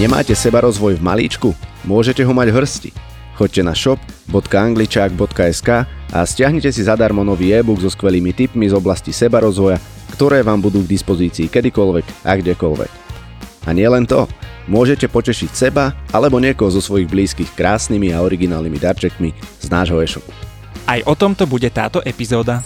Nemáte seba rozvoj v malíčku? Môžete ho mať hrsti. Choďte na shop.angličák.sk a stiahnite si zadarmo nový e-book so skvelými tipmi z oblasti seba rozvoja, ktoré vám budú k dispozícii kedykoľvek a kdekoľvek. A nie len to, môžete potešiť seba alebo niekoho zo svojich blízkych krásnymi a originálnymi darčekmi z nášho e-shopu. Aj o tomto bude táto epizóda.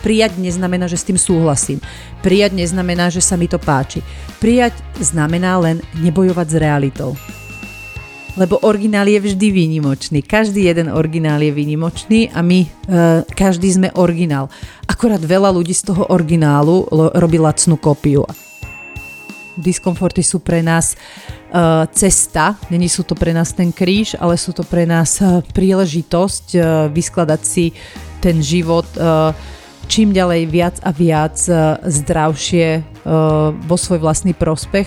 Prijať neznamená, že s tým súhlasím. Prijať neznamená, že sa mi to páči. Prijať znamená len nebojovať s realitou. Lebo originál je vždy výnimočný. Každý jeden originál je výnimočný a my e, každý sme originál. Akorát veľa ľudí z toho originálu robí lacnú kópiu. Diskomforty sú pre nás e, cesta, není sú to pre nás ten kríž, ale sú to pre nás e, príležitosť e, vyskladať si ten život e, čím ďalej viac a viac e, zdravšie e, vo svoj vlastný prospech.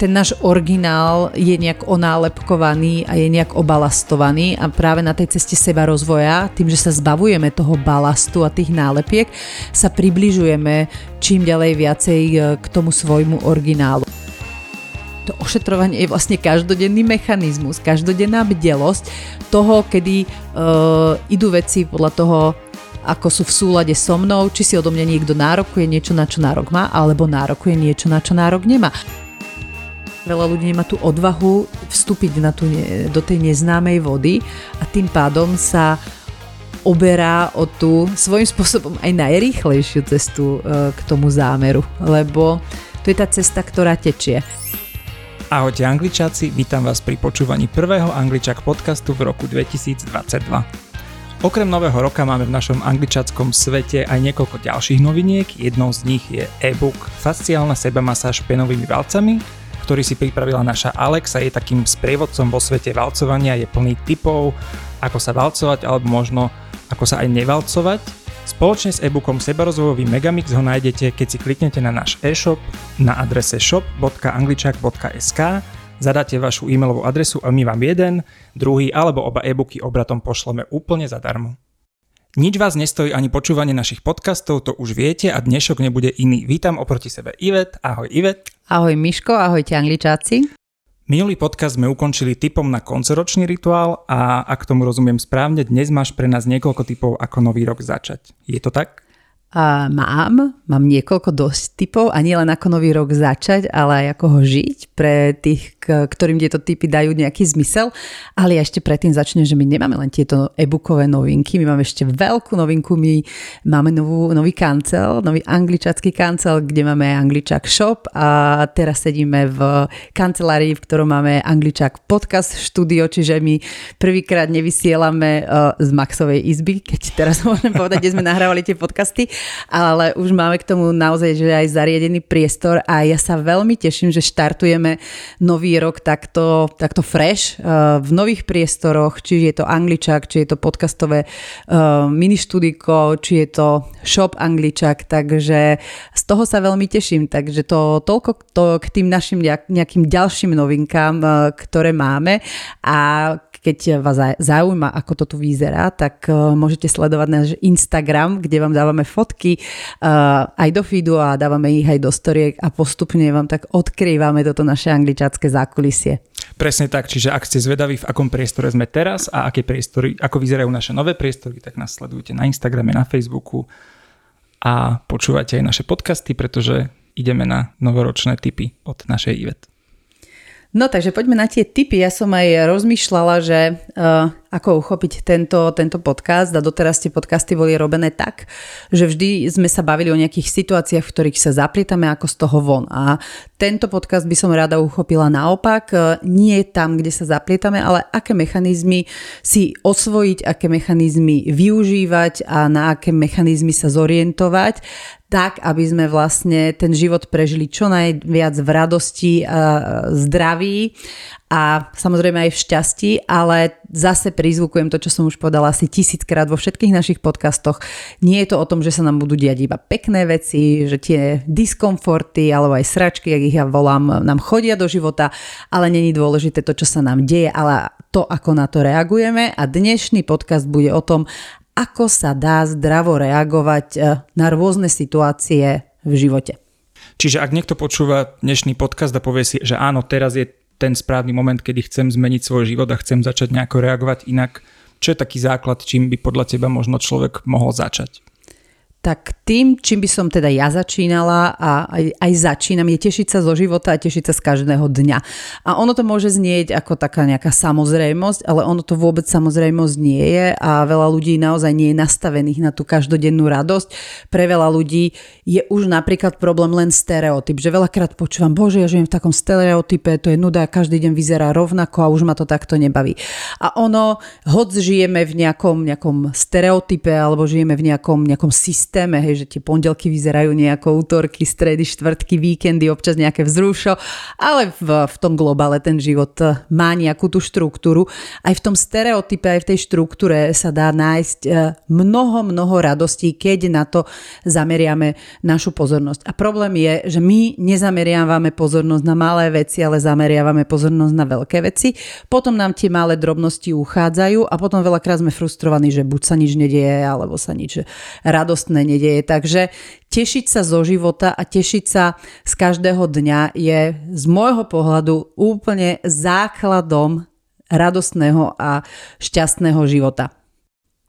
Ten náš originál je nejak onálepkovaný a je nejak obalastovaný a práve na tej ceste seba rozvoja, tým, že sa zbavujeme toho balastu a tých nálepiek, sa približujeme čím ďalej viacej e, k tomu svojmu originálu to ošetrovanie je vlastne každodenný mechanizmus, každodenná bdelosť toho, kedy uh, idú veci podľa toho, ako sú v súlade so mnou, či si odo mňa niekto nárokuje niečo, na čo nárok má, alebo nárokuje niečo, na čo nárok nemá. Veľa ľudí nemá tú odvahu vstúpiť na tú, do tej neznámej vody a tým pádom sa oberá o tú svojím spôsobom aj najrýchlejšiu cestu e, k tomu zámeru, lebo to je tá cesta, ktorá tečie. Ahojte angličáci, vítam vás pri počúvaní prvého Angličak podcastu v roku 2022. Okrem nového roka máme v našom angličackom svete aj niekoľko ďalších noviniek. Jednou z nich je e-book Fasciálna sebamasáž penovými valcami, ktorý si pripravila naša Alex a je takým sprievodcom vo svete valcovania, je plný typov, ako sa valcovať alebo možno ako sa aj nevalcovať. Spoločne s e-bookom Sebarozvojový Megamix ho nájdete, keď si kliknete na náš e-shop na adrese shop.angličak.sk zadáte vašu e-mailovú adresu a my vám jeden, druhý alebo oba e-booky obratom pošleme úplne zadarmo. Nič vás nestojí ani počúvanie našich podcastov, to už viete a dnešok nebude iný. Vítam oproti sebe Ivet. Ahoj Ivet. Ahoj Miško, ahojte angličáci. Minulý podcast sme ukončili typom na koncoročný rituál a ak tomu rozumiem správne, dnes máš pre nás niekoľko typov, ako nový rok začať. Je to tak? A mám, mám niekoľko dosť typov a nielen ako nový rok začať, ale aj ako ho žiť pre tých, ktorým tieto typy dajú nejaký zmysel. Ale ja ešte predtým začnem, že my nemáme len tieto e-bookové novinky, my máme ešte veľkú novinku, my máme novú, nový kancel, nový angličacký kancel, kde máme Angličak shop a teraz sedíme v kancelárii, v ktorom máme Angličak podcast štúdio, čiže my prvýkrát nevysielame uh, z Maxovej izby, keď teraz môžem povedať, kde sme nahrávali tie podcasty, ale už máme k tomu naozaj že aj zariadený priestor a ja sa veľmi teším, že štartujeme nový rok takto, takto fresh uh, v nových priestoroch, či je to Angličak, či je to podcastové uh, mini študiko, či je to shop Angličak, takže z toho sa veľmi teším, takže to toľko to k tým našim nejakým ďalším novinkám, uh, ktoré máme. A keď vás zaujíma, ako to tu vyzerá, tak uh, môžete sledovať náš Instagram, kde vám dávame fotky uh, aj do feedu a dávame ich aj do storiek a postupne vám tak odkrývame toto naše angličácké zákulisie. Presne tak, čiže ak ste zvedaví, v akom priestore sme teraz a aké priestory, ako vyzerajú naše nové priestory, tak nás sledujte na Instagrame, na Facebooku a počúvajte aj naše podcasty, pretože ideme na novoročné tipy od našej Ivet. No takže poďme na tie tipy. Ja som aj rozmýšľala, že uh, ako uchopiť tento, tento podcast a doteraz tie podcasty boli robené tak, že vždy sme sa bavili o nejakých situáciách, v ktorých sa zaplietame ako z toho von. A tento podcast by som rada uchopila naopak. Uh, nie tam, kde sa zaplietame, ale aké mechanizmy si osvojiť, aké mechanizmy využívať a na aké mechanizmy sa zorientovať tak, aby sme vlastne ten život prežili čo najviac v radosti, a zdraví a samozrejme aj v šťastí, ale zase prizvukujem to, čo som už povedala asi tisíckrát vo všetkých našich podcastoch. Nie je to o tom, že sa nám budú diať iba pekné veci, že tie diskomforty alebo aj sračky, jak ich ja volám, nám chodia do života, ale není dôležité to, čo sa nám deje, ale to, ako na to reagujeme. A dnešný podcast bude o tom, ako sa dá zdravo reagovať eh, na rôzne situácie v živote. Čiže ak niekto počúva dnešný podcast a povie si, že áno, teraz je ten správny moment, kedy chcem zmeniť svoj život a chcem začať nejako reagovať inak, čo je taký základ, čím by podľa teba možno človek mohol začať? Tak tým, čím by som teda ja začínala a aj, aj začínam, je tešiť sa zo života a tešiť sa z každého dňa. A ono to môže znieť ako taká nejaká samozrejmosť, ale ono to vôbec samozrejmosť nie je a veľa ľudí naozaj nie je nastavených na tú každodennú radosť. Pre veľa ľudí je už napríklad problém len stereotyp, že veľakrát počúvam, bože, ja žijem v takom stereotype, to je nuda, každý deň vyzerá rovnako a už ma to takto nebaví. A ono, hoď žijeme v nejakom, nejakom stereotype alebo žijeme v nejakom, nejakom systéme, systéme, hej, že tie pondelky vyzerajú nejako útorky, stredy, štvrtky, víkendy, občas nejaké vzrušo, ale v, v tom globále ten život eh, má nejakú tú štruktúru. Aj v tom stereotype, aj v tej štruktúre sa dá nájsť eh, mnoho, mnoho radostí, keď na to zameriame našu pozornosť. A problém je, že my nezameriavame pozornosť na malé veci, ale zameriavame pozornosť na veľké veci. Potom nám tie malé drobnosti uchádzajú a potom veľakrát sme frustrovaní, že buď sa nič nedieje, alebo sa nič radostné žiadne nedeje. Takže tešiť sa zo života a tešiť sa z každého dňa je z môjho pohľadu úplne základom radostného a šťastného života.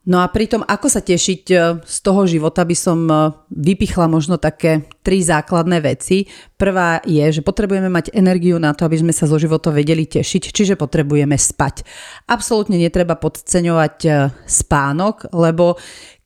No a pritom, ako sa tešiť e, z toho života, by som e, vypichla možno také tri základné veci. Prvá je, že potrebujeme mať energiu na to, aby sme sa zo života vedeli tešiť, čiže potrebujeme spať. Absolútne netreba podceňovať e, spánok, lebo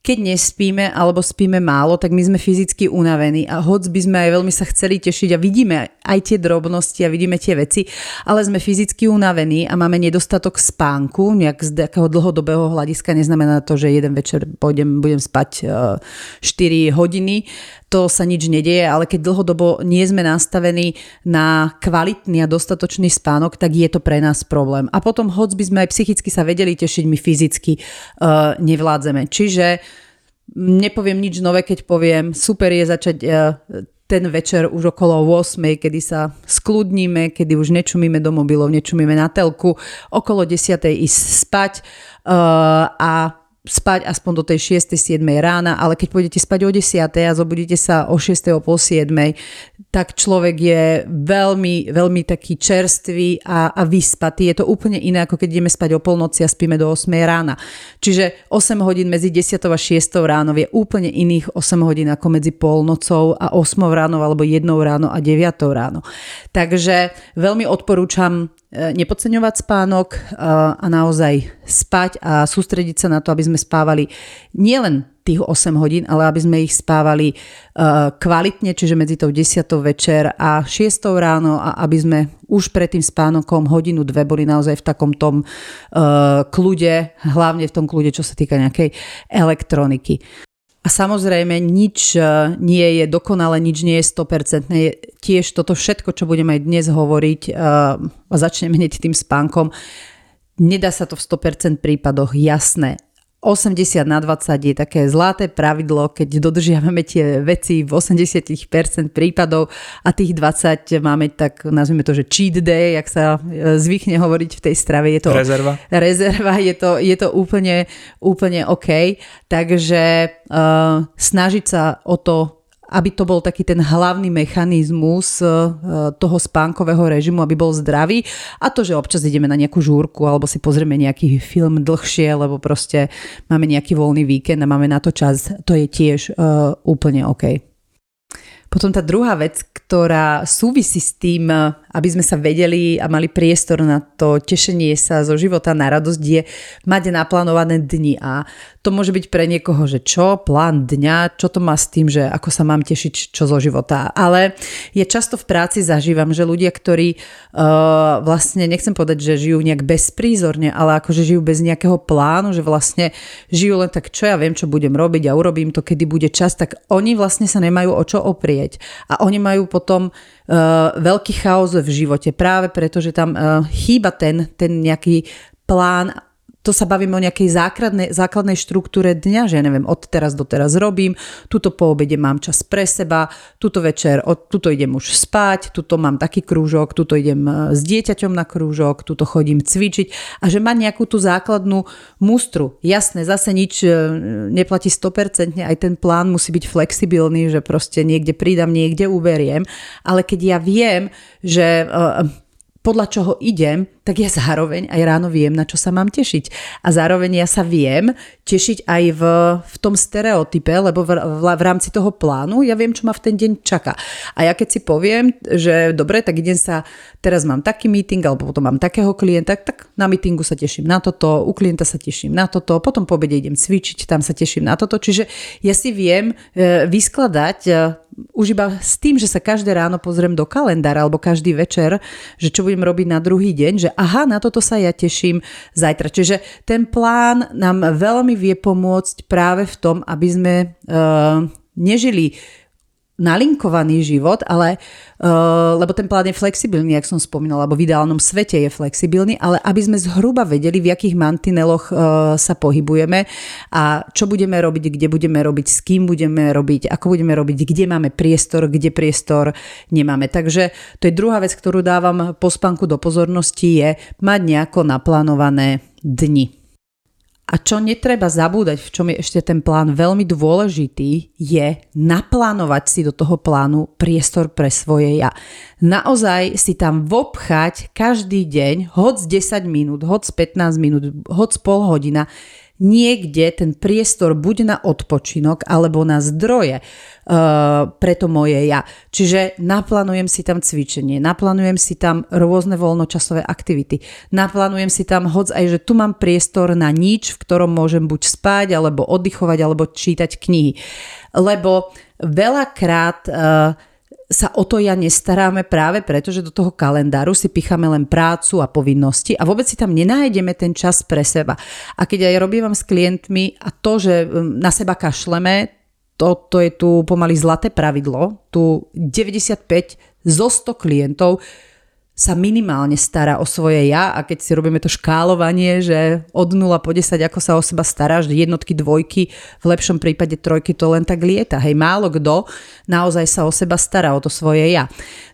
keď nespíme alebo spíme málo, tak my sme fyzicky unavení a hoď by sme aj veľmi sa chceli tešiť a vidíme aj tie drobnosti a vidíme tie veci, ale sme fyzicky unavení a máme nedostatok spánku, nejak z takého dlhodobého hľadiska neznamená to, že jeden večer pôjdem, budem spať 4 e, hodiny, to sa nič nedieje, ale keď dlhodobo nie sme nastavení na kvalitný a dostatočný spánok, tak je to pre nás problém. A potom, hoď by sme aj psychicky sa vedeli tešiť, my fyzicky uh, nevládzeme. Čiže nepoviem nič nové, keď poviem, super je začať uh, ten večer už okolo 8, kedy sa skludníme, kedy už nečumíme do mobilov, nečumíme na telku, okolo 10 ísť spať uh, a spať aspoň do tej 6. 7. rána, ale keď pôjdete spať o 10. a zobudíte sa o 6. o pol 7. tak človek je veľmi, veľmi taký čerstvý a, a vyspatý. Je to úplne iné, ako keď ideme spať o polnoci a spíme do 8. rána. Čiže 8 hodín medzi 10. a 6. ráno je úplne iných 8 hodín ako medzi polnocou a 8 ráno alebo 1 ráno a 9 ráno. Takže veľmi odporúčam nepodceňovať spánok e, a naozaj spať a sústrediť sa na to, aby sme spávali nielen tých 8 hodín, ale aby sme ich spávali e, kvalitne, čiže medzi tou 10 večer a 6 ráno a aby sme už pred tým spánokom hodinu, dve boli naozaj v takom tom kľude, hlavne v tom kľude, čo sa týka nejakej elektroniky. A samozrejme, nič e, nie je dokonale, nič nie je 100%. Tiež toto všetko, čo budeme aj dnes hovoriť e, a začneme hneď tým spánkom, nedá sa to v 100% prípadoch, jasné. 80 na 20 je také zlaté pravidlo, keď dodržiavame tie veci v 80% prípadov a tých 20 máme tak, nazvime to, že cheat day, jak sa e, zvykne hovoriť v tej strave. Je to, rezerva. Rezerva, je to, je to úplne, úplne OK. Takže uh, snažiť sa o to aby to bol taký ten hlavný mechanizmus e, toho spánkového režimu, aby bol zdravý. A to, že občas ideme na nejakú žúrku alebo si pozrieme nejaký film dlhšie, lebo proste máme nejaký voľný víkend a máme na to čas, to je tiež uh, úplne OK. Potom tá druhá vec, ktorá súvisí s tým, aby sme sa vedeli a mali priestor na to tešenie sa zo života na radosť, je mať naplánované dni. A to môže byť pre niekoho, že čo, plán dňa, čo to má s tým, že ako sa mám tešiť čo zo života. Ale je často v práci zažívam, že ľudia, ktorí uh, vlastne, nechcem povedať, že žijú nejak bezprízorne, ale akože žijú bez nejakého plánu, že vlastne žijú len tak, čo ja viem, čo budem robiť a urobím to, kedy bude čas, tak oni vlastne sa nemajú o čo oprieť. A oni majú potom uh, veľký chaos v živote práve preto, že tam uh, chýba ten, ten nejaký plán to sa bavíme o nejakej základnej, základnej štruktúre dňa, že ja neviem, od teraz do teraz robím, tuto po obede mám čas pre seba, tuto večer, od, tuto idem už spať, tuto mám taký krúžok, tuto idem e, s dieťaťom na krúžok, tuto chodím cvičiť a že mať nejakú tú základnú mustru. Jasné, zase nič e, neplatí 100%, aj ten plán musí byť flexibilný, že proste niekde pridám, niekde uberiem, ale keď ja viem, že e, podľa čoho idem, tak ja zároveň aj ráno viem, na čo sa mám tešiť. A zároveň ja sa viem tešiť aj v, v tom stereotype, lebo v, v, v rámci toho plánu ja viem, čo ma v ten deň čaká. A ja keď si poviem, že dobre, tak idem sa, teraz mám taký meeting, alebo potom mám takého klienta, tak na meetingu sa teším na toto, u klienta sa teším na toto, potom po obede idem cvičiť, tam sa teším na toto. Čiže ja si viem e, vyskladať e, už iba s tým, že sa každé ráno pozriem do kalendára alebo každý večer, že čo budem robiť na druhý deň, že aha, na toto sa ja teším zajtra. Čiže ten plán nám veľmi vie pomôcť práve v tom, aby sme uh, nežili nalinkovaný život, ale uh, lebo ten plán je flexibilný, jak som spomínala, alebo v ideálnom svete je flexibilný, ale aby sme zhruba vedeli, v akých mantineloch uh, sa pohybujeme a čo budeme robiť, kde budeme robiť, s kým budeme robiť, ako budeme robiť, kde máme priestor, kde priestor nemáme. Takže to je druhá vec, ktorú dávam po spánku do pozornosti, je mať nejako naplánované dni. A čo netreba zabúdať, v čom je ešte ten plán veľmi dôležitý, je naplánovať si do toho plánu priestor pre svoje ja. Naozaj si tam vopchať každý deň, hoď 10 minút, hoď 15 minút, hoď pol hodina, niekde ten priestor buď na odpočinok alebo na zdroje uh, pre to moje ja. Čiže naplánujem si tam cvičenie, naplánujem si tam rôzne voľnočasové aktivity, naplánujem si tam hoď aj, že tu mám priestor na nič, v ktorom môžem buď spať, alebo oddychovať, alebo čítať knihy. Lebo veľakrát uh, sa o to ja nestaráme práve preto, že do toho kalendáru si picháme len prácu a povinnosti a vôbec si tam nenájdeme ten čas pre seba. A keď aj robím s klientmi a to, že um, na seba kašleme, to je tu pomaly zlaté pravidlo, tu 95 zo 100 klientov sa minimálne stará o svoje ja a keď si robíme to škálovanie, že od 0 po 10 ako sa o seba staráš, jednotky, dvojky, v lepšom prípade trojky to len tak lieta. Hej, málo kto naozaj sa o seba stará, o to svoje ja.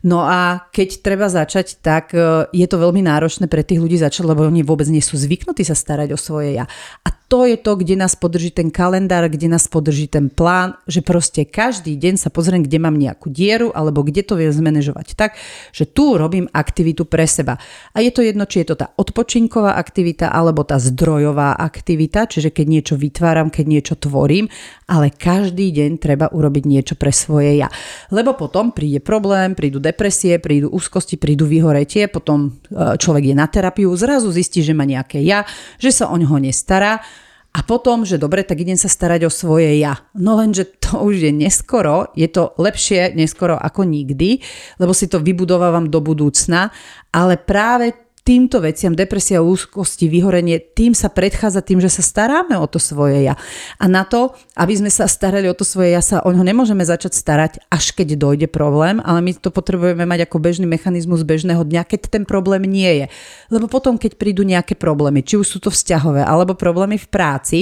No a keď treba začať, tak e, je to veľmi náročné pre tých ľudí začať, lebo oni vôbec nie sú zvyknutí sa starať o svoje ja. A to je to, kde nás podrží ten kalendár, kde nás podrží ten plán, že proste každý deň sa pozriem, kde mám nejakú dieru alebo kde to viem zmanéžovať tak, že tu robím aktivitu pre seba. A je to jedno, či je to tá odpočinková aktivita alebo tá zdrojová aktivita, čiže keď niečo vytváram, keď niečo tvorím, ale každý deň treba urobiť niečo pre svoje ja. Lebo potom príde problém, prídu depresie, prídu úzkosti, prídu vyhoretie, potom e, človek je na terapiu, zrazu zistí, že má nejaké ja, že sa o ňoho nestará a potom, že dobre, tak idem sa starať o svoje ja. No lenže to už je neskoro, je to lepšie neskoro ako nikdy, lebo si to vybudovávam do budúcna, ale práve týmto veciam, depresia, úzkosti, vyhorenie, tým sa predchádza tým, že sa staráme o to svoje ja. A na to, aby sme sa starali o to svoje ja, sa o ňo nemôžeme začať starať, až keď dojde problém, ale my to potrebujeme mať ako bežný mechanizmus bežného dňa, keď ten problém nie je. Lebo potom, keď prídu nejaké problémy, či už sú to vzťahové, alebo problémy v práci,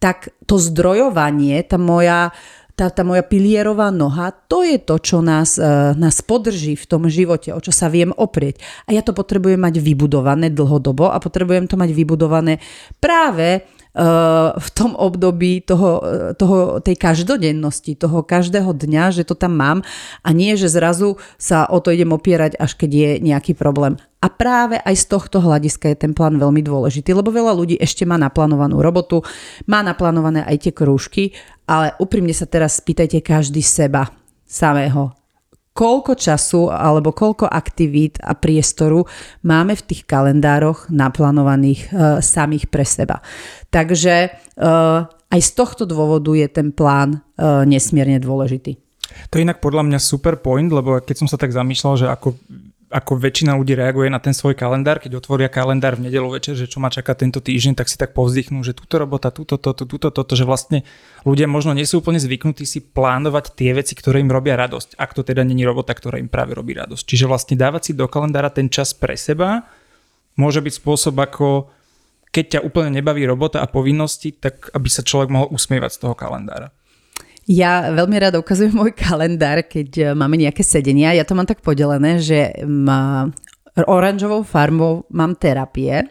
tak to zdrojovanie, tá moja tá, tá moja pilierová noha, to je to, čo nás, uh, nás podrží v tom živote, o čo sa viem oprieť. A ja to potrebujem mať vybudované dlhodobo a potrebujem to mať vybudované práve v tom období toho, uh, toho, tej každodennosti, toho každého dňa, že to tam mám a nie, že zrazu sa o to idem opierať, až keď je nejaký problém. A práve aj z tohto hľadiska je ten plán veľmi dôležitý, lebo veľa ľudí ešte má naplánovanú robotu, má naplánované aj tie krúžky ale úprimne sa teraz spýtajte každý seba samého. Koľko času alebo koľko aktivít a priestoru máme v tých kalendároch naplánovaných e, samých pre seba. Takže e, aj z tohto dôvodu je ten plán e, nesmierne dôležitý. To je inak podľa mňa super point, lebo keď som sa tak zamýšľal, že ako ako väčšina ľudí reaguje na ten svoj kalendár, keď otvoria kalendár v nedelu večer, že čo ma čaká tento týždeň, tak si tak povzdychnú, že túto robota, túto, toto, túto, toto, že vlastne ľudia možno nie sú úplne zvyknutí si plánovať tie veci, ktoré im robia radosť, ak to teda není robota, ktorá im práve robí radosť. Čiže vlastne dávať si do kalendára ten čas pre seba môže byť spôsob, ako keď ťa úplne nebaví robota a povinnosti, tak aby sa človek mohol usmievať z toho kalendára? Ja veľmi rada ukazujem môj kalendár, keď e, máme nejaké sedenia. Ja to mám tak podelené, že má oranžovou farbou mám terapie,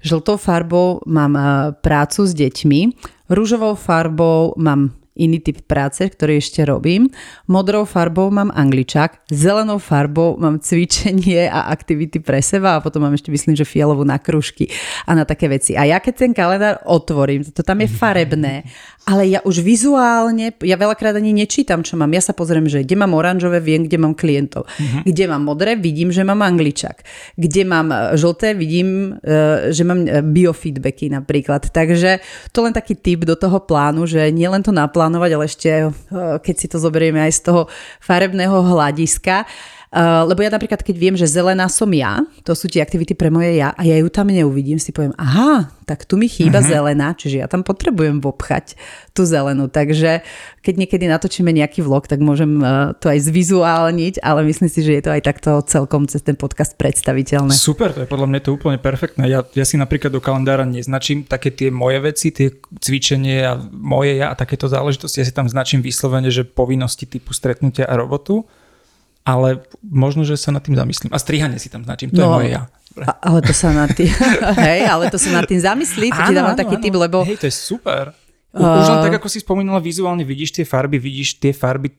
žltou farbou mám e, prácu s deťmi, rúžovou farbou mám iný typ práce, ktorý ešte robím. Modrou farbou mám angličák, zelenou farbou mám cvičenie a aktivity pre seba a potom mám ešte myslím, že fialovú na kružky a na také veci. A ja keď ten kalendár otvorím, to tam je farebné ale ja už vizuálne, ja veľakrát ani nečítam, čo mám. Ja sa pozriem, že kde mám oranžové, viem, kde mám klientov. Uh-huh. Kde mám modré, vidím, že mám angličak. Kde mám e, žlté, vidím, e, že mám e, biofeedbacky napríklad. Takže to len taký tip do toho plánu, že nie len to naplánovať, ale ešte keď si to zoberieme aj z toho farebného hľadiska, Uh, lebo ja napríklad, keď viem, že zelená som ja, to sú tie aktivity pre moje ja, a ja ju tam neuvidím, si poviem, aha, tak tu mi chýba uh-huh. zelená, čiže ja tam potrebujem vopchať tú zelenú. Takže keď niekedy natočíme nejaký vlog, tak môžem uh, to aj zvizuálniť, ale myslím si, že je to aj takto celkom cez ten podcast predstaviteľné. Super, to je podľa mňa to úplne perfektné. Ja, ja si napríklad do kalendára neznačím také tie moje veci, tie cvičenie a moje ja a takéto záležitosti. Ja si tam značím vyslovene, že povinnosti typu stretnutia a robotu ale možno, že sa nad tým zamyslím. A strihanie si tam značím, to no, je moje ja. A, ale to sa nad tým, hej, ale to sa nad tým zamyslí, to ti dávam taký typ, lebo... Hej, to je super. Uh, Už len tak, ako si spomínala, vizuálne vidíš tie farby, vidíš tie farby,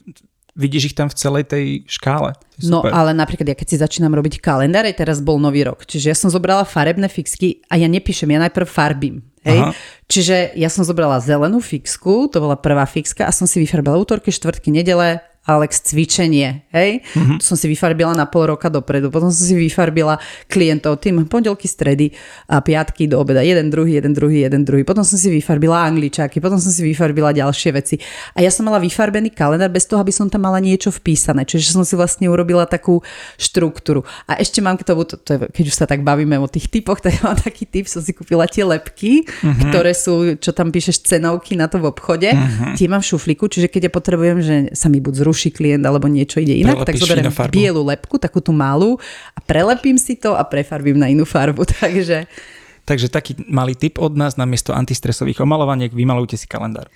vidíš ich tam v celej tej škále. No ale napríklad ja keď si začínam robiť kalendár, teraz bol nový rok, čiže ja som zobrala farebné fixky a ja nepíšem, ja najprv farbím. Hej? Čiže ja som zobrala zelenú fixku, to bola prvá fixka a som si vyfarbila útorky, štvrtky, nedele, Alex cvičenie, hej? Mm-hmm. To som si vyfarbila na pol roka dopredu. Potom som si vyfarbila klientov tým pondelky, stredy a piatky do obeda. Jeden, druhý, jeden, druhý, jeden, druhý. Potom som si vyfarbila angličáky, potom som si vyfarbila ďalšie veci. A ja som mala vyfarbený kalendár bez toho, aby som tam mala niečo vpísané. Čiže som si vlastne urobila takú štruktúru. A ešte mám k tomu, to, to je, keď už sa tak bavíme o tých typoch, tak mám taký typ, som si kúpila tie lepky, mm-hmm. ktoré sú, čo tam píšeš cenovky na to v obchode. Mm-hmm. Tie mám v šuflíku, čiže keď ja potrebujem, že sa mi buď zruší zruší klient alebo niečo ide inak, Prelepíš tak zoberiem bielu lepku, takú tú malú a prelepím si to a prefarbím na inú farbu. Takže... Takže taký malý tip od nás, namiesto antistresových omalovaniek, vymalujte si kalendár.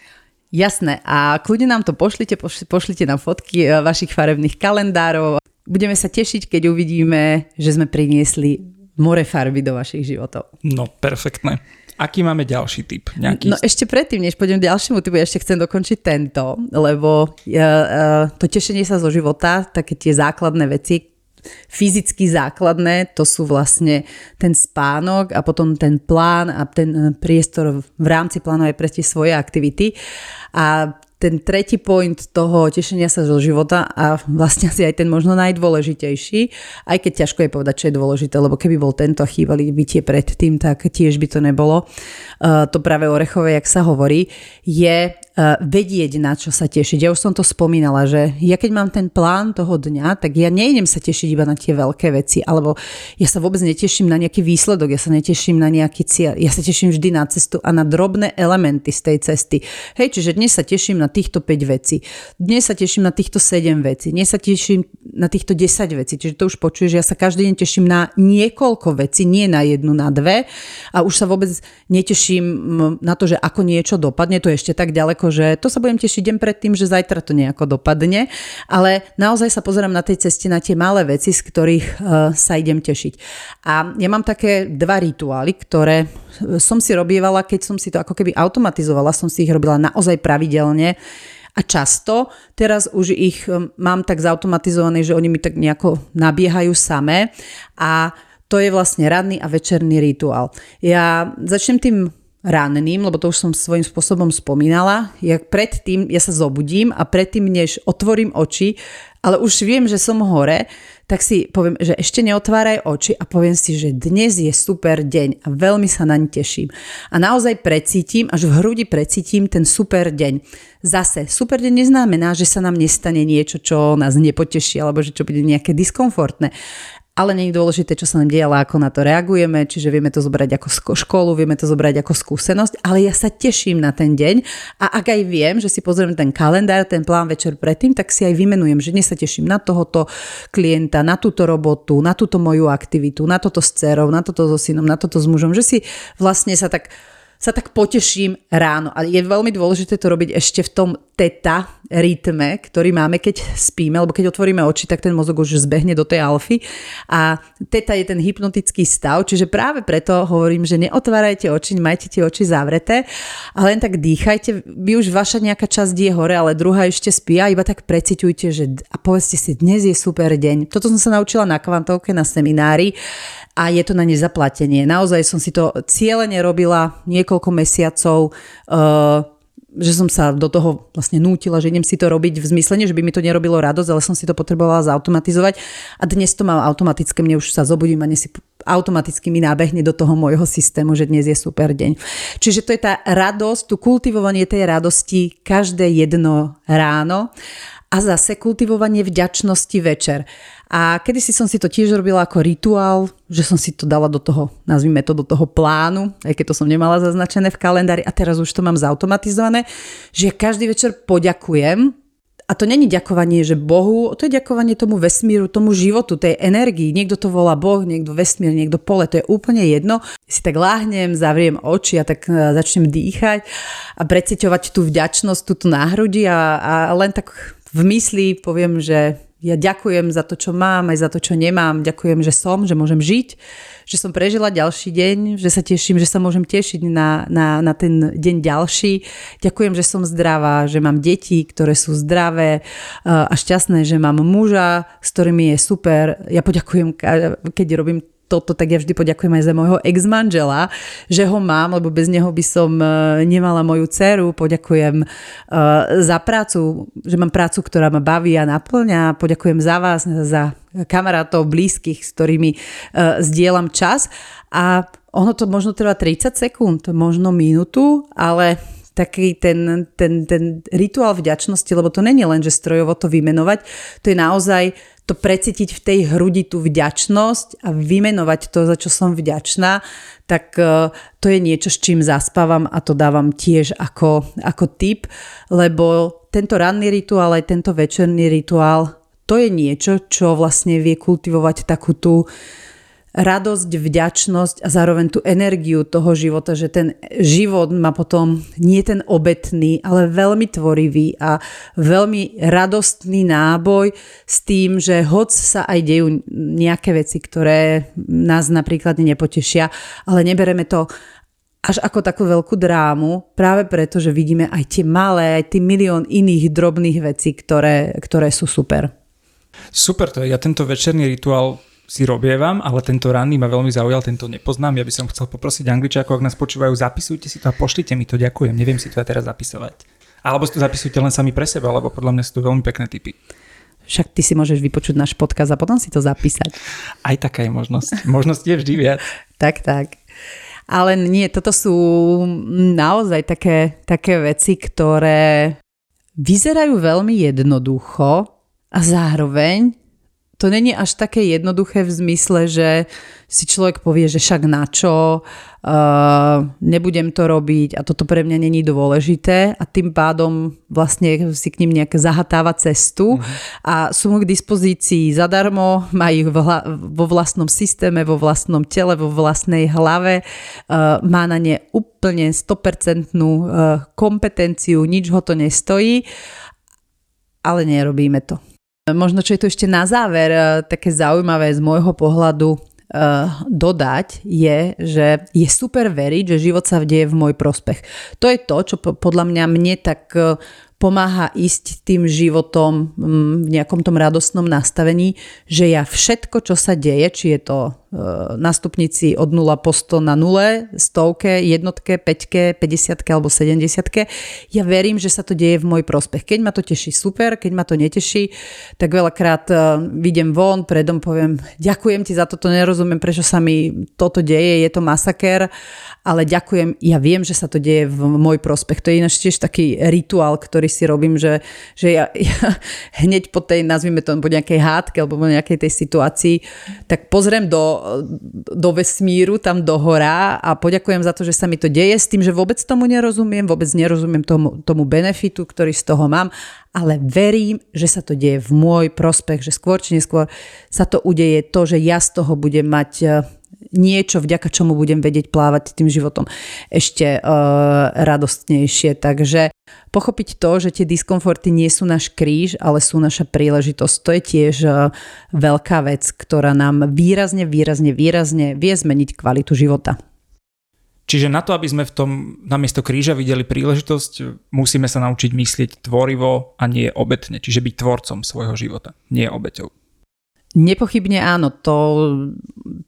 Jasné, a kľudne nám to pošlite, pošlite nám fotky e, vašich farebných kalendárov. Budeme sa tešiť, keď uvidíme, že sme priniesli more farby do vašich životov. No, perfektné. Aký máme ďalší typ? Nejaký... No ešte predtým, než pôjdem k ďalšiemu typu, ešte chcem dokončiť tento, lebo uh, uh, to tešenie sa zo života, také tie základné veci, fyzicky základné, to sú vlastne ten spánok a potom ten plán a ten e, priestor v rámci plánu aj pre tie svoje aktivity. A ten tretí point toho tešenia sa zo života a vlastne asi aj ten možno najdôležitejší, aj keď ťažko je povedať, čo je dôležité, lebo keby bol tento a chýbali by tie predtým, tak tiež by to nebolo. Uh, to práve orechové, jak sa hovorí, je vedieť, na čo sa tešiť. Ja už som to spomínala, že ja keď mám ten plán toho dňa, tak ja nejdem sa tešiť iba na tie veľké veci, alebo ja sa vôbec neteším na nejaký výsledok, ja sa neteším na nejaký cieľ, ja sa teším vždy na cestu a na drobné elementy z tej cesty. Hej, čiže dnes sa teším na týchto 5 vecí. Dnes sa teším na týchto 7 vecí. Dnes sa teším na týchto 10 vecí. Čiže to už počuješ, ja sa každý deň teším na niekoľko vecí, nie na jednu, na dve. A už sa vôbec neteším na to, že ako niečo dopadne. To je ešte tak ďaleko, že to sa budem tešiť deň pred tým, že zajtra to nejako dopadne. Ale naozaj sa pozerám na tej ceste na tie malé veci, z ktorých uh, sa idem tešiť. A ja mám také dva rituály, ktoré som si robievala, keď som si to ako keby automatizovala, som si ich robila naozaj pravidelne a často. Teraz už ich um, mám tak zautomatizované, že oni mi tak nejako nabiehajú samé a to je vlastne ranný a večerný rituál. Ja začnem tým ranným, lebo to už som svojím spôsobom spomínala. Ja predtým, ja sa zobudím a predtým, než otvorím oči, ale už viem, že som hore, tak si poviem, že ešte neotváraj oči a poviem si, že dnes je super deň a veľmi sa naň teším. A naozaj precítim, až v hrudi precítim ten super deň. Zase, super deň neznamená, že sa nám nestane niečo, čo nás nepoteší alebo že čo bude nejaké diskomfortné. Ale nie je dôležité, čo sa nám deje, ale ako na to reagujeme, čiže vieme to zobrať ako školu, vieme to zobrať ako skúsenosť, ale ja sa teším na ten deň. A ak aj viem, že si pozriem ten kalendár, ten plán večer predtým, tak si aj vymenujem, že dnes sa teším na tohoto klienta, na túto robotu, na túto moju aktivitu, na toto s dcerou, na toto so synom, na toto s mužom, že si vlastne sa tak sa tak poteším ráno. A je veľmi dôležité to robiť ešte v tom teta rytme, ktorý máme, keď spíme, lebo keď otvoríme oči, tak ten mozog už zbehne do tej alfy. A teta je ten hypnotický stav, čiže práve preto hovorím, že neotvárajte oči, majte tie oči zavreté a len tak dýchajte. Vy už vaša nejaká časť je hore, ale druhá ešte spí a iba tak preciťujte, že a povedzte si, dnes je super deň. Toto som sa naučila na kvantovke, na seminári a je to na nezaplatenie. Naozaj som si to cieľene robila niekoľko mesiacov, uh, že som sa do toho vlastne nútila, že idem si to robiť v zmysle, že by mi to nerobilo radosť, ale som si to potrebovala zautomatizovať a dnes to mám automatické, mne už sa zobudím a si automaticky mi nábehne do toho môjho systému, že dnes je super deň. Čiže to je tá radosť, tu kultivovanie tej radosti každé jedno ráno a zase kultivovanie vďačnosti večer. A kedysi som si to tiež robila ako rituál, že som si to dala do toho, nazvime to do toho plánu, aj keď to som nemala zaznačené v kalendári a teraz už to mám zautomatizované, že každý večer poďakujem a to není ďakovanie, že Bohu, to je ďakovanie tomu vesmíru, tomu životu, tej energii. Niekto to volá Boh, niekto vesmír, niekto pole, to je úplne jedno. Si tak láhnem, zavriem oči a tak e, začnem dýchať a preciťovať tú vďačnosť, túto náhrudi a, a len tak v mysli poviem, že ja ďakujem za to, čo mám, aj za to, čo nemám. Ďakujem, že som, že môžem žiť, že som prežila ďalší deň, že sa teším, že sa môžem tešiť na, na, na ten deň ďalší. Ďakujem, že som zdravá, že mám deti, ktoré sú zdravé a šťastné, že mám muža, s ktorými je super. Ja poďakujem, keď robím toto, tak ja vždy poďakujem aj za môjho ex-manžela, že ho mám, lebo bez neho by som e, nemala moju dceru. Poďakujem e, za prácu, že mám prácu, ktorá ma baví a naplňa. Poďakujem za vás, za kamarátov, blízkych, s ktorými e, zdieľam čas. A ono to možno trvá 30 sekúnd, možno minútu, ale taký ten, ten, ten rituál vďačnosti, lebo to není len, že strojovo to vymenovať, to je naozaj to precítiť v tej hrudi tú vďačnosť a vymenovať to, za čo som vďačná, tak e, to je niečo, s čím zaspávam a to dávam tiež ako, ako tip, lebo tento ranný rituál aj tento večerný rituál, to je niečo, čo vlastne vie kultivovať takú tú radosť, vďačnosť a zároveň tú energiu toho života, že ten život má potom nie ten obetný, ale veľmi tvorivý a veľmi radostný náboj s tým, že hoc sa aj dejú nejaké veci, ktoré nás napríklad nepotešia, ale nebereme to až ako takú veľkú drámu, práve preto, že vidíme aj tie malé, aj tie milión iných drobných vecí, ktoré, ktoré sú super. Super, to ja tento večerný rituál si robievam, ale tento ranný ma veľmi zaujal, tento nepoznám. Ja by som chcel poprosiť Angličákov, ak nás počúvajú, zapisujte si to a pošlite mi to, ďakujem. Neviem si to aj teraz zapisovať. Alebo si to zapisujte len sami pre seba, lebo podľa mňa sú to veľmi pekné typy. Však ty si môžeš vypočuť náš podkaz a potom si to zapísať. Aj taká je možnosť. Možnosť je vždy viac. tak, tak. Ale nie, toto sú naozaj také, také veci, ktoré vyzerajú veľmi jednoducho a zároveň to není až také jednoduché v zmysle, že si človek povie, že však na čo, uh, nebudem to robiť a toto pre mňa není dôležité a tým pádom vlastne si k ním nejak zahatáva cestu uh-huh. a sú mu k dispozícii zadarmo, majú hla- vo vlastnom systéme, vo vlastnom tele, vo vlastnej hlave, uh, má na ne úplne 100% uh, kompetenciu, nič ho to nestojí, ale nerobíme to. Možno, čo je tu ešte na záver eh, také zaujímavé z môjho pohľadu uh, dodať, je, že je super veriť, že život sa deje v môj prospech. To je to, čo podľa mňa mne tak uh, pomáha ísť tým životom mm, v nejakom tom radostnom nastavení, že ja všetko, čo sa deje, či je to e, na stupnici od 0 po 100 na 0, stovke, jednotke, peťke, 50 alebo 70 ja verím, že sa to deje v môj prospech. Keď ma to teší, super, keď ma to neteší, tak veľakrát e, vidím von, predom poviem, ďakujem ti za toto, nerozumiem, prečo sa mi toto deje, je to masaker, ale ďakujem, ja viem, že sa to deje v môj prospech. To je ináč tiež taký rituál, ktorý si robím, že, že ja, ja hneď po tej, nazvime to, po nejakej hádke alebo po nejakej tej situácii, tak pozriem do, do vesmíru, tam do hora a poďakujem za to, že sa mi to deje s tým, že vôbec tomu nerozumiem, vôbec nerozumiem tomu, tomu benefitu, ktorý z toho mám, ale verím, že sa to deje v môj prospech, že skôr či neskôr sa to udeje to, že ja z toho budem mať niečo, vďaka čomu budem vedieť plávať tým životom ešte uh, radostnejšie. Takže pochopiť to, že tie diskomforty nie sú náš kríž, ale sú naša príležitosť, to je tiež uh, veľká vec, ktorá nám výrazne, výrazne, výrazne vie zmeniť kvalitu života. Čiže na to, aby sme v tom namiesto kríža videli príležitosť, musíme sa naučiť myslieť tvorivo a nie obetne. Čiže byť tvorcom svojho života, nie obeťou. Nepochybne áno, to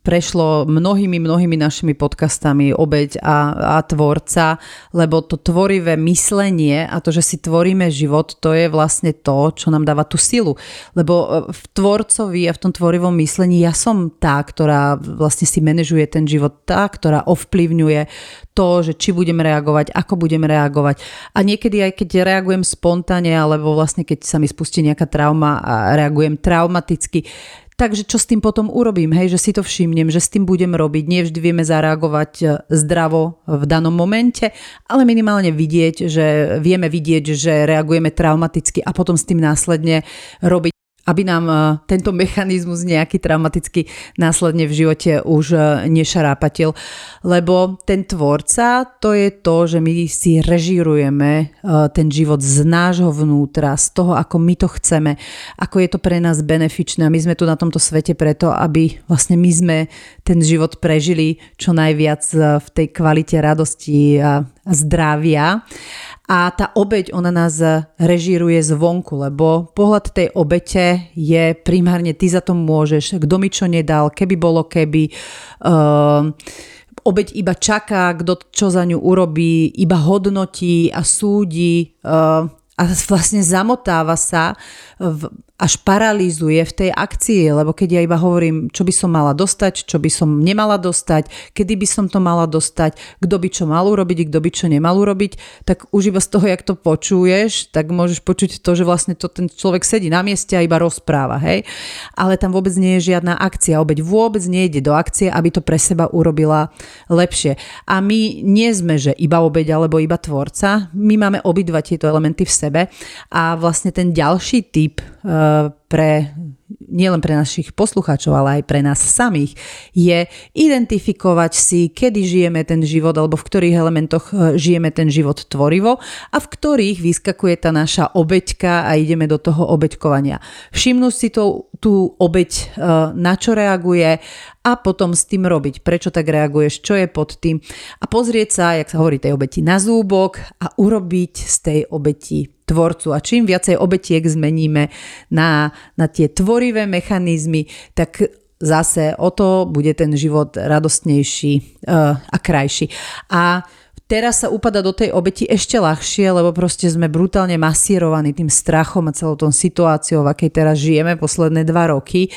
prešlo mnohými, mnohými našimi podcastami obeď a, a tvorca, lebo to tvorivé myslenie a to, že si tvoríme život, to je vlastne to, čo nám dáva tú silu. Lebo e, v tvorcovi a v tom tvorivom myslení ja som tá, ktorá vlastne si manažuje ten život, tá, ktorá ovplyvňuje to, že či budem reagovať, ako budem reagovať. A niekedy aj keď reagujem spontánne, alebo vlastne keď sa mi spustí nejaká trauma a reagujem traumaticky, Takže čo s tým potom urobím, hej, že si to všimnem, že s tým budem robiť. Nie vždy vieme zareagovať e, zdravo v danom momente, ale minimálne vidieť, že vieme vidieť, že reagujeme traumaticky a potom s tým následne robiť aby nám e, tento mechanizmus nejaký traumatický následne v živote už e, nešarápatil. Lebo ten tvorca, to je to, že my si režírujeme e, ten život z nášho vnútra, z toho, ako my to chceme, ako je to pre nás benefičné. My sme tu na tomto svete preto, aby vlastne my sme ten život prežili čo najviac v tej kvalite radosti a zdravia a tá obeď, ona nás režíruje zvonku, lebo pohľad tej obete je primárne ty za to môžeš, kto mi čo nedal, keby bolo keby. Uh, obeď iba čaká, kto čo za ňu urobí, iba hodnotí a súdi uh, a vlastne zamotáva sa v, až paralýzuje v tej akcii, lebo keď ja iba hovorím, čo by som mala dostať, čo by som nemala dostať, kedy by som to mala dostať, kto by čo mal urobiť, kto by čo nemal urobiť, tak už iba z toho, jak to počuješ, tak môžeš počuť to, že vlastne to ten človek sedí na mieste a iba rozpráva, hej. Ale tam vôbec nie je žiadna akcia, obeď vôbec nejde do akcie, aby to pre seba urobila lepšie. A my nie sme, že iba obeď alebo iba tvorca, my máme obidva tieto elementy v sebe. A vlastne ten ďalší typ pre nielen pre našich poslucháčov, ale aj pre nás samých, je identifikovať si, kedy žijeme ten život alebo v ktorých elementoch e, žijeme ten život tvorivo a v ktorých vyskakuje tá naša obeťka a ideme do toho obeťkovania. Všimnúť si tú, tú obeť, e, na čo reaguje a potom s tým robiť, prečo tak reaguješ, čo je pod tým? A pozrieť sa, jak sa hovorí tej obeti na zúbok a urobiť z tej obeti tvorcu. A čím viacej obetiek zmeníme na, na tie tvorivé mechanizmy, tak zase o to bude ten život radostnejší uh, a krajší. A teraz sa upada do tej obeti ešte ľahšie, lebo proste sme brutálne masírovaní tým strachom a celou tom situáciou, v akej teraz žijeme posledné dva roky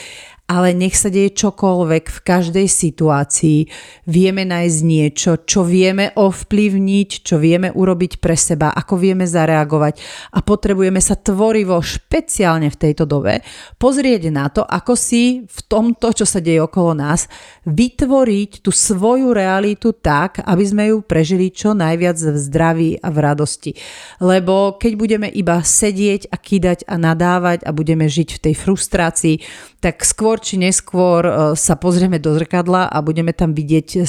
ale nech sa deje čokoľvek v každej situácii, vieme nájsť niečo, čo vieme ovplyvniť, čo vieme urobiť pre seba, ako vieme zareagovať a potrebujeme sa tvorivo, špeciálne v tejto dobe, pozrieť na to, ako si v tomto, čo sa deje okolo nás, vytvoriť tú svoju realitu tak, aby sme ju prežili čo najviac v zdraví a v radosti. Lebo keď budeme iba sedieť a kýdať a nadávať a budeme žiť v tej frustrácii, tak skôr či neskôr e, sa pozrieme do zrkadla a budeme tam vidieť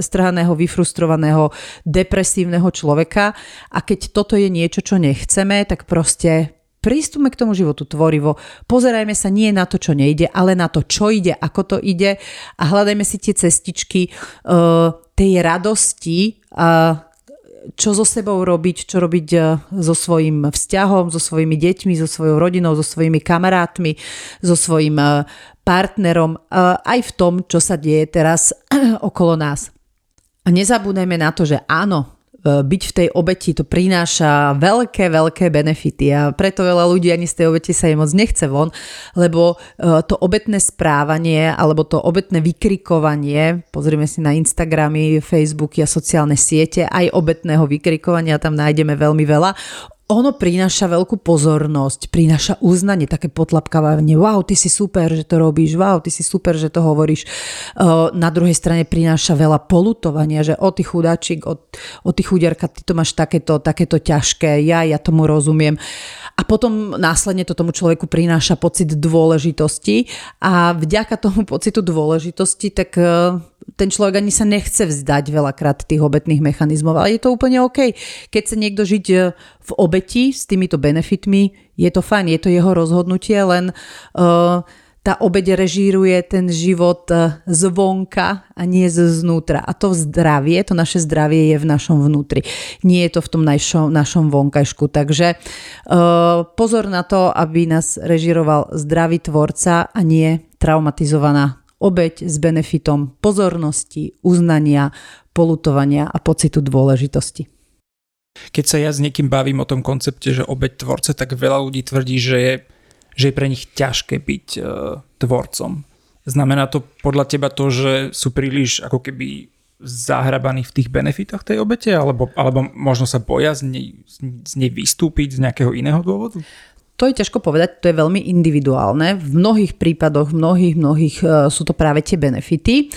strhaného, vyfrustrovaného, depresívneho človeka. A keď toto je niečo, čo nechceme, tak proste prístupme k tomu životu tvorivo, pozerajme sa nie na to, čo nejde, ale na to, čo ide, ako to ide a hľadajme si tie cestičky uh, tej radosti, uh, čo so sebou robiť, čo robiť e, so svojím vzťahom, so svojimi deťmi, so svojou rodinou, so svojimi kamarátmi, so svojím e, partnerom, e, aj v tom, čo sa deje teraz okolo nás. A nezabúdajme na to, že áno, byť v tej obeti to prináša veľké, veľké benefity a preto veľa ľudí ani z tej obeti sa im moc nechce von, lebo e, to obetné správanie alebo to obetné vykrikovanie, pozrieme si na Instagramy, Facebooky a sociálne siete, aj obetného vykrikovania tam nájdeme veľmi veľa, ono prináša veľkú pozornosť, prináša uznanie, také potlapkávanie, wow, ty si super, že to robíš, wow, ty si super, že to hovoríš. Na druhej strane prináša veľa polutovania, že o ty chudáčik, o, o ty chudiarka, ty to máš takéto, takéto ťažké, ja, ja tomu rozumiem. A potom následne to tomu človeku prináša pocit dôležitosti a vďaka tomu pocitu dôležitosti, tak ten človek ani sa nechce vzdať veľakrát tých obetných mechanizmov, ale je to úplne OK. Keď sa niekto žiť e, v obeti s týmito benefitmi, je to fajn, je to jeho rozhodnutie, len uh, tá obeď režíruje ten život e, zvonka a nie znútra. A to zdravie, to naše zdravie je v našom vnútri. Nie je to v tom našom, našom vonkajšku. Takže uh, pozor na to, aby nás režíroval zdravý tvorca a nie traumatizovaná obeď s benefitom pozornosti, uznania, polutovania a pocitu dôležitosti. Keď sa ja s niekým bavím o tom koncepte, že obeď tvorca, tak veľa ľudí tvrdí, že je že je pre nich ťažké byť uh, tvorcom. Znamená to podľa teba to, že sú príliš ako keby zahrabaní v tých benefitoch tej obete, alebo, alebo možno sa boja z nej, z nej vystúpiť z nejakého iného dôvodu? To je ťažko povedať, to je veľmi individuálne. V mnohých prípadoch, v mnohých, mnohých uh, sú to práve tie benefity,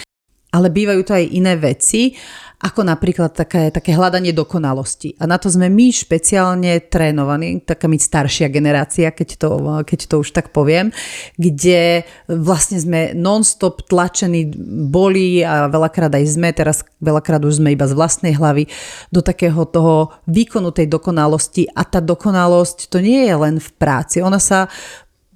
ale bývajú to aj iné veci ako napríklad také, také hľadanie dokonalosti. A na to sme my špeciálne trénovaní, taká my staršia generácia, keď to, keď to už tak poviem, kde vlastne sme non-stop tlačení, boli a veľakrát aj sme, teraz veľakrát už sme iba z vlastnej hlavy, do takého toho výkonu tej dokonalosti a tá dokonalosť to nie je len v práci, ona sa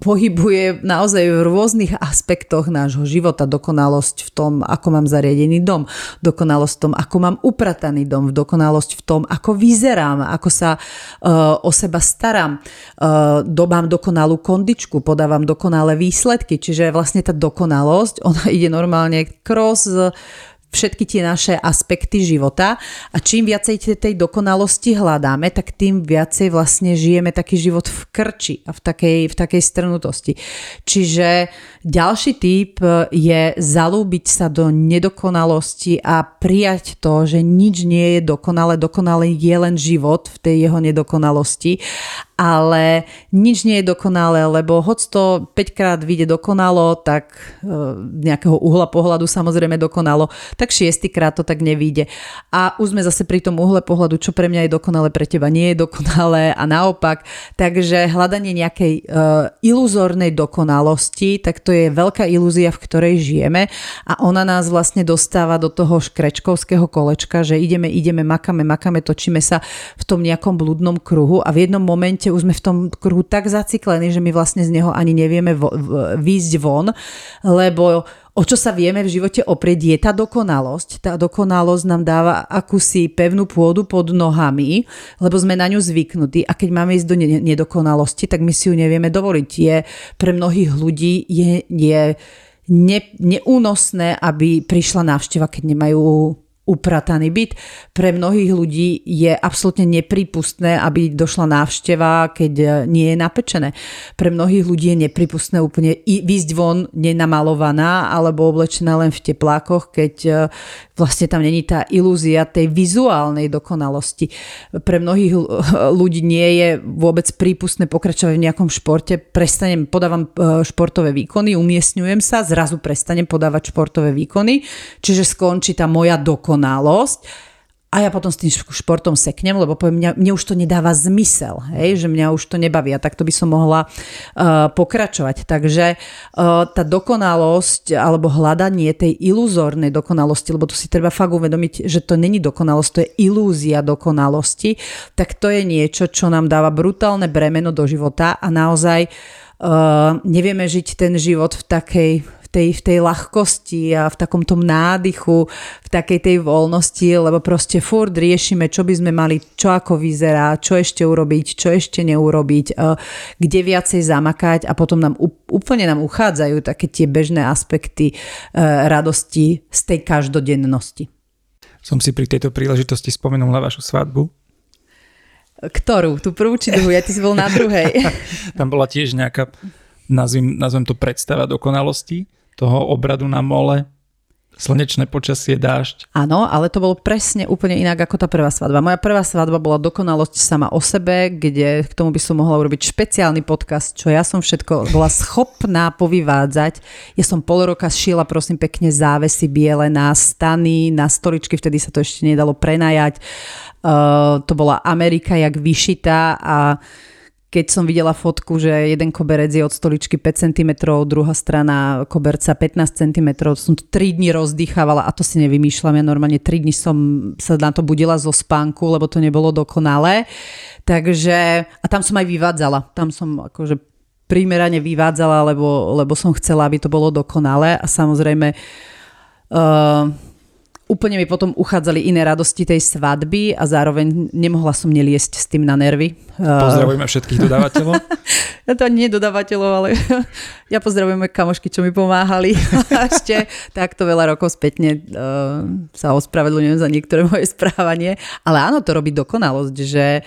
pohybuje naozaj v rôznych aspektoch nášho života. Dokonalosť v tom, ako mám zariadený dom, dokonalosť v tom, ako mám uprataný dom, dokonalosť v tom, ako vyzerám, ako sa uh, o seba starám, uh, do, mám dokonalú kondičku, podávam dokonalé výsledky, čiže vlastne tá dokonalosť, ona ide normálne cross všetky tie naše aspekty života. A čím viacej tej dokonalosti hľadáme, tak tým viacej vlastne žijeme taký život v krči a v takej, v takej strnutosti. Čiže ďalší typ je zalúbiť sa do nedokonalosti a prijať to, že nič nie je dokonale, dokonalý je len život v tej jeho nedokonalosti ale nič nie je dokonalé, lebo hoď to 5 krát vyjde dokonalo, tak e, nejakého uhla pohľadu samozrejme dokonalo, tak 6 krát to tak nevíde. A už sme zase pri tom uhle pohľadu, čo pre mňa je dokonalé, pre teba nie je dokonalé a naopak. Takže hľadanie nejakej uh, iluzórnej dokonalosti, tak to je veľká ilúzia, v ktorej žijeme a ona nás vlastne dostáva do toho škrečkovského kolečka, že ideme, ideme, makame, makame, točíme sa v tom nejakom blúdnom kruhu a v jednom momente už sme v tom kruhu tak zaciklení, že my vlastne z neho ani nevieme vo, výjsť von, lebo o čo sa vieme v živote oprieť je tá dokonalosť. Tá dokonalosť nám dáva akúsi pevnú pôdu pod nohami, lebo sme na ňu zvyknutí a keď máme ísť do nedokonalosti, tak my si ju nevieme dovoliť. Je pre mnohých ľudí je, je ne, neúnosné, aby prišla návšteva, keď nemajú uprataný byt. Pre mnohých ľudí je absolútne nepripustné, aby došla návšteva, keď nie je napečené. Pre mnohých ľudí je nepripustné úplne výjsť von nenamalovaná alebo oblečená len v teplákoch, keď e, vlastne tam není tá ilúzia tej vizuálnej dokonalosti. Pre mnohých ľudí nie je vôbec prípustné pokračovať v nejakom športe. Prestanem, podávam e, športové výkony, umiestňujem sa, zrazu prestanem podávať športové výkony, čiže skončí tá moja dokonalosť a ja potom s tým športom seknem, lebo poviem, mňa, mne už to nedáva zmysel, hej, že mňa už to nebaví a takto by som mohla uh, pokračovať. Takže uh, tá dokonalosť alebo hľadanie tej iluzórnej dokonalosti, lebo tu si treba fakt uvedomiť, že to není dokonalosť, to je ilúzia dokonalosti, tak to je niečo, čo nám dáva brutálne bremeno do života a naozaj uh, nevieme žiť ten život v takej tej, v tej ľahkosti a v takom tom nádychu, v takej tej voľnosti, lebo proste furt riešime, čo by sme mali, čo ako vyzerá, čo ešte urobiť, čo ešte neurobiť, e, kde viacej zamakať a potom nám úplne nám uchádzajú také tie bežné aspekty e, radosti z tej každodennosti. Som si pri tejto príležitosti spomenul na vašu svadbu. Ktorú? Tú prvú či druhú? Ja ty si bol na druhej. Tam bola tiež nejaká, nazvem, nazvem to predstava dokonalosti toho obradu na mole. Slnečné počasie, dážď. Áno, ale to bolo presne úplne inak ako tá prvá svadba. Moja prvá svadba bola dokonalosť sama o sebe, kde k tomu by som mohla urobiť špeciálny podcast, čo ja som všetko bola schopná povyvádzať. Ja som pol roka šila prosím pekne závesy biele na stany, na stoličky, vtedy sa to ešte nedalo prenajať. Uh, to bola Amerika jak vyšitá a uh, keď som videla fotku, že jeden koberec je od stoličky 5 cm, druhá strana koberca 15 cm, som to 3 dní rozdýchávala a to si nevymýšľam. Ja normálne 3 dní som sa na to budila zo spánku, lebo to nebolo dokonalé. Takže, a tam som aj vyvádzala. Tam som akože primerane vyvádzala, lebo, lebo som chcela, aby to bolo dokonalé a samozrejme uh, úplne mi potom uchádzali iné radosti tej svadby a zároveň nemohla som neliesť s tým na nervy. Pozdravujeme všetkých dodávateľov. ja to nie dodávateľov, ale ja pozdravujem kamošky, čo mi pomáhali. Ešte takto veľa rokov spätne uh, sa ospravedlňujem za niektoré moje správanie. Ale áno, to robí dokonalosť, že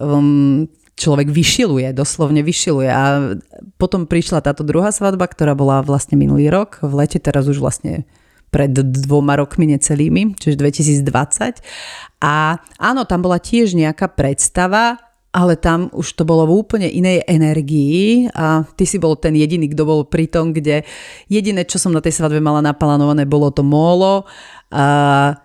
um, človek vyšiluje, doslovne vyšiluje. A potom prišla táto druhá svadba, ktorá bola vlastne minulý rok, v lete, teraz už vlastne pred dvoma rokmi necelými, čiže 2020. A áno, tam bola tiež nejaká predstava, ale tam už to bolo v úplne inej energii a ty si bol ten jediný, kto bol pri tom, kde jediné, čo som na tej svadbe mala naplánované, bolo to mólo. A,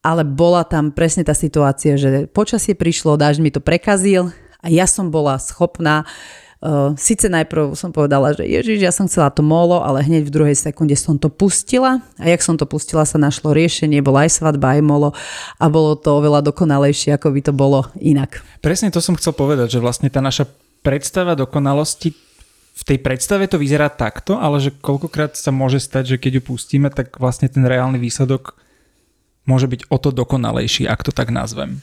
ale bola tam presne tá situácia, že počasie prišlo, dážď mi to prekazil a ja som bola schopná uh, Uh, Sice najprv som povedala, že ježiš, ja som chcela to molo, ale hneď v druhej sekunde som to pustila a jak som to pustila, sa našlo riešenie, bola aj svadba, aj molo a bolo to oveľa dokonalejšie, ako by to bolo inak. Presne to som chcel povedať, že vlastne tá naša predstava dokonalosti v tej predstave to vyzerá takto, ale že koľkokrát sa môže stať, že keď ju pustíme, tak vlastne ten reálny výsledok môže byť o to dokonalejší, ak to tak nazvem.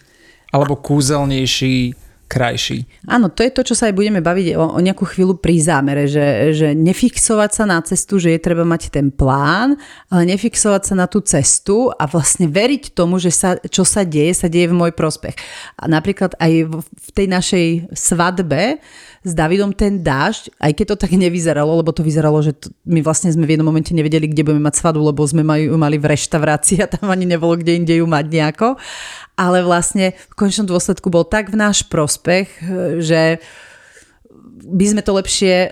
Alebo kúzelnejší, krajší. Áno, to je to, čo sa aj budeme baviť o, o nejakú chvíľu pri zámere, že, že nefixovať sa na cestu, že je treba mať ten plán, ale nefixovať sa na tú cestu a vlastne veriť tomu, že sa, čo sa deje, sa deje v môj prospech. A napríklad aj v, v tej našej svadbe s Davidom ten dážď, aj keď to tak nevyzeralo, lebo to vyzeralo, že to, my vlastne sme v jednom momente nevedeli, kde budeme mať svadbu, lebo sme mali, mali v reštaurácii a tam ani nebolo kde inde ju mať nejako ale vlastne v končnom dôsledku bol tak v náš prospech, že by sme to lepšie,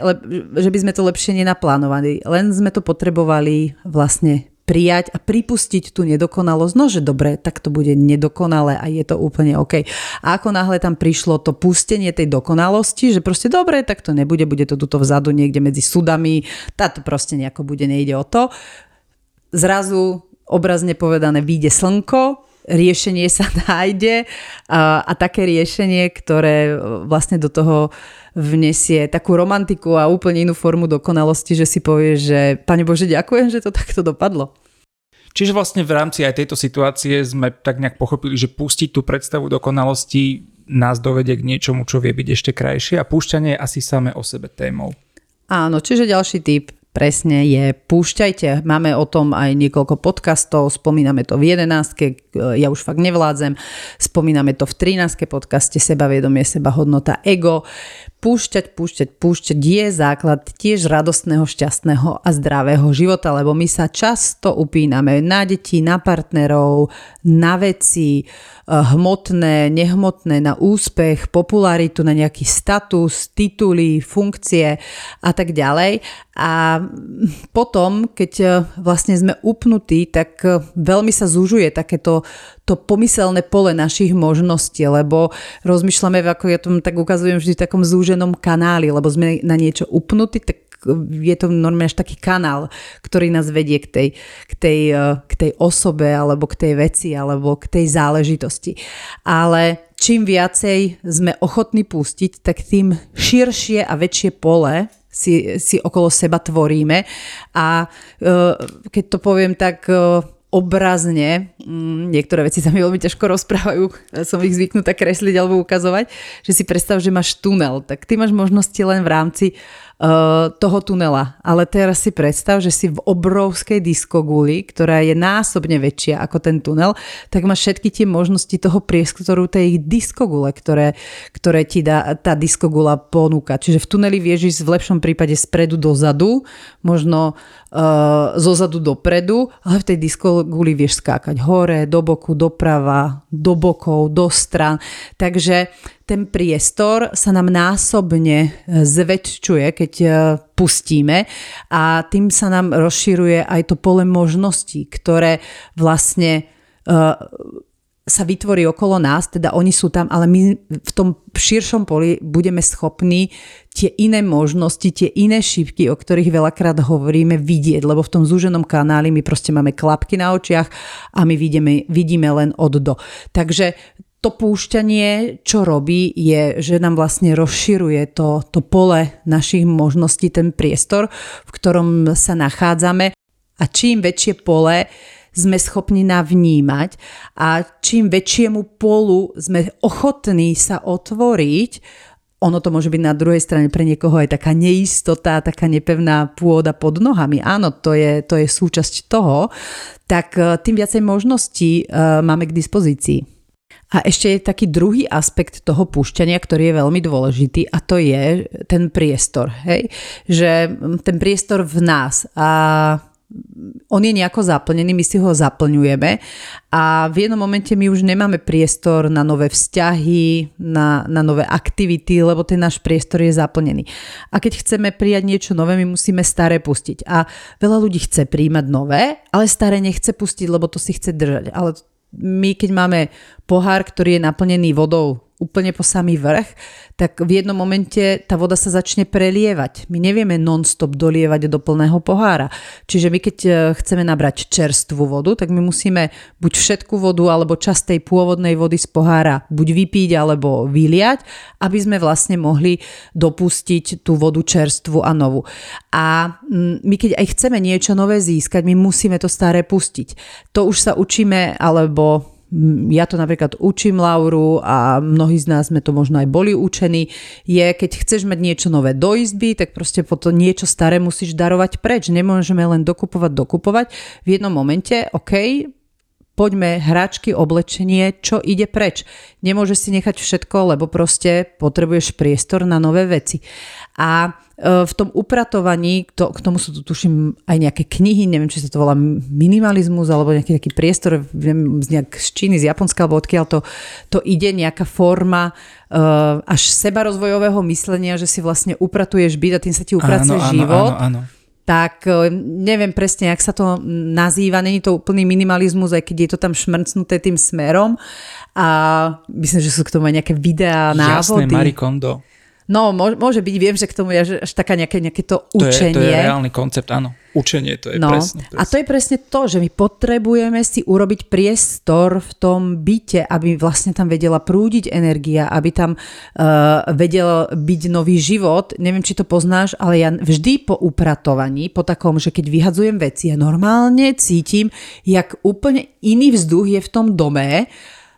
že by sme to lepšie nenaplánovali. Len sme to potrebovali vlastne prijať a pripustiť tú nedokonalosť. No, že dobre, tak to bude nedokonalé a je to úplne OK. A ako náhle tam prišlo to pustenie tej dokonalosti, že proste dobre, tak to nebude, bude to tuto vzadu niekde medzi sudami, táto proste nejako bude, nejde o to. Zrazu obrazne povedané vyjde slnko, riešenie sa nájde a, a také riešenie, ktoré vlastne do toho vnesie takú romantiku a úplne inú formu dokonalosti, že si povie, že Pane Bože, ďakujem, že to takto dopadlo. Čiže vlastne v rámci aj tejto situácie sme tak nejak pochopili, že pustiť tú predstavu dokonalosti nás dovedie k niečomu, čo vie byť ešte krajšie a púšťanie je asi samé o sebe témou. Áno, čiže ďalší typ presne je púšťajte. Máme o tom aj niekoľko podcastov, spomíname to v 11, ja už fakt nevládzem, spomíname to v 13 podcaste Sebavedomie, seba hodnota, ego. Púšťať, púšťať, púšťať je základ tiež radostného, šťastného a zdravého života, lebo my sa často upíname na deti, na partnerov, na veci, Eh, hmotné, nehmotné, na úspech, popularitu, na nejaký status, tituly, funkcie a tak ďalej. A potom, keď eh, vlastne sme upnutí, tak eh, veľmi sa zužuje takéto to pomyselné pole našich možností, lebo rozmýšľame, ako ja tom tak ukazujem vždy v takom zúženom kanáli, lebo sme na niečo upnutí, tak je to normálne až taký kanál, ktorý nás vedie k tej, k tej, eh, k tej osobe alebo k tej veci alebo k tej záležitosti. Ale čím viacej sme ochotní pustiť, tak tým širšie a väčšie pole si, si okolo seba tvoríme. A eh, keď to poviem tak obrazne, mm, niektoré veci sa mi veľmi ťažko rozprávajú, som ich zvyknutá kresliť alebo ukazovať, že si predstav, že máš tunel, tak ty máš možnosti len v rámci toho tunela. Ale teraz si predstav, že si v obrovskej diskoguli, ktorá je násobne väčšia ako ten tunel, tak máš všetky tie možnosti toho priestoru tej diskogule, ktoré, ktoré ti dá, tá diskogula ponúka. Čiže v tuneli vieš ísť v lepšom prípade spredu dozadu, možno uh, zozadu dopredu, ale v tej diskoguli vieš skákať hore, do boku, doprava, do bokov, do stran. Takže ten priestor sa nám násobne e, zväčšuje, keď e, pustíme a tým sa nám rozširuje aj to pole možností, ktoré vlastne e, sa vytvorí okolo nás, teda oni sú tam, ale my v tom širšom poli budeme schopní tie iné možnosti, tie iné šípky, o ktorých veľakrát hovoríme, vidieť, lebo v tom zúženom kanáli my proste máme klapky na očiach a my vidíme, vidíme len od do. Takže to púšťanie, čo robí, je, že nám vlastne rozširuje to, to pole našich možností, ten priestor, v ktorom sa nachádzame. A čím väčšie pole sme schopní navnímať a čím väčšiemu polu sme ochotní sa otvoriť, ono to môže byť na druhej strane pre niekoho aj taká neistota, taká nepevná pôda pod nohami. Áno, to je, to je súčasť toho. Tak eh, tým viacej možností uh, máme k dispozícii. A ešte je taký druhý aspekt toho púšťania, ktorý je veľmi dôležitý a to je ten priestor. Hej? Že ten priestor v nás a on je nejako zaplnený, my si ho zaplňujeme a v jednom momente my už nemáme priestor na nové vzťahy, na, na nové aktivity, lebo ten náš priestor je zaplnený. A keď chceme prijať niečo nové, my musíme staré pustiť. A veľa ľudí chce príjmať nové, ale staré nechce pustiť, lebo to si chce držať. Ale my keď máme pohár, ktorý je naplnený vodou úplne po samý vrch, tak v jednom momente tá voda sa začne prelievať. My nevieme non-stop dolievať do plného pohára. Čiže my keď e, chceme nabrať čerstvú vodu, tak my musíme buď všetku vodu alebo časť tej pôvodnej vody z pohára buď vypiť alebo vyliať, aby sme vlastne mohli dopustiť tú vodu čerstvu a novú. A mm, my keď aj chceme niečo nové získať, my musíme to staré pustiť. To už sa učíme alebo ja to napríklad učím Lauru a mnohí z nás sme to možno aj boli učení, je keď chceš mať niečo nové do izby, tak proste potom niečo staré musíš darovať preč. Nemôžeme len dokupovať, dokupovať. V jednom momente, OK, poďme hračky, oblečenie, čo ide preč. Nemôžeš si nechať všetko, lebo proste potrebuješ priestor na nové veci. A e, v tom upratovaní, to, k tomu sú tu tuším aj nejaké knihy, neviem, či sa to volá minimalizmus alebo nejaký taký priestor, neviem, z, nejak z Číny, z Japonska alebo odkiaľ to, to ide, nejaká forma uh, až sebarozvojového myslenia, že si vlastne upratuješ byt a tým sa ti upracuje áno, život. Áno, áno, áno tak e, neviem presne, jak sa to nazýva, není to úplný minimalizmus, aj keď je to tam šmrcnuté tým smerom a myslím, že sú k tomu aj nejaké videá, návody. Jasné, Marie Kondo. No, môže byť, viem, že k tomu je až taká nejaké, nejaké to učenie. To je, to je reálny koncept, áno. Učenie, to je no, presne. To je... A to je presne to, že my potrebujeme si urobiť priestor v tom byte, aby vlastne tam vedela prúdiť energia, aby tam uh, vedel byť nový život. Neviem, či to poznáš, ale ja vždy po upratovaní, po takom, že keď vyhadzujem veci, ja normálne cítim, jak úplne iný vzduch je v tom dome,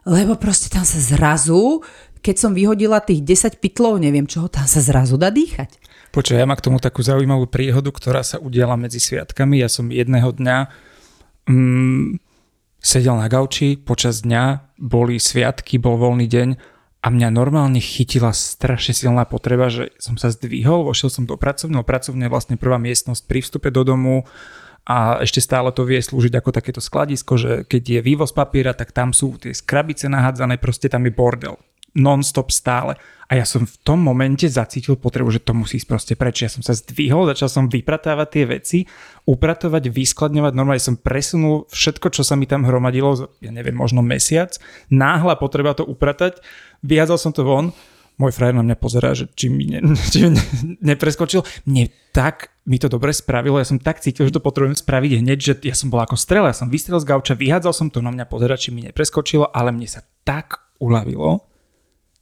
lebo proste tam sa zrazu keď som vyhodila tých 10 pytlov, neviem čoho, tam sa zrazu dá dýchať. Počkaj, ja mám k tomu takú zaujímavú príhodu, ktorá sa udiala medzi sviatkami. Ja som jedného dňa mm, sedel na gauči, počas dňa boli sviatky, bol voľný deň a mňa normálne chytila strašne silná potreba, že som sa zdvihol, vošiel som do pracovného, pracovne vlastne prvá miestnosť pri vstupe do domu a ešte stále to vie slúžiť ako takéto skladisko, že keď je vývoz papiera, tak tam sú tie skrabice nahádzané, proste tam je bordel non-stop stále. A ja som v tom momente zacítil potrebu, že to musí ísť proste preč. Ja som sa zdvihol, začal som vypratávať tie veci, upratovať, vyskladňovať. Normálne som presunul všetko, čo sa mi tam hromadilo, ja neviem, možno mesiac. Náhla potreba to upratať. Vyhádzal som to von. Môj frajer na mňa pozerá, že či mi, ne, či mi ne, nepreskočil. Mne tak mi to dobre spravilo, ja som tak cítil, že to potrebujem spraviť hneď, že ja som bol ako strela, ja som vystrel z gauča, vyhádzal som to na mňa pozerať, či mi nepreskočilo, ale mne sa tak uľavilo,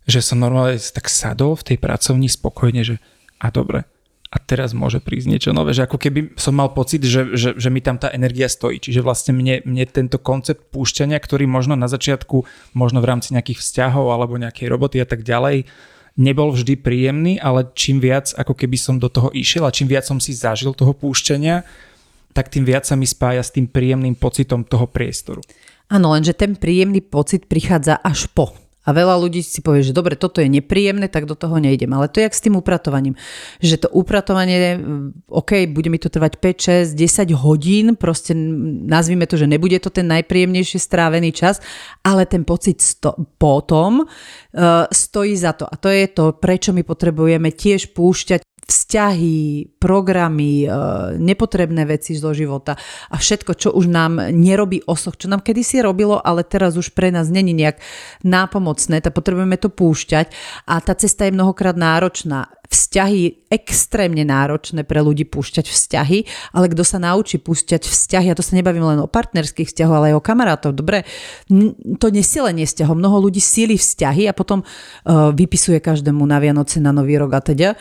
že som normálne tak sadol v tej pracovni spokojne, že a dobre, a teraz môže prísť niečo nové, že ako keby som mal pocit, že, že, že mi tam tá energia stojí. Čiže vlastne mne, mne tento koncept púšťania, ktorý možno na začiatku, možno v rámci nejakých vzťahov alebo nejakej roboty a tak ďalej, nebol vždy príjemný, ale čím viac ako keby som do toho išiel a čím viac som si zažil toho púšťania, tak tým viac sa mi spája s tým príjemným pocitom toho priestoru. Áno, lenže ten príjemný pocit prichádza až po. A veľa ľudí si povie, že dobre, toto je nepríjemné, tak do toho nejdem. Ale to je jak s tým upratovaním. Že to upratovanie, OK, bude mi to trvať 5, 6, 10 hodín, proste nazvime to, že nebude to ten najpríjemnejšie strávený čas, ale ten pocit sto- potom uh, stojí za to. A to je to, prečo my potrebujeme tiež púšťať vzťahy, programy, e, nepotrebné veci zo života a všetko, čo už nám nerobí osoch, čo nám kedysi robilo, ale teraz už pre nás není nejak nápomocné, tak potrebujeme to púšťať a tá cesta je mnohokrát náročná. Vzťahy extrémne náročné pre ľudí púšťať vzťahy, ale kto sa naučí púšťať vzťahy, a to sa nebavím len o partnerských vzťahoch, ale aj o kamarátov, dobre, to nesilenie vzťahov. Mnoho ľudí síli vzťahy a potom uh, vypisuje každému na Vianoce, na Nový rok a teda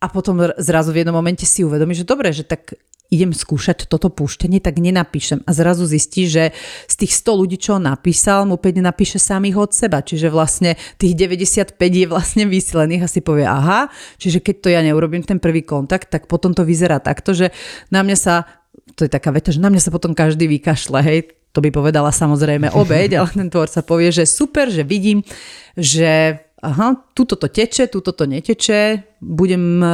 a potom zrazu v jednom momente si uvedomí, že dobre, že tak idem skúšať toto púštenie, tak nenapíšem. A zrazu zistí, že z tých 100 ľudí, čo napísal, mu 5 napíše samých od seba. Čiže vlastne tých 95 je vlastne vyslených a si povie, aha, čiže keď to ja neurobím ten prvý kontakt, tak potom to vyzerá takto, že na mňa sa, to je taká veta, že na mňa sa potom každý vykašle, hej, to by povedala samozrejme obeď, ale ten tvor sa povie, že super, že vidím, že aha, tuto to teče, tuto to neteče, budem e,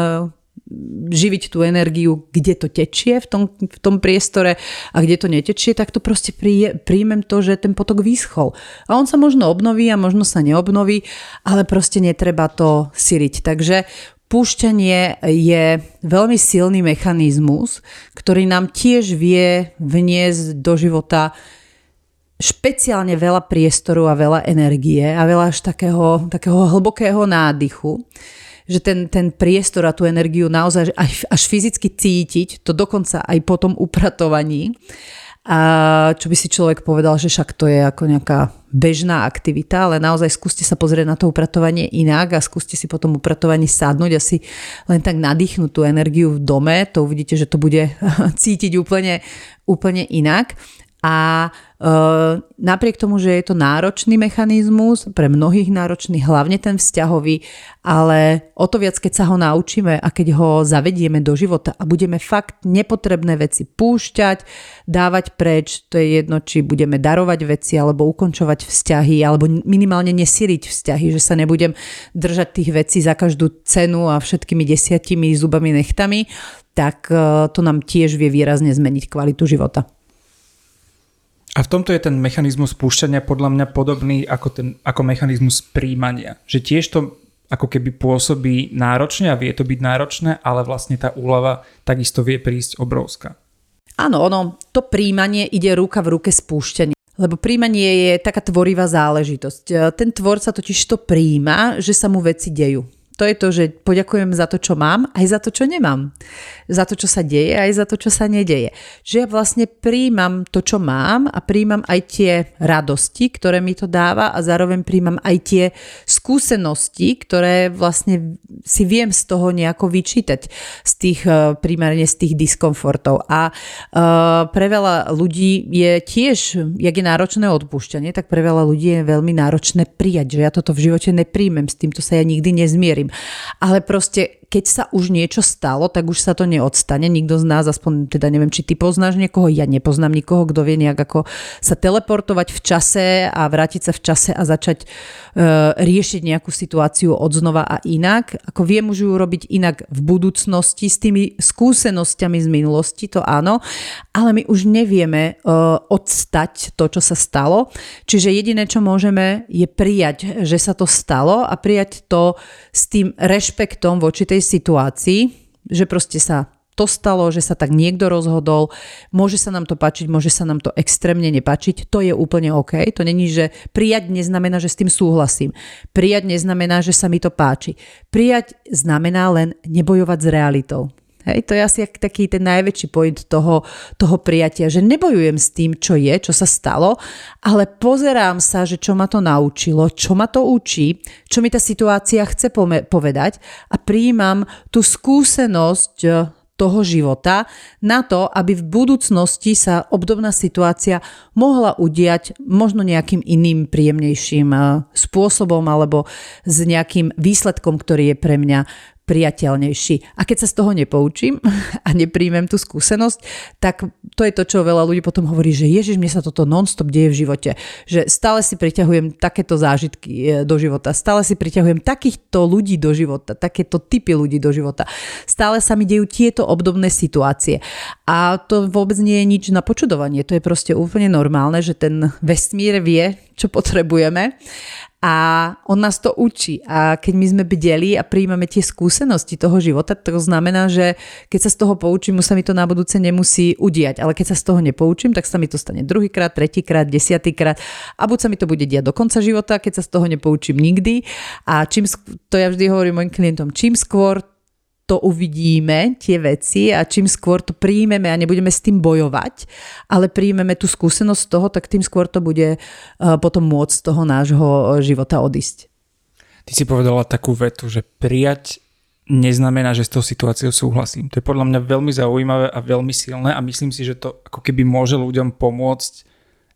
živiť tú energiu, kde to tečie v tom, v tom priestore a kde to netečie, tak to proste príje, príjmem to, že ten potok vyschol. A on sa možno obnoví a možno sa neobnoví, ale proste netreba to siliť. Takže Púšťanie je veľmi silný mechanizmus, ktorý nám tiež vie vniesť do života špeciálne veľa priestoru a veľa energie a veľa až takého, takého hlbokého nádychu, že ten, ten priestor a tú energiu naozaj až, až fyzicky cítiť, to dokonca aj po tom upratovaní. A čo by si človek povedal, že však to je ako nejaká bežná aktivita, ale naozaj skúste sa pozrieť na to upratovanie inak a skúste si potom upratovaní sadnúť a si len tak nadýchnuť tú energiu v dome, to uvidíte, že to bude cítiť úplne, úplne inak. A Uh, napriek tomu, že je to náročný mechanizmus, pre mnohých náročný, hlavne ten vzťahový, ale o to viac, keď sa ho naučíme a keď ho zavedieme do života a budeme fakt nepotrebné veci púšťať, dávať preč, to je jedno, či budeme darovať veci alebo ukončovať vzťahy, alebo minimálne nesiliť vzťahy, že sa nebudem držať tých vecí za každú cenu a všetkými desiatimi zubami nechtami, tak uh, to nám tiež vie výrazne zmeniť kvalitu života. A v tomto je ten mechanizmus púšťania podľa mňa podobný ako, ten, ako mechanizmus príjmania. Že tiež to ako keby pôsobí náročne a vie to byť náročné, ale vlastne tá úlava takisto vie prísť obrovská. Áno, ono, to príjmanie ide ruka v ruke s púšťaním. Lebo príjmanie je taká tvorivá záležitosť. Ten tvorca totiž to príjma, že sa mu veci dejú to je to, že poďakujem za to, čo mám, aj za to, čo nemám. Za to, čo sa deje, aj za to, čo sa nedeje. Že ja vlastne príjmam to, čo mám a príjmam aj tie radosti, ktoré mi to dáva a zároveň príjmam aj tie skúsenosti, ktoré vlastne si viem z toho nejako vyčítať, z tých, e, primárne z tých diskomfortov. A uh, pre veľa ľudí je tiež, jak je náročné odpúšťanie, tak pre veľa ľudí je veľmi náročné prijať, že ja toto v živote nepríjmem, s týmto sa ja nikdy nezmierim Ale proste keď sa už niečo stalo, tak už sa to neodstane. Nikto z nás, aspoň teda neviem, či ty poznáš niekoho, ja nepoznám nikoho, kto vie nejak ako sa teleportovať v čase a vrátiť sa v čase a začať uh, riešiť nejakú situáciu od znova a inak. Ako vie, môžu urobiť inak v budúcnosti s tými skúsenosťami z minulosti, to áno, ale my už nevieme uh, odstať to, čo sa stalo. Čiže jediné, čo môžeme, je prijať, že sa to stalo a prijať to s tým rešpektom voči tej situácii, že proste sa to stalo, že sa tak niekto rozhodol, môže sa nám to páčiť, môže sa nám to extrémne nepáčiť, to je úplne OK. To není, že prijať neznamená, že s tým súhlasím. Prijať neznamená, že sa mi to páči. Prijať znamená len nebojovať s realitou. Hej, to je asi taký ten najväčší point toho, toho prijatia, že nebojujem s tým, čo je, čo sa stalo, ale pozerám sa, že čo ma to naučilo, čo ma to učí, čo mi tá situácia chce povedať a príjmam tú skúsenosť toho života na to, aby v budúcnosti sa obdobná situácia mohla udiať možno nejakým iným príjemnejším eh, spôsobom alebo s nejakým výsledkom, ktorý je pre mňa priateľnejší. A keď sa z toho nepoučím a nepríjmem tú skúsenosť, tak to je to, čo veľa ľudí potom hovorí, že ježiš, mne sa toto non-stop deje v živote. Že stále si priťahujem takéto zážitky e, do života, stále si priťahujem takýchto ľudí do života, takéto typy ľudí do života. Stále sa mi dejú tieto obdobné situácie. A to vôbec nie je nič na počudovanie. To je proste úplne normálne, že ten vesmír vie, čo potrebujeme a on nás to učí. A keď my sme bdeli a príjmame tie skúsenosti toho života, to znamená, že keď sa z toho poučím, sa mi to na budúce nemusí udiať. Ale keď sa z toho nepoučím, tak sa mi to stane druhýkrát, tretíkrát, desiatýkrát a buď sa mi to bude diať do konca života, keď sa z toho nepoučím nikdy. A čím, to ja vždy hovorím mojim klientom, čím skôr to uvidíme, tie veci a čím skôr to príjmeme a nebudeme s tým bojovať, ale príjmeme tú skúsenosť z toho, tak tým skôr to bude uh, potom môcť z toho nášho života odísť. Ty si povedala takú vetu, že prijať neznamená, že s tou situáciou súhlasím. To je podľa mňa veľmi zaujímavé a veľmi silné a myslím si, že to ako keby môže ľuďom pomôcť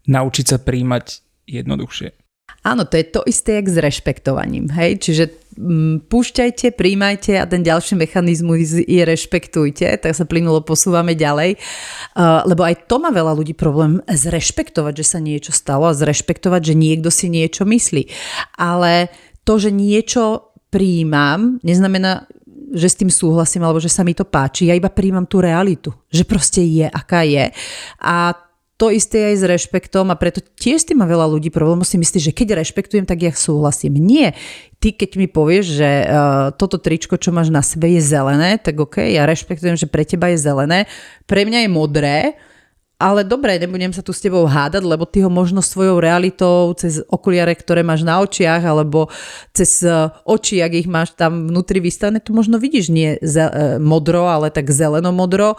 naučiť sa príjmať jednoduchšie. Áno, to je to isté, jak s rešpektovaním. Hej? Čiže mm, púšťajte, príjmajte a ten ďalší mechanizmus je rešpektujte, tak sa plynulo posúvame ďalej. Uh, lebo aj to má veľa ľudí problém zrešpektovať, že sa niečo stalo a zrešpektovať, že niekto si niečo myslí. Ale to, že niečo príjmam, neznamená, že s tým súhlasím alebo že sa mi to páči. Ja iba príjmam tú realitu, že proste je, aká je. A to isté aj s rešpektom a preto tiež s tým má veľa ľudí problém si myslí, že keď rešpektujem, tak ja súhlasím. Nie. Ty keď mi povieš, že uh, toto tričko, čo máš na sebe je zelené, tak ok, ja rešpektujem, že pre teba je zelené, pre mňa je modré, ale dobre, nebudem sa tu s tebou hádať, lebo ty ho možno svojou realitou cez okuliare, ktoré máš na očiach, alebo cez e, oči, ak ich máš tam vnútri vystavené, tu možno vidíš nie e, modro, ale tak zeleno-modro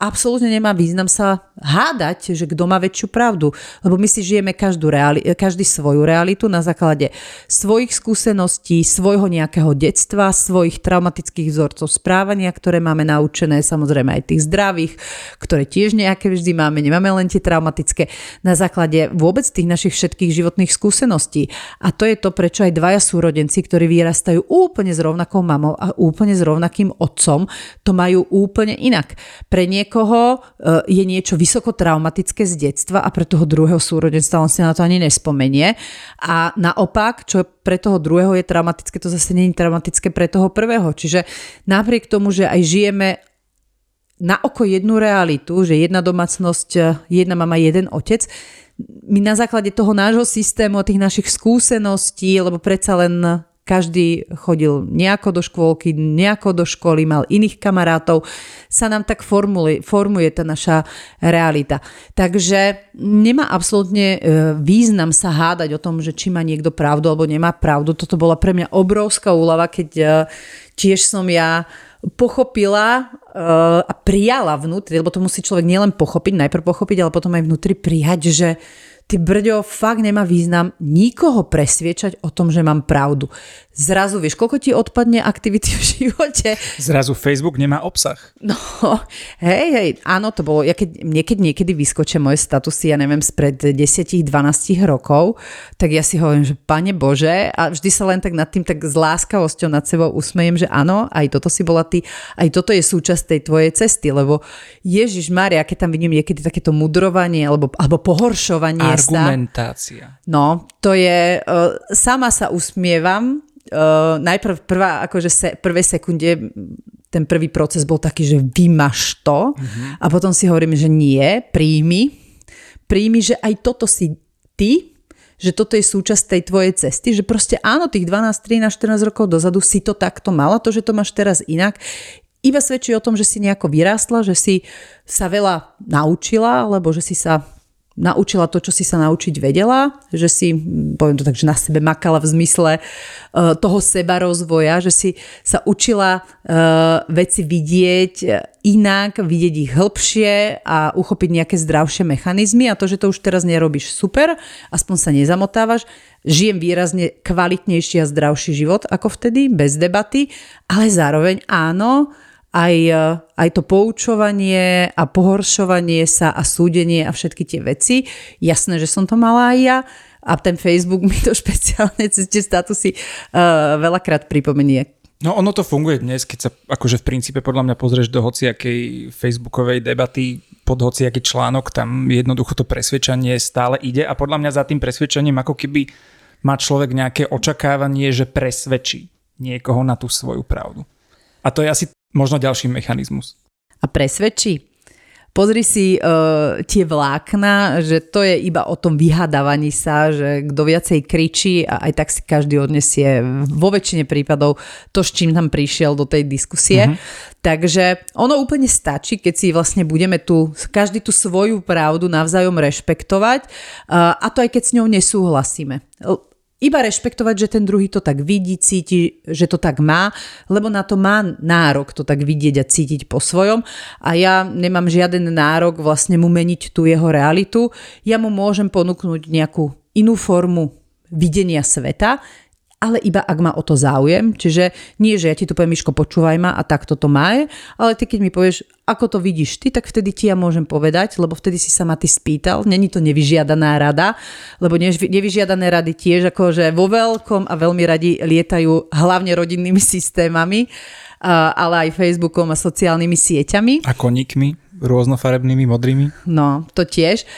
absolútne nemá význam sa hádať, že kto má väčšiu pravdu. Lebo my si žijeme každú reali- každý svoju realitu na základe svojich skúseností, svojho nejakého detstva, svojich traumatických vzorcov správania, ktoré máme naučené, samozrejme aj tých zdravých, ktoré tiež nejaké vždy máme, nemáme len tie traumatické, na základe vôbec tých našich všetkých životných skúseností. A to je to, prečo aj dvaja súrodenci, ktorí vyrastajú úplne s rovnakou mamou a úplne s rovnakým otcom, to majú úplne inak. Pre niek- niekoho eh, je niečo vysoko traumatické z detstva a pre toho druhého súrodenstva on si na to ani nespomenie. A naopak, čo pre toho druhého je traumatické, to zase nie je traumatické pre toho prvého. Čiže napriek tomu, že aj žijeme na oko jednu realitu, že jedna domácnosť, eh, jedna mama, jeden otec, my na základe toho nášho systému, tých našich skúseností, lebo predsa len každý chodil nejako do škôlky, nejako do školy, mal iných kamarátov, sa nám tak formuje, formuje tá naša realita. Takže nemá absolútne e, význam sa hádať o tom, že či má niekto pravdu alebo nemá pravdu. Toto bola pre mňa obrovská úlava, keď e, tiež som ja pochopila uh, a prijala vnútri, lebo to musí človek nielen pochopiť, najprv pochopiť, ale potom aj vnútri prijať, že ty brďo, fakt nemá význam nikoho presviečať o tom, že mám pravdu. Zrazu vieš, koľko ti odpadne aktivity v živote. Zrazu Facebook nemá obsah. No, hej, hej, áno, to bolo, ja keď niekedy, niekedy vyskočia moje statusy, ja neviem, spred 10-12 rokov, tak ja si hovorím, že pane Bože, a vždy sa len tak nad tým tak s láskavosťou nad sebou usmejem, že áno, aj toto si bola ty, aj toto je súčasť tej tvojej cesty, lebo Ježiš Maria, keď tam vidím niekedy takéto mudrovanie alebo, alebo pohoršovanie Argumentácia. No, to je, uh, sama sa usmievam, uh, najprv prvá, akože se, prvé sekunde ten prvý proces bol taký, že vymaš to uh-huh. a potom si hovorím, že nie, príjmi, príjmi, že aj toto si ty, že toto je súčasť tej tvojej cesty, že proste áno, tých 12, 13, 14 rokov dozadu si to takto mala, to, že to máš teraz inak, iba svedčí o tom, že si nejako vyrástla, že si sa veľa naučila, alebo že si sa naučila to, čo si sa naučiť vedela, že si, poviem to tak, že na sebe makala v zmysle uh, toho seba rozvoja, že si sa učila uh, veci vidieť inak, vidieť ich hĺbšie a uchopiť nejaké zdravšie mechanizmy a to, že to už teraz nerobíš super, aspoň sa nezamotávaš, žijem výrazne kvalitnejší a zdravší život ako vtedy, bez debaty, ale zároveň áno, aj, aj to poučovanie a pohoršovanie sa a súdenie a všetky tie veci. Jasné, že som to mala aj ja a ten Facebook mi to špeciálne cez tie statusy uh, veľakrát pripomenie. No ono to funguje dnes, keď sa akože v princípe podľa mňa pozrieš do hociakej facebookovej debaty pod hociaký článok, tam jednoducho to presvedčanie stále ide a podľa mňa za tým presvedčením ako keby má človek nejaké očakávanie, že presvedčí niekoho na tú svoju pravdu. A to je asi možno ďalší mechanizmus. A presvedčí? Pozri si uh, tie vlákna, že to je iba o tom vyhadávaní sa, že kto viacej kričí a aj tak si každý odnesie vo väčšine prípadov to, s čím tam prišiel do tej diskusie. Uh-huh. Takže ono úplne stačí, keď si vlastne budeme tu, každý tú svoju pravdu navzájom rešpektovať uh, a to aj keď s ňou nesúhlasíme iba rešpektovať, že ten druhý to tak vidí, cíti, že to tak má, lebo na to má nárok to tak vidieť a cítiť po svojom a ja nemám žiaden nárok vlastne mu meniť tú jeho realitu. Ja mu môžem ponúknuť nejakú inú formu videnia sveta, ale iba ak má o to záujem. Čiže nie, že ja ti tu poviem, Miško, počúvaj ma a takto to má, ale ty keď mi povieš, ako to vidíš ty, tak vtedy ti ja môžem povedať, lebo vtedy si sa ma ty spýtal. Není to nevyžiadaná rada, lebo nevyžiadané rady tiež akože vo veľkom a veľmi radi lietajú hlavne rodinnými systémami, ale aj Facebookom a sociálnymi sieťami. A koníkmi rôznofarebnými, modrými. No, to tiež.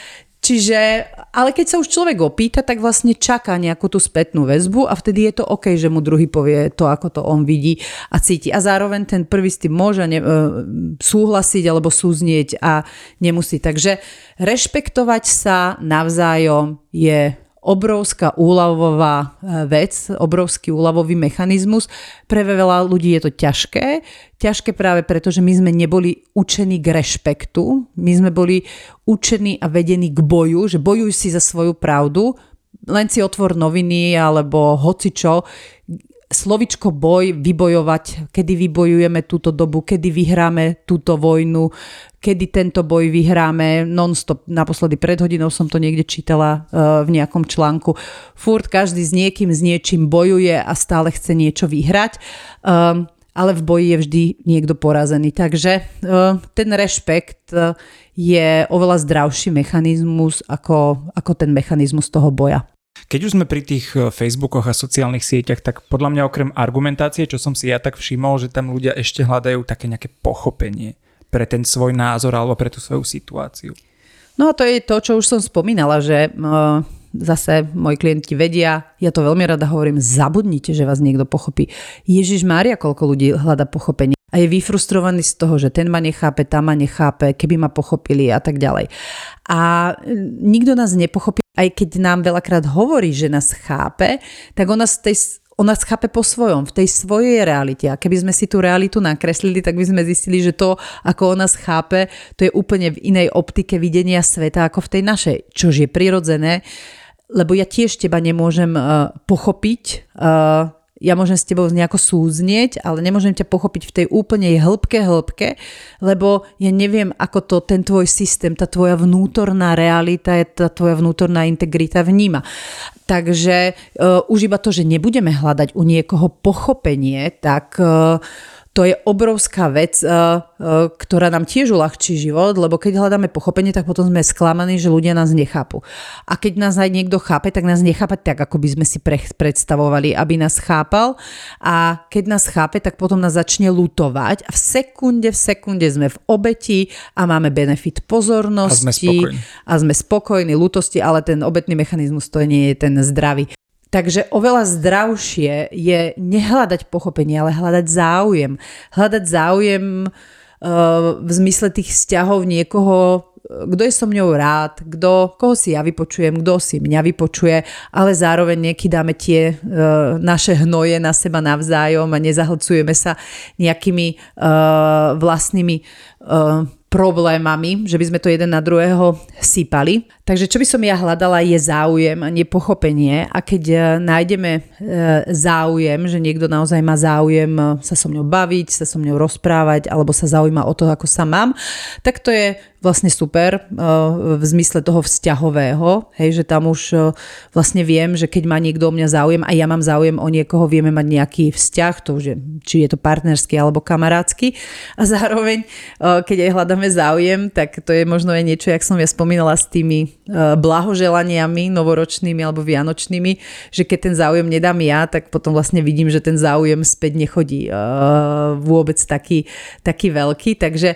Čiže, ale keď sa už človek opýta, tak vlastne čaká nejakú tú spätnú väzbu a vtedy je to OK, že mu druhý povie to, ako to on vidí a cíti. A zároveň ten prvý s tým môže ne, e, súhlasiť alebo súznieť a nemusí. Takže rešpektovať sa navzájom je obrovská úľavová e, vec, obrovský úľavový mechanizmus. Pre veľa ľudí je to ťažké. Ťažké práve preto, že my sme neboli učení k rešpektu. My sme boli učení a vedení k boju, že bojuj si za svoju pravdu, len si otvor noviny alebo hocičo, slovičko boj, vybojovať, kedy vybojujeme túto dobu, kedy vyhráme túto vojnu, kedy tento boj vyhráme non-stop. Naposledy pred hodinou som to niekde čítala uh, v nejakom článku. Furt každý s niekým, s niečím bojuje a stále chce niečo vyhrať. Um, ale v boji je vždy niekto porazený. Takže uh, ten rešpekt je oveľa zdravší mechanizmus ako, ako ten mechanizmus toho boja. Keď už sme pri tých e, Facebookoch a sociálnych sieťach, tak podľa mňa okrem argumentácie, čo som si ja tak všimol, že tam ľudia ešte hľadajú také nejaké pochopenie pre ten svoj názor alebo pre tú svoju situáciu. No a to je to, čo už som spomínala, že uh, zase moji klienti vedia, ja to veľmi rada hovorím, zabudnite, že vás niekto pochopí. Ježiš Mária, koľko ľudí hľada pochopenie a je vyfrustrovaný z toho, že ten ma nechápe, tá ma nechápe, keby ma pochopili a tak ďalej. A nikto nás nepochopí, aj keď nám veľakrát hovorí, že nás chápe, tak on nás, tej, on nás chápe po svojom, v tej svojej realite. A keby sme si tú realitu nakreslili, tak by sme zistili, že to, ako on nás chápe, to je úplne v inej optike videnia sveta ako v tej našej, čož je prirodzené, lebo ja tiež teba nemôžem uh, pochopiť, uh, ja môžem s tebou nejako súznieť, ale nemôžem ťa pochopiť v tej úplnej hĺbke, hĺbke, lebo ja neviem, ako to ten tvoj systém, tá tvoja vnútorná realita, tá tvoja vnútorná integrita vníma. Takže uh, už iba to, že nebudeme hľadať u niekoho pochopenie, tak uh, to je obrovská vec, eh, eh, ktorá nám tiež uľahčí život, lebo keď hľadáme pochopenie, tak potom sme sklamaní, že ľudia nás nechápu. A keď nás aj niekto chápe, tak nás nechápa tak, ako by sme si predstavovali, aby nás chápal. A keď nás chápe, tak potom nás začne lutovať a v sekunde, v sekunde sme v obeti a máme benefit pozornosti. A sme spokojní. A sme spokojní, lutosti, ale ten obetný mechanizmus to nie je ten zdravý. Takže oveľa zdravšie je nehľadať pochopenie, ale hľadať záujem. Hľadať záujem uh, v zmysle tých vzťahov niekoho, kto je so mňou rád, kto, koho si ja vypočujem, kto si mňa vypočuje, ale zároveň dáme tie uh, naše hnoje na seba navzájom a nezahlcujeme sa nejakými uh, vlastnými uh, problémami, že by sme to jeden na druhého sypali. Takže čo by som ja hľadala je záujem a nepochopenie a keď e, nájdeme e, záujem, že niekto naozaj má záujem e, sa so mňou baviť, sa so mňou rozprávať alebo sa zaujíma o to, ako sa mám, tak to je vlastne super v zmysle toho vzťahového, hej, že tam už vlastne viem, že keď má niekto o mňa záujem a ja mám záujem o niekoho, vieme mať nejaký vzťah, to už je, či je to partnerský alebo kamarátsky a zároveň, keď aj hľadáme záujem, tak to je možno aj niečo, jak som ja spomínala s tými blahoželaniami novoročnými alebo vianočnými, že keď ten záujem nedám ja, tak potom vlastne vidím, že ten záujem späť nechodí vôbec taký, taký veľký, takže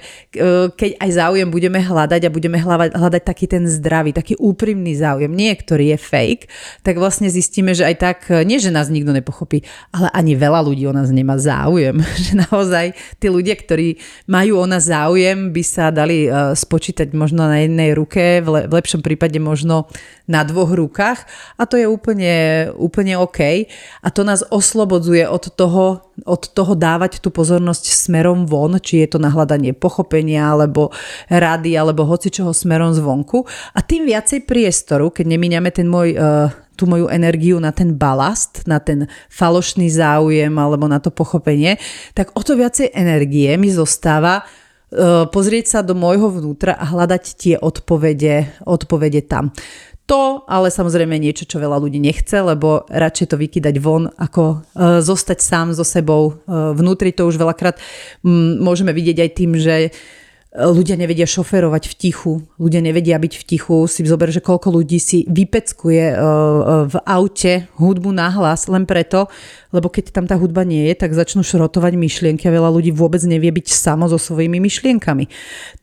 keď aj záujem budeme hľadať a budeme hľadať, taký ten zdravý, taký úprimný záujem, nie ktorý je fake, tak vlastne zistíme, že aj tak, nie že nás nikto nepochopí, ale ani veľa ľudí o nás nemá záujem. Že naozaj tí ľudia, ktorí majú o nás záujem, by sa dali spočítať možno na jednej ruke, v, le, v lepšom prípade možno na dvoch rukách a to je úplne, úplne OK. A to nás oslobodzuje od toho, od toho dávať tú pozornosť smerom von, či je to na hľadanie pochopenia alebo rady alebo hoci čoho smerom zvonku. A tým viacej priestoru, keď nemíňame ten môj uh, tú moju energiu na ten balast, na ten falošný záujem alebo na to pochopenie, tak o to viacej energie mi zostáva pozrieť sa do môjho vnútra a hľadať tie odpovede, odpovede tam. To ale samozrejme niečo, čo veľa ľudí nechce, lebo radšej to vykydať von, ako uh, zostať sám so sebou uh, vnútri. To už veľakrát m, môžeme vidieť aj tým, že ľudia nevedia šoferovať v tichu, ľudia nevedia byť v tichu. Si zober, že koľko ľudí si vypeckuje v aute hudbu na hlas len preto, lebo keď tam tá hudba nie je, tak začnú šrotovať myšlienky a veľa ľudí vôbec nevie byť samo so svojimi myšlienkami.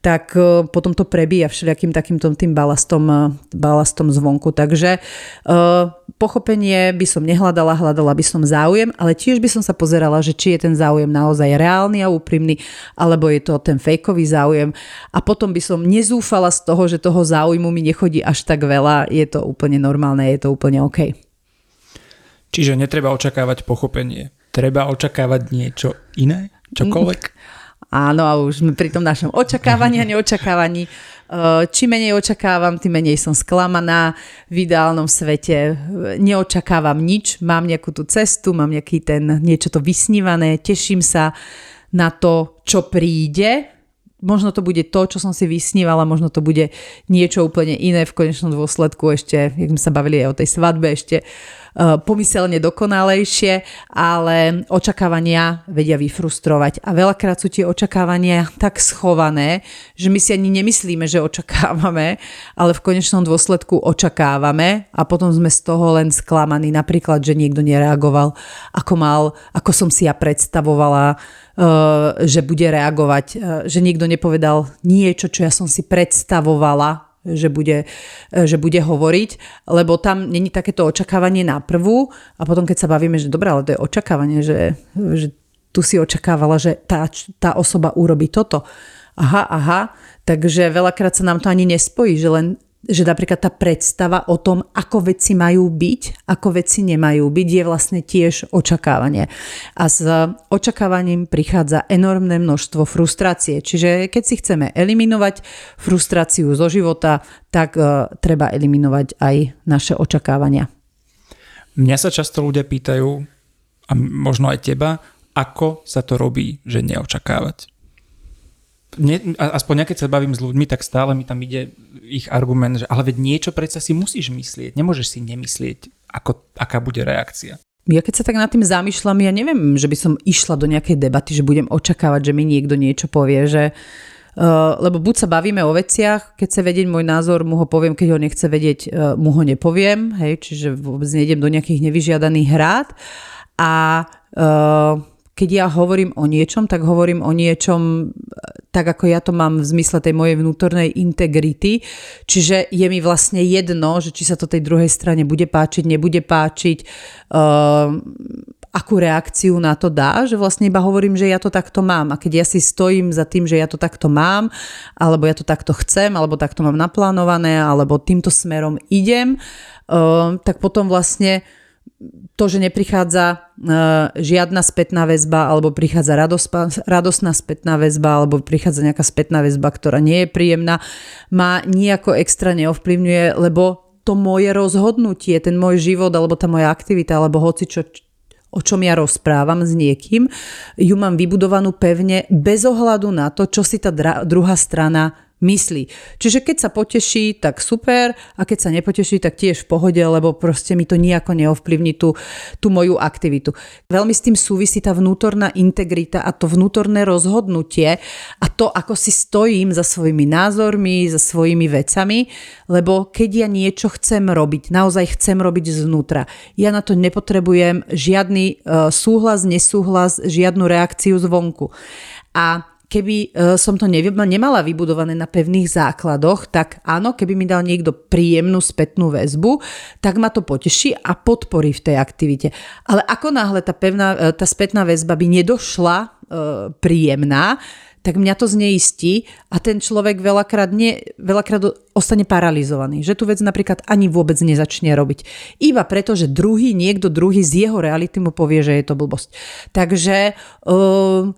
Tak e, potom to prebíja všelijakým takýmto tým balastom, e, balastom zvonku. Takže e, pochopenie by som nehľadala, hľadala by som záujem, ale tiež by som sa pozerala, že či je ten záujem naozaj reálny a úprimný, alebo je to ten fejkový záujem. A potom by som nezúfala z toho, že toho záujmu mi nechodí až tak veľa. Je to úplne normálne, je to úplne OK. Čiže netreba očakávať pochopenie. Treba očakávať niečo iné? Čokoľvek? Áno, a už sme pri tom našom očakávaní a neočakávaní. Čím menej očakávam, tým menej som sklamaná. V ideálnom svete neočakávam nič. Mám nejakú tú cestu, mám nejaký ten niečo to vysnívané, teším sa na to, čo príde, možno to bude to, čo som si vysnívala, možno to bude niečo úplne iné v konečnom dôsledku ešte, jak sme sa bavili aj o tej svadbe, ešte. uh, pomyselne dokonalejšie, ale očakávania vedia vyfrustrovať. A veľakrát sú tie očakávania tak schované, že my si ani nemyslíme, že očakávame, ale v konečnom dôsledku očakávame a potom sme z toho len sklamaní. Napríklad, že niekto nereagoval, ako mal, ako som si ja predstavovala, Eh, že bude reagovať, eh, že nikto nepovedal niečo, čo ja som si predstavovala, že bude, eh, že bude hovoriť, lebo tam není takéto očakávanie na prvú a potom keď sa bavíme, že dobré, ale to je očakávanie, že, že tu si očakávala, že tá, tá osoba urobí toto. Aha, aha, takže veľakrát sa nám to ani nespojí, že len že napríklad tá predstava o tom, ako veci majú byť, ako veci nemajú byť, je vlastne tiež očakávanie. A s očakávaním prichádza enormné množstvo frustrácie. Čiže keď si chceme eliminovať frustráciu zo života, tak uh, treba eliminovať aj naše očakávania. Mňa sa často ľudia pýtajú, a možno aj teba, ako sa to robí, že neočakávať ne, aspoň ja keď sa bavím s ľuďmi, tak stále mi tam ide ich argument, že ale veď niečo predsa si musíš myslieť, nemôžeš si nemyslieť, ako, aká bude reakcia. Ja keď sa tak nad tým zamýšľam, ja neviem, že by som išla do nejakej debaty, že budem očakávať, že mi niekto niečo povie, že Uh, lebo buď sa bavíme o veciach, keď chce vedieť môj názor, mu ho poviem, keď ho nechce vedieť, uh, mu ho nepoviem, hej, čiže vôbec nejdem do nejakých nevyžiadaných hrát. A uh, keď ja hovorím o niečom, tak hovorím o niečom tak, ako ja to mám v zmysle tej mojej vnútornej integrity. Čiže je mi vlastne jedno, že či sa to tej druhej strane bude páčiť, nebude páčiť, uh, akú reakciu na to dá, že vlastne iba hovorím, že ja to takto mám. A keď ja si stojím za tým, že ja to takto mám, alebo ja to takto chcem, alebo takto mám naplánované, alebo týmto smerom idem, uh, tak potom vlastne to, že neprichádza uh, žiadna spätná väzba alebo prichádza radosná spätná väzba alebo prichádza nejaká spätná väzba, ktorá nie je príjemná, ma nejako extra neovplyvňuje, lebo to moje rozhodnutie, ten môj život alebo tá moja aktivita alebo hoci čo, o čom ja rozprávam s niekým, ju mám vybudovanú pevne bez ohľadu na to, čo si tá druhá strana myslí. Čiže keď sa poteší, tak super a keď sa nepoteší, tak tiež v pohode, lebo proste mi to nejako neovplyvní tú, tú moju aktivitu. Veľmi s tým súvisí tá vnútorná integrita a to vnútorné rozhodnutie a to, ako si stojím za svojimi názormi, za svojimi vecami, lebo keď ja niečo chcem robiť, naozaj chcem robiť znútra, ja na to nepotrebujem žiadny uh, súhlas, nesúhlas, žiadnu reakciu zvonku. A keby e, som to nemala vybudované na pevných základoch, tak áno, keby mi dal niekto príjemnú spätnú väzbu, tak ma to poteší a podporí v tej aktivite. Ale ako náhle tá, pevná, e, tá spätná väzba by nedošla e, príjemná, tak mňa to zneistí a ten človek veľakrát, nie, veľakrát ostane paralizovaný. Že tú vec napríklad ani vôbec nezačne robiť. Iba preto, že druhý, niekto druhý z jeho reality mu povie, že je to blbosť. Takže... Uh,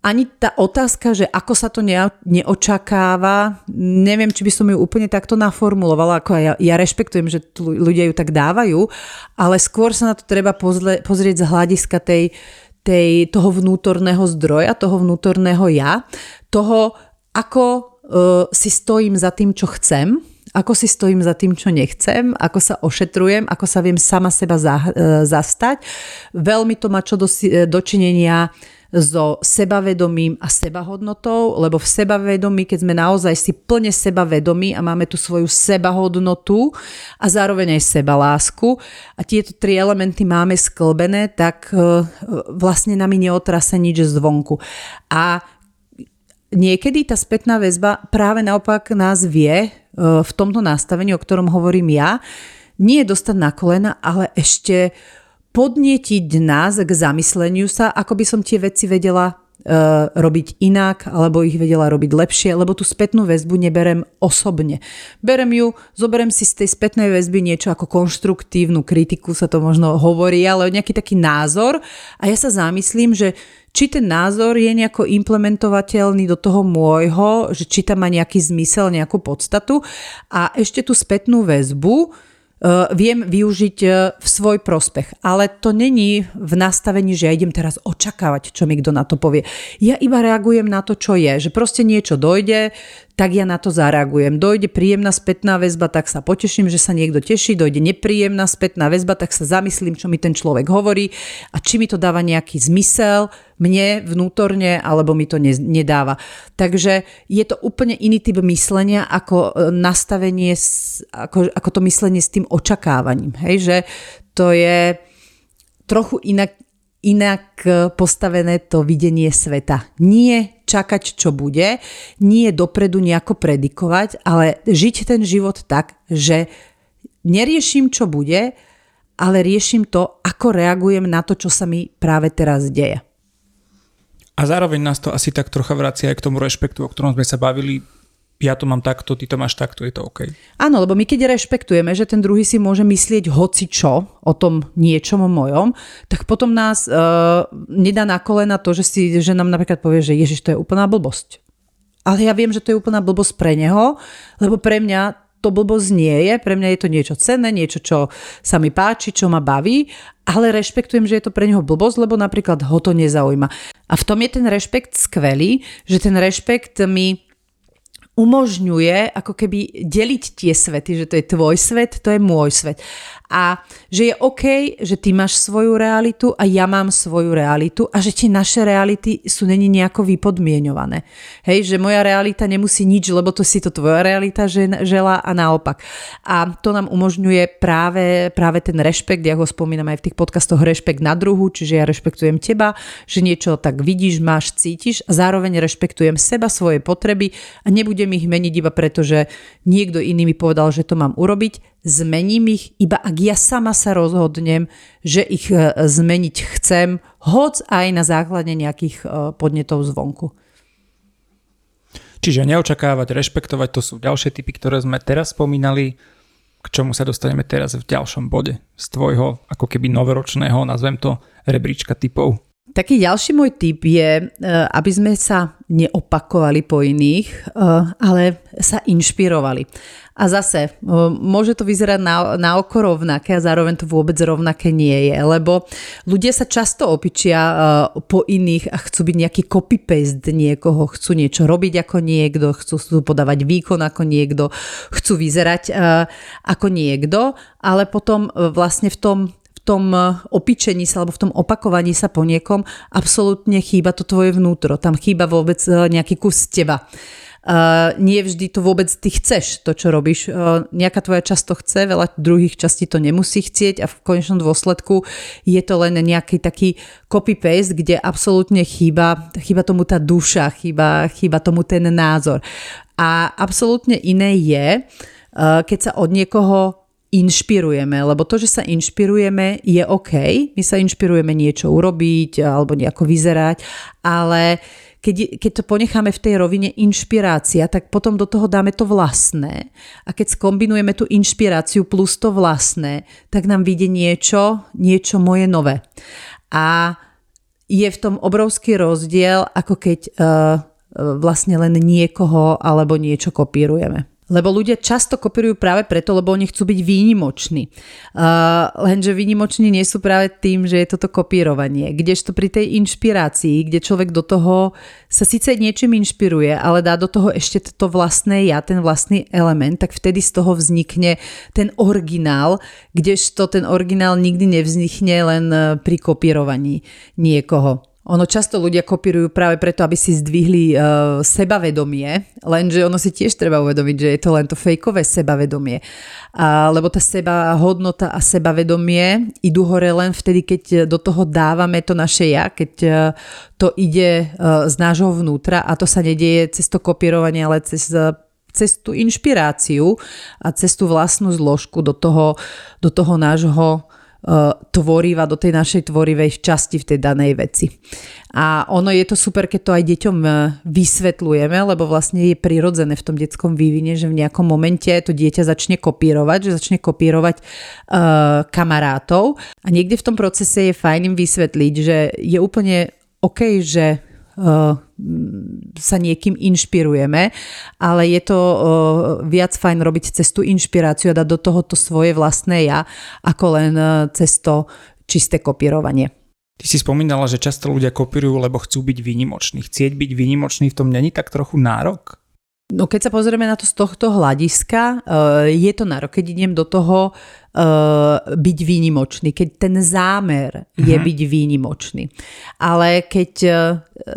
ani tá otázka, že ako sa to neočakáva, neviem, či by som ju úplne takto naformulovala, ako ja, ja rešpektujem, že ľudia ju tak dávajú, ale skôr sa na to treba pozle, pozrieť z hľadiska tej, tej, toho vnútorného zdroja, toho vnútorného ja, toho, ako uh, si stojím za tým, čo chcem, ako si stojím za tým, čo nechcem, ako sa ošetrujem, ako sa viem sama seba za, uh, zastať. Veľmi to má čo do, dočinenia so sebavedomím a sebahodnotou, lebo v sebavedomí, keď sme naozaj si plne sebavedomí a máme tu svoju sebahodnotu a zároveň aj sebalásku a tieto tri elementy máme sklbené, tak e, vlastne nami neotrase nič zvonku. A niekedy tá spätná väzba práve naopak nás vie e, v tomto nastavení, o ktorom hovorím ja, nie dostať na kolena, ale ešte podnietiť nás k zamysleniu sa, ako by som tie veci vedela uh, robiť inak, alebo ich vedela robiť lepšie, lebo tú spätnú väzbu neberem osobne. Berem ju, zoberem si z tej spätnej väzby niečo ako konštruktívnu kritiku, sa to možno hovorí, ale nejaký taký názor a ja sa zamyslím, že či ten názor je nejako implementovateľný do toho môjho, že či tam má nejaký zmysel, nejakú podstatu a ešte tú spätnú väzbu, viem využiť uh, v svoj prospech. Ale to není v nastavení, že ja idem teraz očakávať, čo mi kto na to povie. Ja iba reagujem na to, čo je. Že proste niečo dojde, tak ja na to zareagujem. Dojde príjemná spätná väzba, tak sa poteším, že sa niekto teší, dojde nepríjemná spätná väzba, tak sa zamyslím, čo mi ten človek hovorí a či mi to dáva nejaký zmysel mne vnútorne, alebo mi to ne, nedáva. Takže je to úplne iný typ myslenia ako e, nastavenie, ako, ako to myslenie s tým očakávaním. Hej, že to je trochu inak, inak postavené to videnie sveta. Nie čakať, čo bude, nie dopredu nejako predikovať, ale žiť ten život tak, že neriešim, čo bude, ale riešim to, ako reagujem na to, čo sa mi práve teraz deje. A zároveň nás to asi tak trocha vracia aj k tomu rešpektu, o ktorom sme sa bavili ja to mám takto, ty to máš takto, je to OK. Áno, lebo my keď rešpektujeme, že ten druhý si môže myslieť hoci čo o tom niečom mojom, tak potom nás uh, nedá na kolena to, že, si, že nám napríklad povie, že Ježiš, to je úplná blbosť. Ale ja viem, že to je úplná blbosť pre neho, lebo pre mňa to blbosť nie je, pre mňa je to niečo cenné, niečo, čo sa mi páči, čo ma baví, ale rešpektujem, že je to pre neho blbosť, lebo napríklad ho to nezaujíma. A v tom je ten rešpekt skvelý, že ten rešpekt mi umožňuje ako keby deliť tie svety, že to je tvoj svet, to je môj svet a že je OK, že ty máš svoju realitu a ja mám svoju realitu a že tie naše reality sú není nejako vypodmienované. Hej, že moja realita nemusí nič, lebo to si to tvoja realita žela a naopak. A to nám umožňuje práve, práve ten rešpekt, ja ho spomínam aj v tých podcastoch, rešpekt na druhu, čiže ja rešpektujem teba, že niečo tak vidíš, máš, cítiš a zároveň rešpektujem seba, svoje potreby a nebudem ich meniť iba preto, že niekto iný mi povedal, že to mám urobiť zmením ich, iba ak ja sama sa rozhodnem, že ich e, zmeniť chcem, hoc aj na základe nejakých e, podnetov zvonku. Čiže neočakávať, rešpektovať, to sú ďalšie typy, ktoré sme teraz spomínali. k čomu sa dostaneme teraz v ďalšom bode z tvojho ako keby novoročného, nazvem to, rebríčka typov. Taký ďalší môj tip je, e, aby sme sa neopakovali po iných, e, ale sa inšpirovali. A zase, e, môže to vyzerať na, na oko rovnaké a zároveň to vôbec rovnaké nie je, lebo ľudia sa často opičia po iných a chcú byť nejaký copy-paste niekoho, chcú niečo robiť ako niekto, chcú podávať výkon ako niekto, chcú vyzerať ako niekto, ale potom vlastne v tom tom e, opičení sa alebo v tom opakovaní sa po niekom absolútne chýba to tvoje vnútro. Tam chýba vôbec e, nejaký kus teba. Uh, nie vždy to vôbec ty chceš, to čo robíš. Uh, nejaká tvoja časť to chce, veľa druhých častí to nemusí chcieť a v konečnom dôsledku je to len nejaký taký copy-paste, kde absolútne chýba, chýba tomu tá duša, chýba, chýba tomu ten názor. A absolútne iné je, uh, keď sa od niekoho inšpirujeme, lebo to, že sa inšpirujeme je OK, my sa inšpirujeme niečo urobiť alebo nejako vyzerať, ale keď, keď to ponecháme v tej rovine inšpirácia, tak potom do toho dáme to vlastné. A keď skombinujeme tú inšpiráciu plus to vlastné, tak nám vyjde niečo, niečo moje nové. A je v tom obrovský rozdiel, ako keď uh, vlastne len niekoho alebo niečo kopírujeme. Lebo ľudia často kopírujú práve preto, lebo oni chcú byť výnimoční. Uh, lenže výnimoční nie sú práve tým, že je toto kopírovanie. Kdežto pri tej inšpirácii, kde človek do toho sa síce niečím inšpiruje, ale dá do toho ešte to vlastné ja, ten vlastný element, tak vtedy z toho vznikne ten originál, kdežto ten originál nikdy nevznikne len pri kopírovaní niekoho. Ono často ľudia kopírujú práve preto, aby si zdvihli uh, sebavedomie, lenže ono si tiež treba uvedomiť, že je to len to fejkové sebavedomie. A, lebo tá seba hodnota a sebavedomie idú hore len vtedy, keď do toho dávame to naše ja, keď uh, to ide uh, z nášho vnútra a to sa nedieje cez to kopírovanie, ale cez cez tú inšpiráciu a cez tú vlastnú zložku do toho, do toho nášho tvoriva do tej našej tvorivej časti v tej danej veci. A ono je to super, keď to aj deťom e, vysvetľujeme, lebo vlastne je prirodzené v tom detskom vývine, že v nejakom momente to dieťa začne kopírovať, že začne kopírovať uh, kamarátov a niekde v tom procese je fajn im vysvetliť, že je úplne OK, že sa niekým inšpirujeme, ale je to uh, viac fajn robiť cez tú inšpiráciu a dať do toho to svoje vlastné ja, ako len uh, cez to čisté kopírovanie. Ty si spomínala, že často ľudia kopírujú, lebo chcú byť výnimoční. Chcieť byť výnimočný v tom není tak trochu nárok? No keď sa pozrieme na to z tohto hľadiska, je to nárok, keď idem do toho byť výnimočný, keď ten zámer je uh-huh. byť výnimočný. Ale keď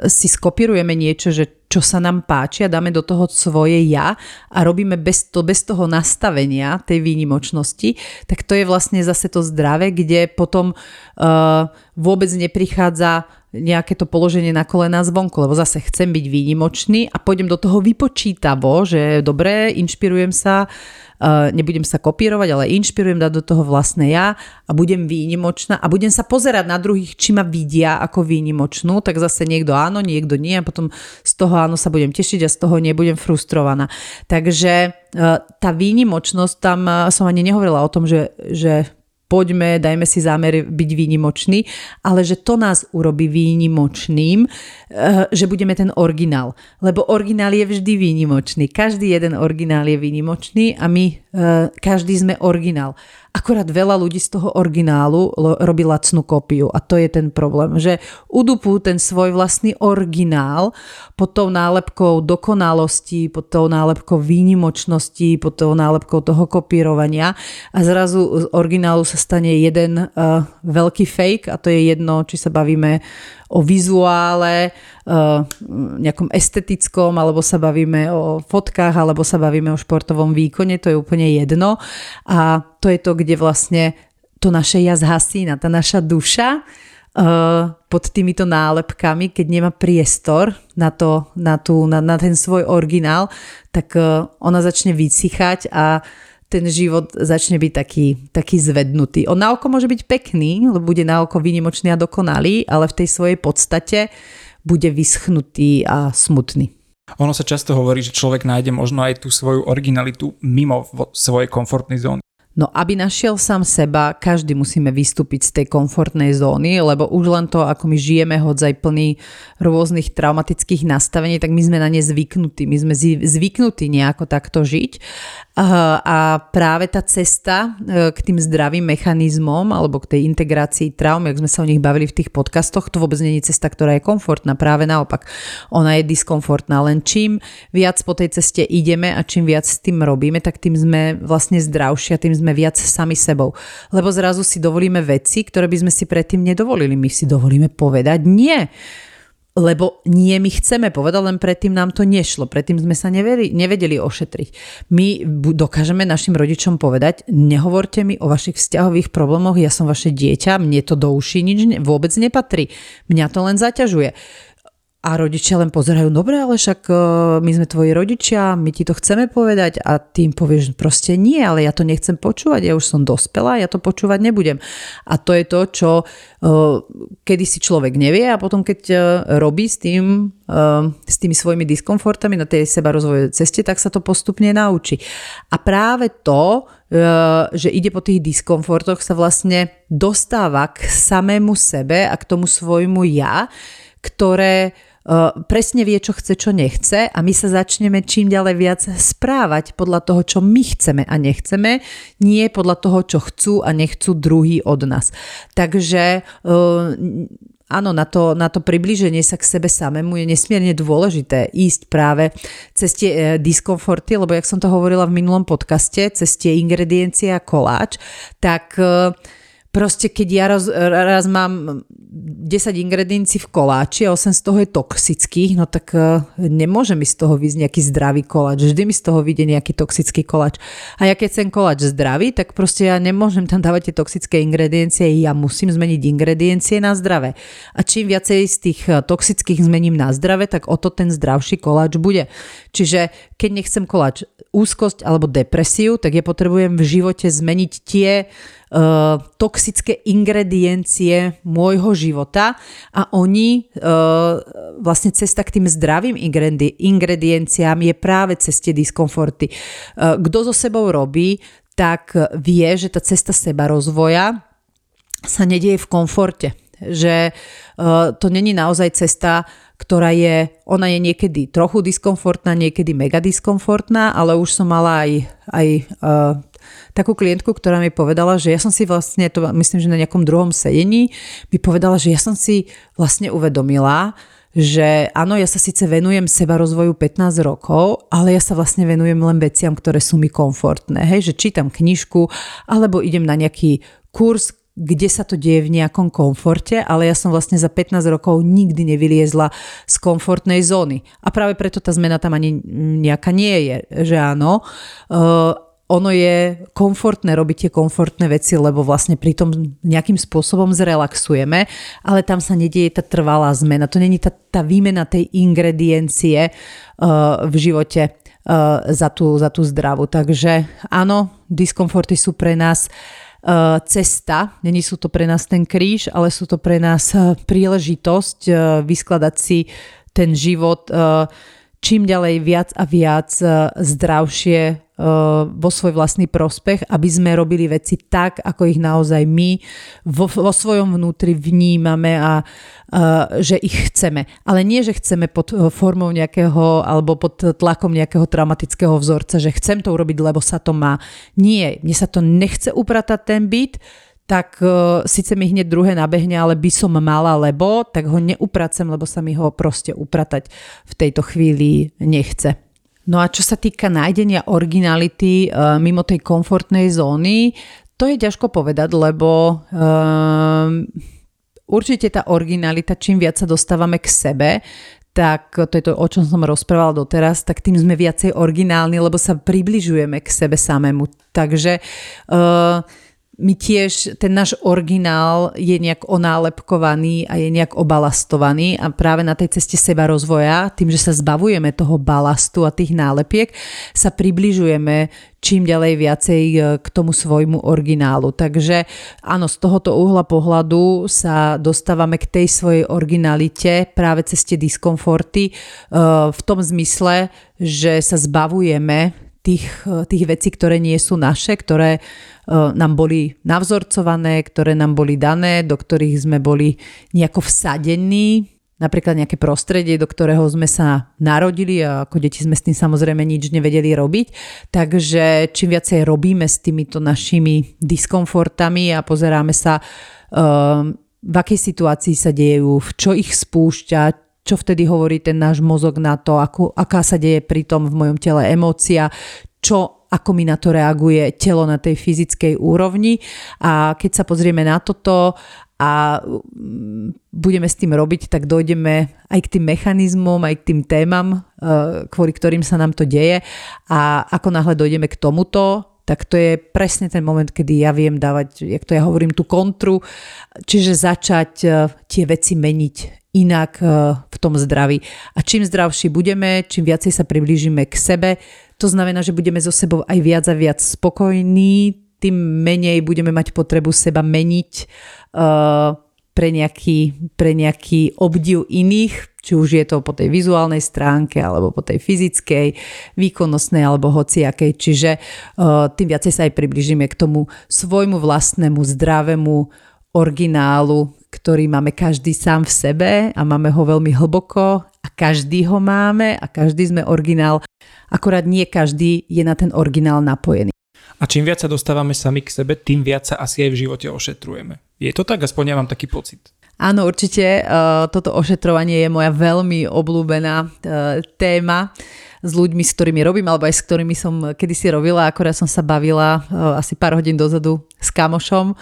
si skopírujeme niečo, že čo sa nám páči a dáme do toho svoje ja a robíme bez, to, bez toho nastavenia tej výnimočnosti, tak to je vlastne zase to zdravé, kde potom uh, vôbec neprichádza nejaké to položenie na kolena zvonku, lebo zase chcem byť výnimočný a pôjdem do toho vypočítavo, že dobre, inšpirujem sa, nebudem sa kopírovať, ale inšpirujem dať do toho vlastné ja a budem výnimočná a budem sa pozerať na druhých, či ma vidia ako výnimočnú, tak zase niekto áno, niekto nie a potom z toho áno sa budem tešiť a z toho nebudem frustrovaná. Takže uh, tá výnimočnosť, tam uh, som ani nehovorila o tom, že, že poďme, dajme si zámer byť výnimočný, ale že to nás urobí výnimočným, eh, že budeme ten originál. Lebo originál je vždy výnimočný. Každý jeden originál je výnimočný a my každý sme originál. Akorát veľa ľudí z toho originálu robí lacnú kópiu a to je ten problém, že udupú ten svoj vlastný originál pod tou nálepkou dokonalosti, pod tou nálepkou výnimočnosti, pod tou nálepkou toho kopírovania a zrazu z originálu sa stane jeden uh, veľký fake a to je jedno, či sa bavíme o vizuále, uh, nejakom estetickom, alebo sa bavíme o fotkách, alebo sa bavíme o športovom výkone, to je úplne jedno. A to je to, kde vlastne to naše ja zhasína, tá naša duša uh, pod týmito nálepkami, keď nemá priestor na, to, na, tú, na, na ten svoj originál, tak uh, ona začne vysychať a ten život začne byť taký, taký zvednutý. On na oko môže byť pekný, lebo bude na oko výnimočný a dokonalý, ale v tej svojej podstate bude vyschnutý a smutný. Ono sa často hovorí, že človek nájde možno aj tú svoju originalitu mimo svojej komfortnej zóny. No aby našiel sám seba, každý musíme vystúpiť z tej komfortnej zóny, lebo už len to, ako my žijeme hodzaj plný rôznych traumatických nastavení, tak my sme na ne zvyknutí. My sme zvyknutí nejako takto žiť. A práve tá cesta e, k tým zdravým mechanizmom alebo k tej integrácii traum, jak sme sa o nich bavili v tých podcastoch, to vôbec nie je cesta, ktorá je komfortná. Práve naopak, ona je diskomfortná. Len čím viac po tej ceste ideme a čím viac s tým robíme, tak tým sme vlastne zdravšia, tým sme viac sami sebou. Lebo zrazu si dovolíme veci, ktoré by sme si predtým nedovolili. My si dovolíme povedať nie lebo nie my chceme povedať, len predtým nám to nešlo, predtým sme sa nevedeli, nevedeli ošetriť. My dokážeme našim rodičom povedať, nehovorte mi o vašich vzťahových problémoch, ja som vaše dieťa, mne to do uší nič vôbec nepatrí, mňa to len zaťažuje a rodičia len pozerajú, dobre, ale však e, my sme tvoji rodičia, my ti to chceme povedať a tým povieš proste nie, ale ja to nechcem počúvať, ja už som dospelá, ja to počúvať nebudem. A to je to, čo uh, kedy si človek nevie a potom keď uh, robí s tým, s tými svojimi diskomfortami na tej seba rozvojovej ceste, tak sa to postupne naučí. A práve to, že ide po tých diskomfortoch, sa vlastne dostáva k samému sebe a k tomu svojmu ja, ktoré presne vie, čo chce, čo nechce a my sa začneme čím ďalej viac správať podľa toho, čo my chceme a nechceme, nie podľa toho, čo chcú a nechcú druhý od nás. Takže áno, na to, na to približenie sa k sebe samému je nesmierne dôležité ísť práve cez tie e, diskomforty, lebo jak som to hovorila v minulom podcaste, cez tie ingrediencie a koláč, tak uh, proste keď ja raz, raz mám 10 ingrediencií v koláči a 8 z toho je toxických, no tak uh, nemôže mi z toho vyjsť nejaký zdravý koláč. Vždy mi z toho vyjde nejaký toxický koláč. A ja keď chcem koláč zdravý, tak proste ja nemôžem tam dávať tie toxické ingrediencie, ja musím zmeniť ingrediencie na zdravé. A čím viacej z tých e, toxických zmením na zdravé, tak o to ten zdravší koláč bude. Čiže keď nechcem koláč úzkosť alebo depresiu, tak ja potrebujem v živote zmeniť tie uh, toxické ingrediencie môjho života a oni uh, vlastne cesta k tým zdravým ingredi- ingredienciám je práve cez tie diskomforty. Uh, kto so sebou robí, tak vie, že tá cesta seba rozvoja sa nedieje v komforte. Že uh, to není naozaj cesta, ktorá je, ona je niekedy trochu diskomfortná, niekedy mega diskomfortná, ale už som mala aj, aj uh, takú klientku, ktorá mi povedala, že ja som si vlastne, to myslím, že na nejakom druhom sedení, mi povedala, že ja som si vlastne uvedomila, že áno, ja sa síce venujem seba rozvoju 15 rokov, ale ja sa vlastne venujem len veciam, ktoré sú mi komfortné. Hej, že čítam knižku, alebo idem na nejaký kurz, kde sa to deje v nejakom komforte, ale ja som vlastne za 15 rokov nikdy nevyliezla z komfortnej zóny. A práve preto tá zmena tam ani nejaká nie je, že áno. Uh, ono je komfortné robiť tie komfortné veci, lebo vlastne pri tom nejakým spôsobom zrelaxujeme, ale tam sa nedieje tá trvalá zmena. To není tá, tá výmena tej ingrediencie uh, v živote uh, za, tú, za tú zdravu. Takže áno, diskomforty sú pre nás uh, cesta, není sú to pre nás ten kríž, ale sú to pre nás uh, príležitosť uh, vyskladať si ten život uh, čím ďalej viac a viac uh, zdravšie, vo svoj vlastný prospech, aby sme robili veci tak, ako ich naozaj my vo, vo svojom vnútri vnímame a uh, že ich chceme. Ale nie, že chceme pod formou nejakého alebo pod tlakom nejakého traumatického vzorca, že chcem to urobiť, lebo sa to má. Nie, mne sa to nechce upratať ten byt, tak uh, síce mi hneď druhé nabehne, ale by som mala, lebo tak ho neupracem, lebo sa mi ho proste upratať v tejto chvíli nechce. No a čo sa týka nájdenia originality uh, mimo tej komfortnej zóny, to je ťažko povedať, lebo uh, určite tá originalita, čím viac sa dostávame k sebe, tak to je to, o čom som rozprávala doteraz, tak tým sme viacej originálni, lebo sa približujeme k sebe samému. Takže uh, my tiež, ten náš originál je nejak onálepkovaný a je nejak obalastovaný a práve na tej ceste seba rozvoja, tým, že sa zbavujeme toho balastu a tých nálepiek, sa približujeme čím ďalej viacej e, k tomu svojmu originálu. Takže áno, z tohoto uhla pohľadu sa dostávame k tej svojej originalite práve cez tie diskomforty e, v tom zmysle, že sa zbavujeme tých, tých vecí, ktoré nie sú naše, ktoré nám boli navzorcované, ktoré nám boli dané, do ktorých sme boli nejako vsadení, napríklad nejaké prostredie, do ktorého sme sa narodili a ako deti sme s tým samozrejme nič nevedeli robiť. Takže čím viacej robíme s týmito našimi diskomfortami a pozeráme sa, um, v akej situácii sa dejú, v čo ich spúšťa, čo vtedy hovorí ten náš mozog na to, ako, aká sa deje pri tom v mojom tele emócia, čo ako mi na to reaguje telo na tej fyzickej úrovni. A keď sa pozrieme na toto a mm, budeme s tým robiť, tak dojdeme aj k tým mechanizmom, aj k tým témam, e, kvôli ktorým sa nám to deje. A ako náhle dojdeme k tomuto, tak to je presne ten moment, kedy ja viem dávať, jak to ja hovorím, tú kontru, čiže začať e, tie veci meniť inak e, v tom zdraví. A čím zdravší budeme, čím viacej sa priblížime k sebe, to znamená, že budeme so sebou aj viac a viac spokojní, tým menej budeme mať potrebu seba meniť uh, pre, nejaký, pre nejaký obdiv iných, či už je to po tej vizuálnej stránke, alebo po tej fyzickej, výkonnostnej, alebo hociakej. Čiže uh, tým viacej sa aj približíme k tomu svojmu vlastnému zdravému originálu, ktorý máme každý sám v sebe a máme ho veľmi hlboko a každý ho máme a každý sme originál. Akorát nie každý je na ten originál napojený. A čím viac sa dostávame sami k sebe, tým viac sa asi aj v živote ošetrujeme. Je to tak? Aspoň ja mám taký pocit. Áno, určite. Uh, toto ošetrovanie je moja veľmi obľúbená uh, téma s ľuďmi, s ktorými robím, alebo aj s ktorými som kedysi robila. Akorát som sa bavila uh, asi pár hodín dozadu s kamošom,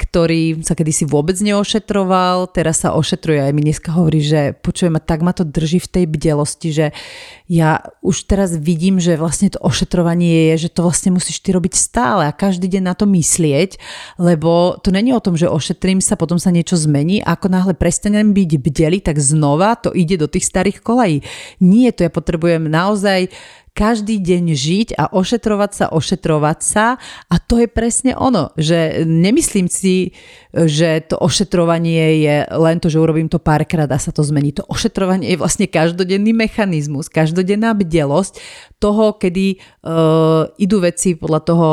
ktorý sa kedysi vôbec neošetroval, teraz sa ošetruje aj mi dneska hovorí, že počujem, tak ma to drží v tej bdelosti, že ja už teraz vidím, že vlastne to ošetrovanie je, že to vlastne musíš ty robiť stále a každý deň na to myslieť, lebo to není o tom, že ošetrím sa, potom sa niečo zmení a ako náhle prestanem byť bdeli, tak znova to ide do tých starých kolají. Nie, to ja potrebujem naozaj každý deň žiť a ošetrovať sa, ošetrovať sa a to je presne ono, že nemyslím si, že to ošetrovanie je len to, že urobím to párkrát a sa to zmení. To ošetrovanie je vlastne každodenný mechanizmus, každodenná bdelosť toho, kedy uh, idú veci podľa toho,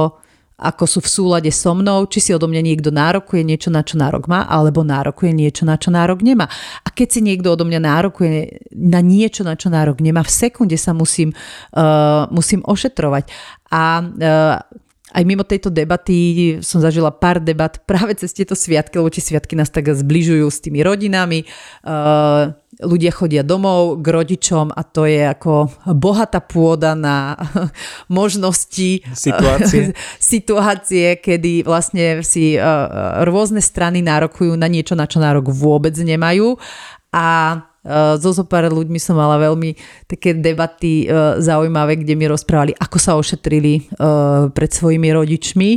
ako sú v súlade so mnou, či si odo mňa niekto nárokuje niečo, na čo nárok má, alebo nárokuje niečo, na čo nárok nemá. A keď si niekto odo mňa nárokuje na niečo, na čo nárok nemá, v sekunde sa musím, uh, musím ošetrovať. A uh, aj mimo tejto debaty som zažila pár debat práve cez tieto sviatky, lebo tie sviatky nás tak zbližujú s tými rodinami. Uh, ľudia chodia domov k rodičom a to je ako bohatá pôda na možnosti situácie, situácie kedy vlastne si uh, rôzne strany nárokujú na niečo, na čo nárok vôbec nemajú a so so pár ľuďmi som mala veľmi také debaty uh, zaujímavé, kde mi rozprávali, ako sa ošetrili uh, pred svojimi rodičmi.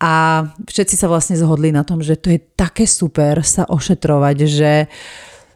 A všetci sa vlastne zhodli na tom, že to je také super sa ošetrovať, že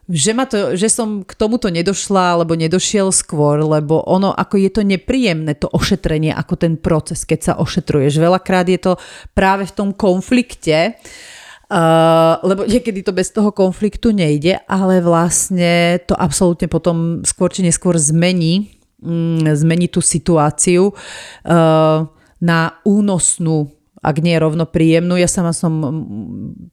že, ma to, že som k tomuto nedošla alebo nedošiel skôr, lebo ono, ako je to nepríjemné, to ošetrenie, ako ten proces, keď sa ošetruješ. Veľakrát je to práve v tom konflikte, uh, Uh, lebo niekedy to bez toho konfliktu nejde, ale vlastne to absolútne potom skôr či neskôr zmení, um, zmení tú situáciu uh, na únosnú ak nie rovno príjemnú. Ja sama som,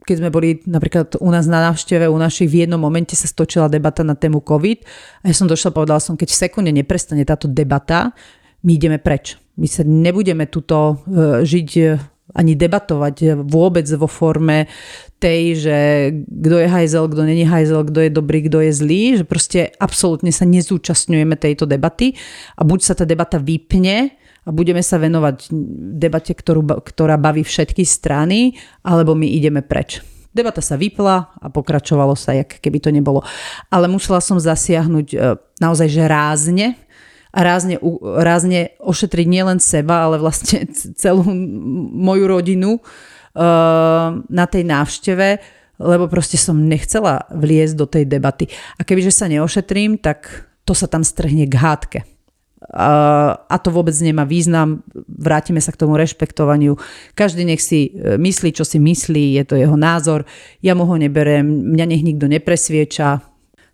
keď sme boli napríklad u nás na návšteve, u našich v jednom momente sa stočila debata na tému COVID a ja som došla, povedala som, keď v sekunde neprestane táto debata, my ideme preč. My sa nebudeme tuto uh, žiť ani debatovať vôbec vo forme tej, že kto je hajzel, kto není hajzel, kto je dobrý, kto je zlý, že proste absolútne sa nezúčastňujeme tejto debaty a buď sa tá debata vypne a budeme sa venovať debate, ktorú, ktorá baví všetky strany, alebo my ideme preč. Debata sa vypla a pokračovalo sa, jak keby to nebolo. Ale musela som zasiahnuť e, naozaj že rázne, a rázne, rázne ošetriť nielen seba, ale vlastne celú moju rodinu uh, na tej návšteve, lebo proste som nechcela vliesť do tej debaty. A kebyže sa neošetrím, tak to sa tam strhne k hádke. A to vôbec nemá význam. Vrátime sa k tomu rešpektovaniu. Každý nech si e, myslí, čo si myslí, je to jeho názor. Ja mu ho neberem, mňa nech nikto nepresvieča,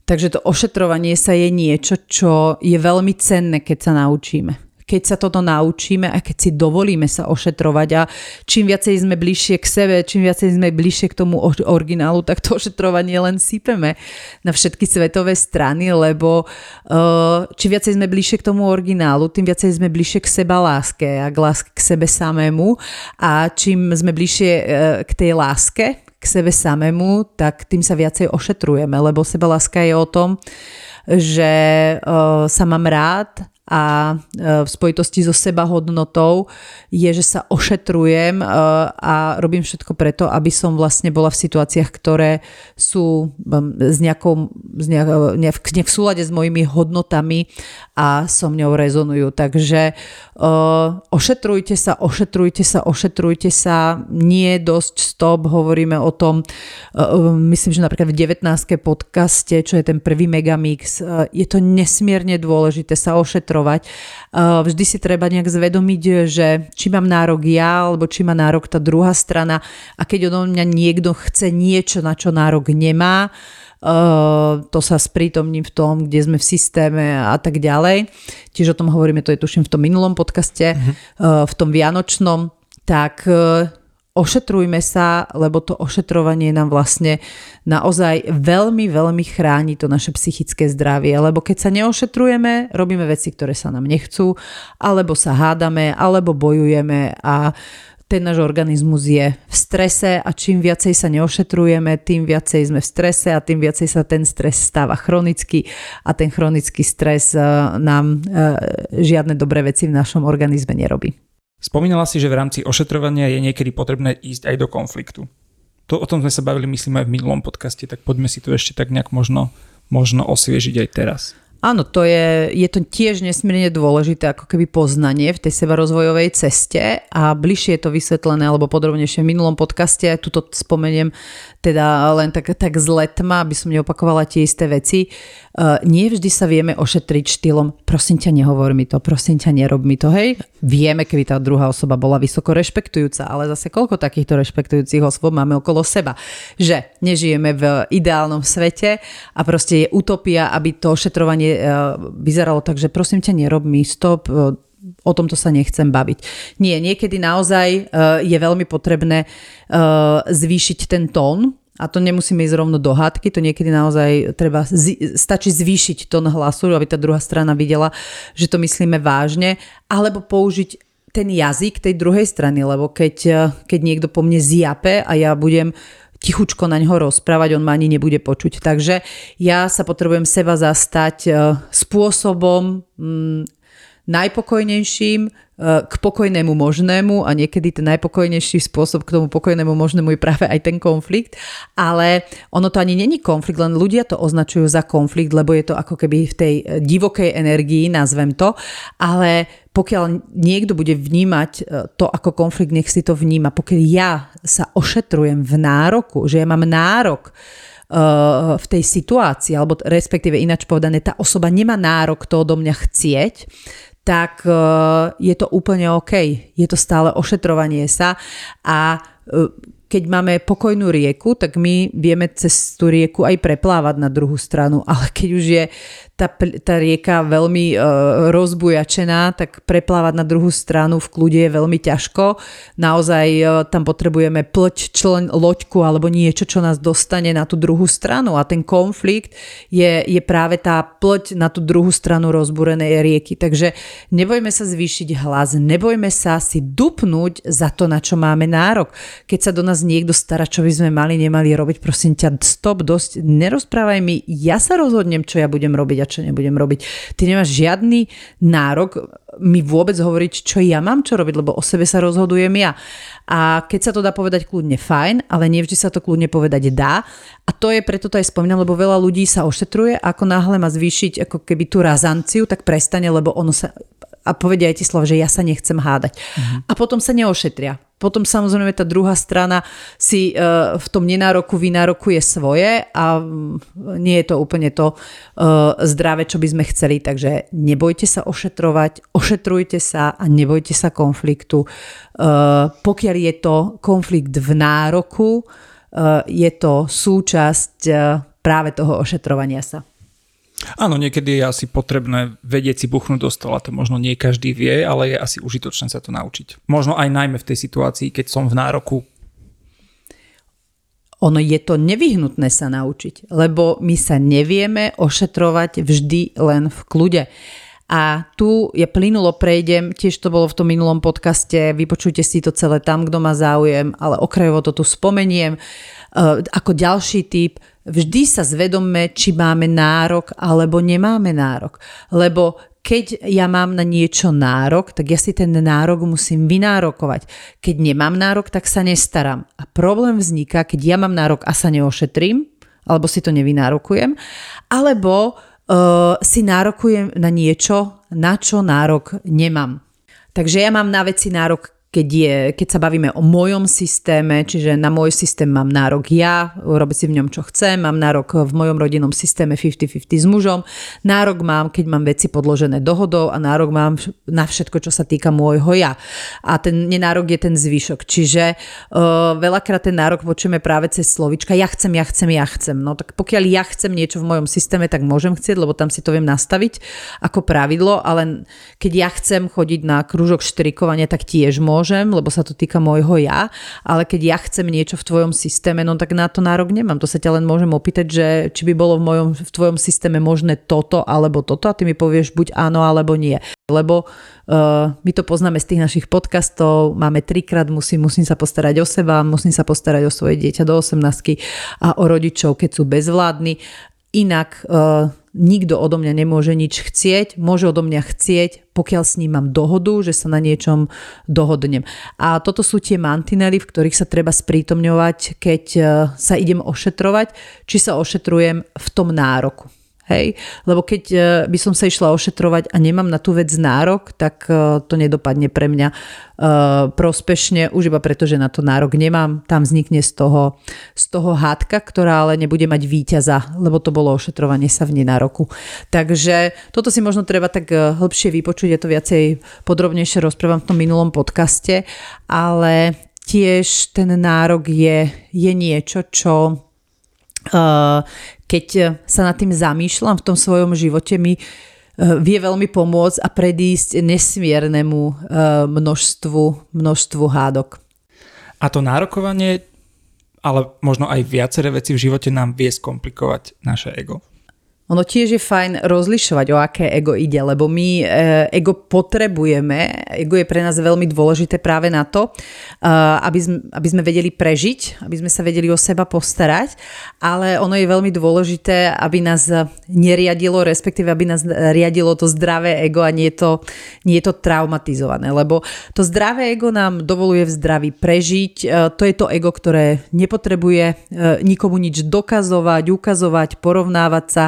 Takže to ošetrovanie sa je niečo, čo je veľmi cenné, keď sa naučíme. keď sa toto naučíme a keď si dovolíme sa ošetrovať a čím viacej sme bližšie k sebe, čím viacej sme bližšie k tomu originálu, tak to ošetrovanie len sypeme na všetky svetové strany, lebo uh, čím viacej sme bližšie k tomu originálu, tým viacej sme bližšie k seba láske a k láske k sebe samému a čím sme bližšie uh, k tej láske, k sebe samému, tak tým sa viacej ošetrujeme, lebo seba láska je o tom, že uh, sa mám rád a e, v spojitosti so seba hodnotou je, že sa ošetrujem e, a robím všetko preto, aby som vlastne bola v situáciách, ktoré sú z nejakou, z nejak, nejak, v súlade s mojimi hodnotami a so mňou rezonujú. Takže uh, ošetrujte sa, ošetrujte sa, ošetrujte sa. Nie dosť stop, hovoríme o tom, myslím, že napríklad v 19. podcaste, čo je ten prvý Megamix, je to nesmierne dôležité sa ošetrovať Eh, vždy si treba nejak zvedomiť, že či mám nárok ja, alebo či má nárok tá druhá strana. A keď odo mňa niekto chce niečo, na čo nárok nemá, to sa sprítomním v tom, kde sme v systéme a tak ďalej. Tiež o tom hovoríme, to je tuším v tom minulom podcaste, uh, v tom vianočnom. Tak ošetrujme sa, lebo to ošetrovanie nám vlastne naozaj veľmi, veľmi chráni to naše psychické zdravie. Lebo keď sa neošetrujeme, robíme veci, ktoré sa nám nechcú, alebo sa hádame, alebo bojujeme a ten náš organizmus je v strese a čím viacej sa neošetrujeme, tým viacej sme v strese a tým viacej sa ten stres stáva chronický a ten chronický stres eh, nám eh, žiadne dobré veci v našom organizme nerobí. Spomínala si, že v rámci ošetrovania je niekedy potrebné ísť aj do konfliktu. To, o tom sme sa bavili, myslím, aj v minulom podcaste, tak poďme si to ešte tak nejak možno, možno osviežiť aj teraz. Áno, to je, je to tiež nesmierne dôležité ako keby poznanie v tej sebarozvojovej ceste a bližšie je to vysvetlené alebo podrobnejšie v minulom podcaste, tuto spomeniem teda len tak, tak z letma, aby som neopakovala tie isté veci. Uh, nie vždy sa vieme ošetriť štýlom prosím ťa nehovor mi to, prosím ťa nerob mi to, hej. Vieme, keby tá druhá osoba bola vysoko rešpektujúca, ale zase koľko takýchto rešpektujúcich osôb máme okolo seba. Že nežijeme v ideálnom svete a proste je utopia, aby to ošetrovanie uh, vyzeralo tak, že prosím ťa nerob mi, stop, uh, o tomto sa nechcem baviť. Nie, niekedy naozaj je veľmi potrebné zvýšiť ten tón a to nemusíme ísť rovno do hádky, to niekedy naozaj treba, stačí zvýšiť tón hlasu, aby tá druhá strana videla, že to myslíme vážne, alebo použiť ten jazyk tej druhej strany, lebo keď, eh, keď niekto po mne zjape a ja budem tichučko na ňo rozprávať, on ma ani nebude počuť. Takže ja sa potrebujem seba zastať spôsobom mm, najpokojnejším, k pokojnému možnému a niekedy ten najpokojnejší spôsob k tomu pokojnému možnému je práve aj ten konflikt, ale ono to ani není konflikt, len ľudia to označujú za konflikt, lebo je to ako keby v tej divokej energii, nazvem to, ale pokiaľ niekto bude vnímať e, to ako konflikt, nech si to vníma. Pokiaľ ja sa ošetrujem v nároku, že ja mám nárok v tej situácii, alebo respektíve ináč povedané, tá osoba nemá nárok to odo mňa chcieť, tak e, je to úplne OK. Je to stále ošetrovanie sa a e, keď máme pokojnú rieku, tak my vieme cez tú rieku aj preplávať na druhú stranu, ale keď už je tá, tá rieka veľmi uh, rozbujačená, tak preplávať na druhú stranu v kľude je veľmi ťažko. Naozaj uh, tam potrebujeme plť člen, loďku alebo niečo, čo nás dostane na tú druhú stranu a ten konflikt je, je práve tá plť na tú druhú stranu rozbúrenej rieky. Takže nebojme sa zvýšiť hlas, nebojme sa si dupnúť za to, na čo máme nárok. Keď sa do nás niekto stará, čo by sme mali, nemali robiť, prosím ťa, stop, dosť, nerozprávaj mi, ja sa rozhodnem, čo ja budem robiť čo nebudem robiť. Ty nemáš žiadny nárok mi vôbec hovoriť, čo ja mám čo robiť, lebo o sebe sa rozhodujem ja. A keď sa to dá povedať kľudne fajn, ale nevždy sa to kľudne povedať dá. A to je preto to aj spomínam, lebo veľa ľudí sa ošetruje, ako náhle má zvýšiť ako keby tú razanciu, tak prestane, lebo ono sa a povedia aj tie slova, že ja sa nechcem hádať. Uh-huh. A potom sa neošetria. Potom samozrejme tá druhá strana si uh, v tom nenároku vynárokuje svoje a mm, nie je to úplne to uh, zdravé, čo by sme chceli. Takže nebojte sa ošetrovať, ošetrujte sa a nebojte sa konfliktu. Uh, pokiaľ je to konflikt v nároku, uh, je to súčasť uh, práve toho ošetrovania sa. Áno, niekedy je asi potrebné vedieť si buchnúť do stola, to možno nie každý vie, ale je asi užitočné sa to naučiť. Možno aj najmä v tej situácii, keď som v nároku. Ono je to nevyhnutné sa naučiť, lebo my sa nevieme ošetrovať vždy len v kľude. A tu ja plynulo prejdem, tiež to bolo v tom minulom podcaste, vypočujte si to celé tam, kto má záujem, ale okrajovo to tu spomeniem. Uh, ako ďalší typ, vždy sa zvedomme, či máme nárok alebo nemáme nárok. Lebo keď ja mám na niečo nárok, tak ja si ten nárok musím vynárokovať. Keď nemám nárok, tak sa nestaram. A problém vzniká, keď ja mám nárok a sa neošetrím, alebo si to nevynárokujem, alebo si nárokujem na niečo, na čo nárok nemám. Takže ja mám na veci nárok, keď, je, keď sa bavíme o mojom systéme, čiže na môj systém mám nárok ja, robiť si v ňom čo chcem, mám nárok v mojom rodinnom systéme 50-50 s mužom, nárok mám, keď mám veci podložené dohodou a nárok mám na všetko, čo sa týka môjho ja. A ten nenárok je ten zvyšok. Čiže uh, veľakrát ten nárok počujeme práve cez slovička ja chcem, ja chcem, ja chcem. No tak pokiaľ ja chcem niečo v mojom systéme, tak môžem chcieť, lebo tam si to viem nastaviť ako pravidlo, ale keď ja chcem chodiť na krúžok štrikovania, tak tiež môžem nemôžem, lebo sa to týka môjho ja, ale keď ja chcem niečo v tvojom systéme, no tak na to nárok nemám. To sa ťa len môžem opýtať, že či by bolo v, mojom, v tvojom systéme možné toto alebo toto a ty mi povieš buď áno alebo nie. Lebo uh, my to poznáme z tých našich podcastov, máme trikrát, musím, musím sa postarať o seba, musím sa postarať o svoje dieťa do 18 a o rodičov, keď sú bezvládni. Inak uh, nikto odo mňa nemôže nič chcieť, môže odo mňa chcieť, pokiaľ s ním mám dohodu, že sa na niečom dohodnem. A toto sú tie mantinely, v ktorých sa treba sprítomňovať, keď e, sa idem ošetrovať, či sa ošetrujem v tom nároku. Hej? Lebo keď e, by som sa išla ošetrovať a nemám na tú vec nárok, tak e, to nedopadne pre mňa e, prospešne, už iba preto, že na to nárok nemám. Tam vznikne z toho, z toho hádka, ktorá ale nebude mať víťaza, lebo to bolo ošetrovanie sa v nenároku. Takže toto si možno treba tak hĺbšie vypočuť, je to viacej podrobnejšie rozprávam v tom minulom podcaste, ale tiež ten nárok je, je niečo, čo keď sa nad tým zamýšľam v tom svojom živote, mi e, vie veľmi pomôcť a predísť nesmiernemu e, množstvu, množstvu hádok. A to nárokovanie, ale možno aj viaceré veci v živote nám vie skomplikovať naše ego. Ono tiež je fajn rozlišovať, o aké ego ide, lebo my e, ego potrebujeme, ego je pre nás veľmi dôležité práve na to, e, aby, sme, aby sme vedeli prežiť, aby sme sa vedeli o seba postarať, ale ono je veľmi dôležité, aby nás neriadilo, respektíve aby nás riadilo to zdravé ego a nie je to, nie to traumatizované, lebo to zdravé ego nám dovoluje v zdraví prežiť, e, to je to ego, ktoré nepotrebuje nikomu nič dokazovať, ukazovať, porovnávať sa,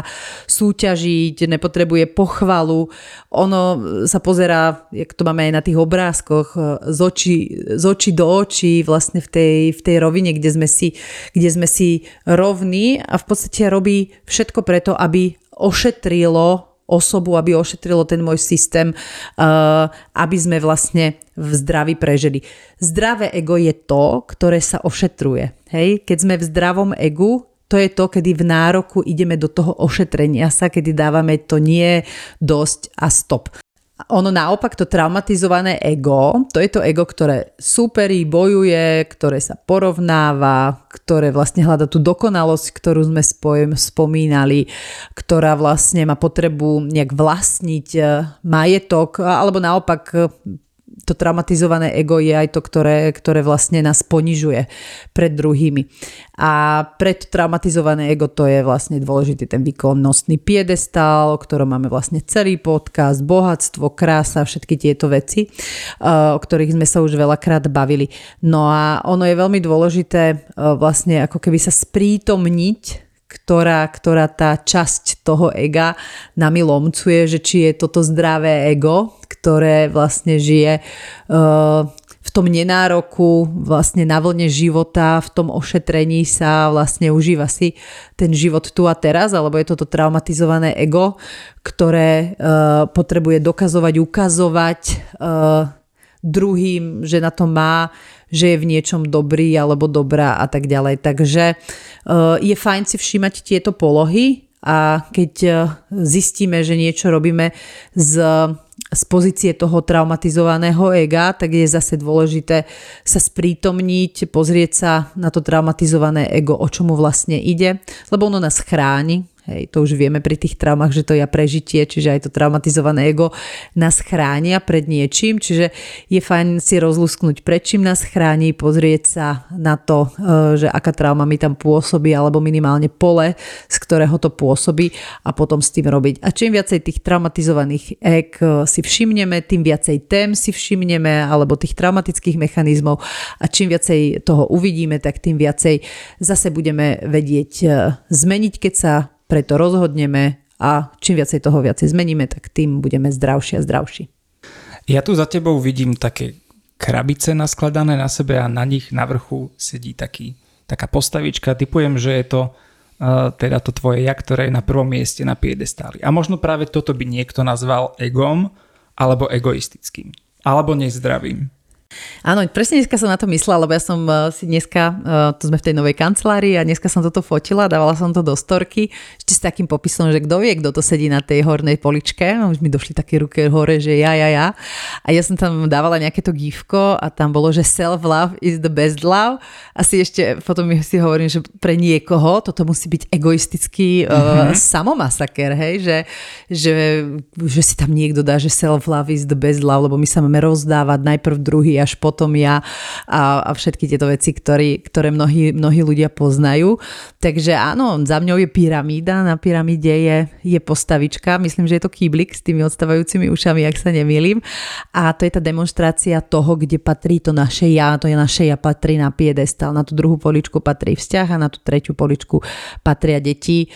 súťažiť, nepotrebuje pochvalu. Ono sa pozerá, jak to máme aj na tých obrázkoch, z očí, z očí do očí vlastne v tej, v tej rovine, kde sme, si, kde sme si rovní a v podstate robí všetko preto, aby ošetrilo osobu, aby ošetrilo ten môj systém, aby sme vlastne v zdraví prežili. Zdravé ego je to, ktoré sa ošetruje. Hej? Keď sme v zdravom egu, to je to, kedy v nároku ideme do toho ošetrenia sa, kedy dávame to nie, dosť a stop. Ono naopak, to traumatizované ego, to je to ego, ktoré súperí, bojuje, ktoré sa porovnáva, ktoré vlastne hľada tú dokonalosť, ktorú sme spojem, spomínali, ktorá vlastne má potrebu nejak vlastniť eh, majetok, alebo naopak to traumatizované ego je aj to, ktoré, ktoré vlastne nás ponižuje pred druhými. A pred traumatizované ego to je vlastne dôležitý ten výkonnostný piedestál, o ktorom máme vlastne celý podcast, bohatstvo, krása, všetky tieto veci, o ktorých sme sa už veľakrát bavili. No a ono je veľmi dôležité vlastne ako keby sa sprítomniť ktorá, ktorá tá časť toho ega nami lomcuje, že či je toto zdravé ego, ktoré vlastne žije uh, v tom nenároku, vlastne na vlne života, v tom ošetrení sa vlastne užíva si ten život tu a teraz, alebo je toto traumatizované ego, ktoré uh, potrebuje dokazovať, ukazovať uh, druhým, že na to má, že je v niečom dobrý alebo dobrá a tak ďalej. Takže je fajn si všímať tieto polohy a keď zistíme, že niečo robíme z, z pozície toho traumatizovaného ega, tak je zase dôležité sa sprítomniť, pozrieť sa na to traumatizované ego, o čomu vlastne ide, lebo ono nás chráni, Hej, to už vieme pri tých traumách, že to je prežitie, čiže aj to traumatizované ego nás chránia pred niečím, čiže je fajn si rozlusknúť, pred čím nás chráni, pozrieť sa na to, e, že aká trauma mi tam pôsobí, alebo minimálne pole, z ktorého to pôsobí a potom s tým robiť. A čím viacej tých traumatizovaných eg e, si všimneme, tým viacej tém si všimneme, alebo tých traumatických mechanizmov a čím viacej toho uvidíme, tak tým viacej zase budeme vedieť e, zmeniť, keď sa preto rozhodneme a čím viacej toho viacej zmeníme, tak tým budeme zdravší a zdravší. Ja tu za tebou vidím také krabice naskladané na sebe a na nich na vrchu sedí taký, taká postavička. Typujem, že je to uh, teda to tvoje ja, ktoré je na prvom mieste na piedestáli. A možno práve toto by niekto nazval egom alebo egoistickým. Alebo nezdravým. Áno, presne dneska som na to myslela, lebo ja som eh, si dneska, uh, tu sme v tej novej kancelárii a dneska som toto fotila, dávala som to do storky, ešte s takým popisom, že kto vie, kto to sedí na tej hornej poličke, no, už mi došli také ruky hore, že ja, ja, ja. A ja som tam dávala nejaké to gifko a tam bolo, že self-love is the best love. Asi ešte potom si hovorím, že pre niekoho toto musí byť egoistický uh, mm-hmm. samomasaker, hej, že, že, že si tam niekto dá, že self-love is the best love, lebo my sa máme rozdávať najprv druhý až potom ja a, a všetky tieto veci, ktorý, ktoré mnohí, mnohí ľudia poznajú. Takže áno, za mňou je pyramída, na pyramíde je, je postavička, myslím, že je to kýblik s tými odstávajúcimi ušami, ak sa nemýlim. A to je tá demonstrácia toho, kde patrí to naše ja, to je naše ja patrí na piedestal, na tú druhú poličku patrí vzťah a na tú tretiu poličku patria deti.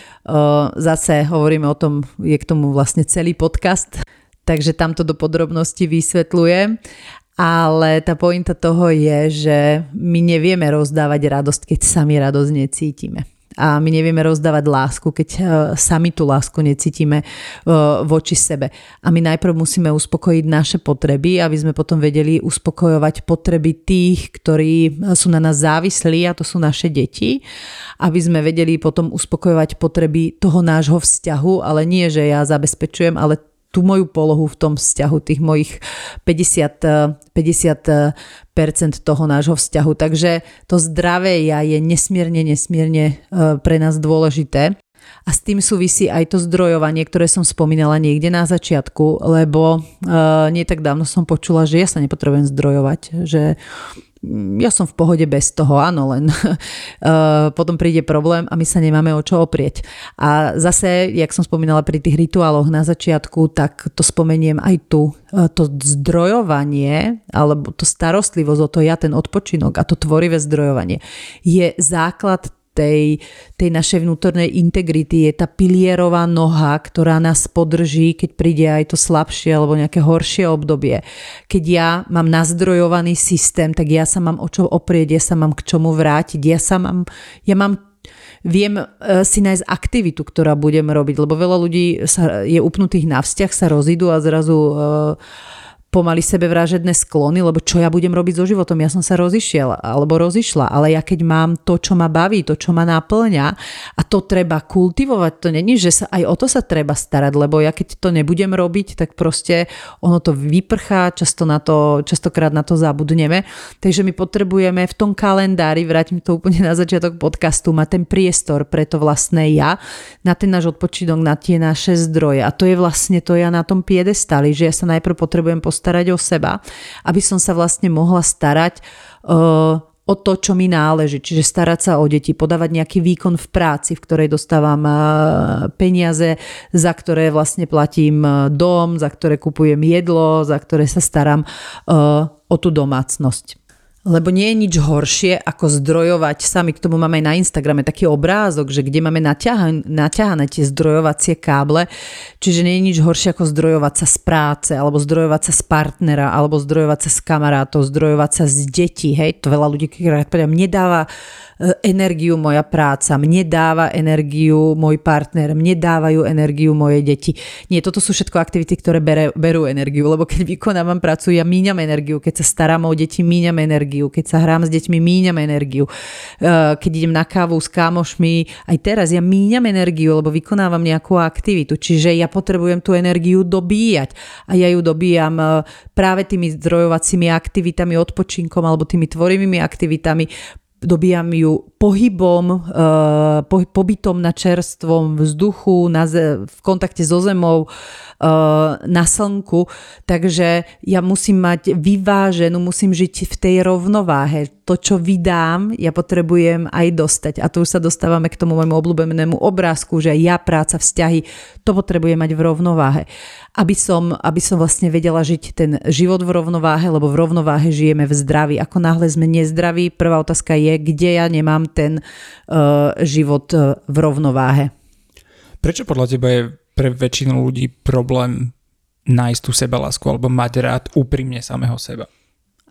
Zase hovoríme o tom, je k tomu vlastne celý podcast, takže tamto do podrobnosti vysvetľuje. Ale tá pointa toho je, že my nevieme rozdávať radosť, keď sami radosť necítime. A my nevieme rozdávať lásku, keď uh, sami tú lásku necítime uh, voči sebe. A my najprv musíme uspokojiť naše potreby, aby sme potom vedeli uspokojovať potreby tých, ktorí sú na nás závislí, a to sú naše deti. Aby sme vedeli potom uspokojovať potreby toho nášho vzťahu, ale nie, že ja zabezpečujem, ale tú moju polohu v tom vzťahu, tých mojich 50, 50 toho nášho vzťahu. Takže to zdravé ja je nesmierne, nesmierne e, pre nás dôležité. A s tým súvisí aj to zdrojovanie, ktoré som spomínala niekde na začiatku, lebo uh, nie tak dávno som počula, že ja sa nepotrebujem zdrojovať, že ja som v pohode bez toho, áno, len uh, potom príde problém a my sa nemáme o čo oprieť. A zase, jak som spomínala pri tých rituáloch na začiatku, tak to spomeniem aj tu. Uh, to zdrojovanie, alebo to starostlivosť o to ja, ten odpočinok a to tvorivé zdrojovanie je základ tej, tej našej vnútornej integrity, je tá pilierová noha, ktorá nás podrží, keď príde aj to slabšie alebo nejaké horšie obdobie. Keď ja mám nazdrojovaný systém, tak ja sa mám o čo oprieť, ja sa mám k čomu vrátiť, ja sa mám, ja mám viem uh, si nájsť aktivitu, ktorá budem robiť, lebo veľa ľudí sa, je upnutých na vzťah, sa rozídu a zrazu uh, pomaly sebevražedné sklony, lebo čo ja budem robiť so životom? Ja som sa rozišiel alebo rozišla, ale ja keď mám to, čo ma baví, to, čo ma náplňa a to treba kultivovať, to není, že sa aj o to sa treba starať, lebo ja keď to nebudem robiť, tak proste ono to vyprchá, často na to, častokrát na to zabudneme. Takže my potrebujeme v tom kalendári, vrátim to úplne na začiatok podcastu, mať ten priestor pre to vlastné ja, na ten náš odpočinok, na tie naše zdroje. A to je vlastne to ja na tom piedestali, že ja sa najprv potrebujem postaviť starať o seba, aby som sa vlastne mohla starať uh, o to, čo mi náleží. Čiže starať sa o deti, podávať nejaký výkon v práci, v ktorej dostávam uh, peniaze, za ktoré vlastne platím uh, dom, za ktoré kupujem jedlo, za ktoré sa starám o tú domácnosť. Lebo nie je nič horšie, ako zdrojovať, sami k tomu máme aj na Instagrame taký obrázok, že kde máme naťahané, naťahané tie zdrojovacie káble, čiže nie je nič horšie ako zdrojovať sa z práce, alebo zdrojovať sa z partnera, alebo zdrojovať sa z kamarátov, zdrojovať sa z detí, hej, to veľa ľudí, keď povedia, mne dáva E, energiu moja práca, mne dáva energiu môj partner, mne dávajú energiu moje deti. Nie, toto sú všetko aktivity, ktoré berú energiu, lebo keď vykonávam prácu, ja míňam energiu, keď sa starám o deti, míňam energiu energiu, keď sa hrám s deťmi, míňam energiu. Uh, keď idem na kávu s kámošmi, aj teraz ja míňam energiu, lebo vykonávam nejakú aktivitu, čiže ja potrebujem tú energiu dobíjať. A ja ju dobíjam uh, práve tými zdrojovacími aktivitami, odpočinkom alebo tými tvorivými aktivitami, dobíjam ju pohybom, eh, pobytom na čerstvom vzduchu, na, v kontakte so zemou, eh, na slnku. Takže ja musím mať vyváženú, musím žiť v tej rovnováhe. To, čo vydám, ja potrebujem aj dostať. A tu už sa dostávame k tomu môjmu obľúbenému obrázku, že ja práca, vzťahy, to potrebujem mať v rovnováhe. Aby som, aby som vlastne vedela žiť ten život v rovnováhe, lebo v rovnováhe žijeme v zdraví. Ako náhle sme nezdraví, prvá otázka je, kde ja nemám ten uh, život uh, v rovnováhe. Prečo podľa teba je pre väčšinu ľudí problém nájsť tú sebalásku alebo mať rád úprimne samého seba?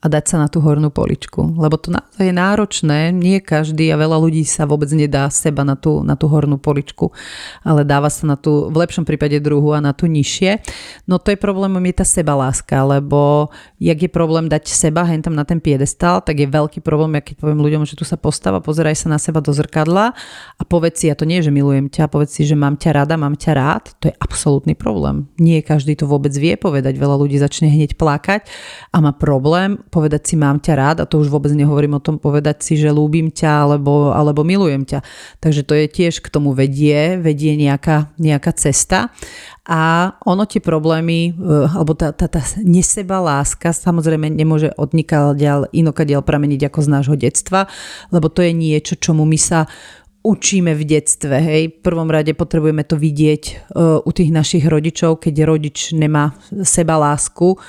A dať sa na tú hornú poličku. Lebo to je náročné, nie každý a veľa ľudí sa vôbec nedá seba na tú, na tú hornú poličku, ale dáva sa na tú, v lepšom prípade druhú a na tú nižšie. No to je problémom, je tá sebaláska, lebo jak je problém dať seba hen tam na ten piedestal, tak je veľký problém, ja keď poviem ľuďom, že tu sa postava, pozeraj sa na seba do zrkadla a povedz si, a to nie že milujem ťa, povedz si, že mám ťa rada, mám ťa rád, to je absolútny problém. Nie každý to vôbec vie povedať, veľa ľudí začne hneď plakať a má problém povedať si mám ťa rád a to už vôbec nehovorím o tom povedať si, že ľúbim ťa alebo, alebo milujem ťa. Takže to je tiež k tomu vedie, vedie nejaká, nejaká cesta a ono tie problémy, e, alebo tá, tá, tá neseba láska samozrejme nemôže odnikať ďal, inokadiaľ prameniť ako z nášho detstva, lebo to je niečo, čomu my sa učíme v detstve. Hej. V prvom rade potrebujeme to vidieť uh, u tých našich rodičov, keď rodič nemá seba lásku,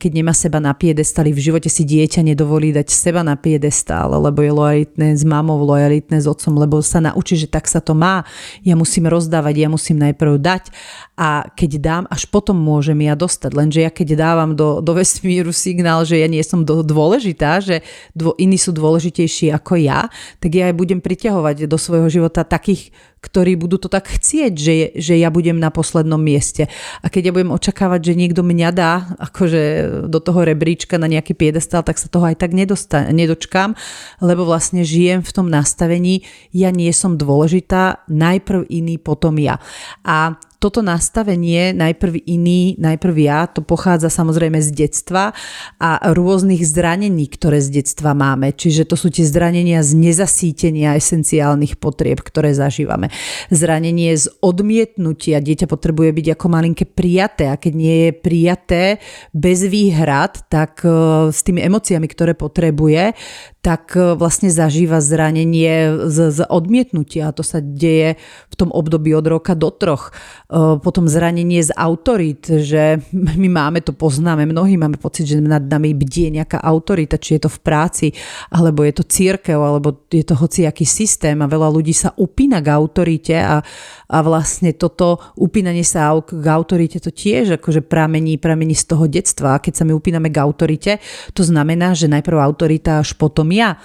keď nemá seba na piedestali. V živote si dieťa nedovolí dať seba na piedestal, lebo je lojalitné s mamou, lojalitné s otcom, lebo sa naučí, že tak sa to má. Ja musím rozdávať, ja musím najprv dať a keď dám, až potom môžem ja dostať. Lenže ja keď dávam do, do vesmíru signál, že ja nie som do, dôležitá, že dvo, iní sú dôležitejší ako ja, tak ja aj budem priťahovať do svojho svojho života takých, ktorí budú to tak chcieť, že, že ja budem na poslednom mieste. A keď ja budem očakávať, že niekto mňa dá akože do toho rebríčka na nejaký piedestal, tak sa toho aj tak nedosta- nedočkám, lebo vlastne žijem v tom nastavení, ja nie som dôležitá, najprv iný, potom ja. A toto nastavenie, najprv iný, najprv ja, to pochádza samozrejme z detstva a rôznych zranení, ktoré z detstva máme. Čiže to sú tie zranenia z nezasítenia esenciálnych potrieb, ktoré zažívame. Zranenie z odmietnutia. Dieťa potrebuje byť ako malinké prijaté a keď nie je prijaté bez výhrad, tak e, s tými emóciami, ktoré potrebuje, tak e, vlastne zažíva zranenie z, z odmietnutia. A to sa deje v tom období od roka do troch. Potom zranenie z autorít, že my máme to, poznáme, mnohí máme pocit, že nad nami bdie nejaká autorita, či je to v práci, alebo je to církev, alebo je to hociaký systém a veľa ľudí sa upína k autorite a, a vlastne toto upínanie sa k autorite to tiež akože pramení, pramení z toho detstva. A keď sa my upíname k autorite, to znamená, že najprv autorita, až potom ja.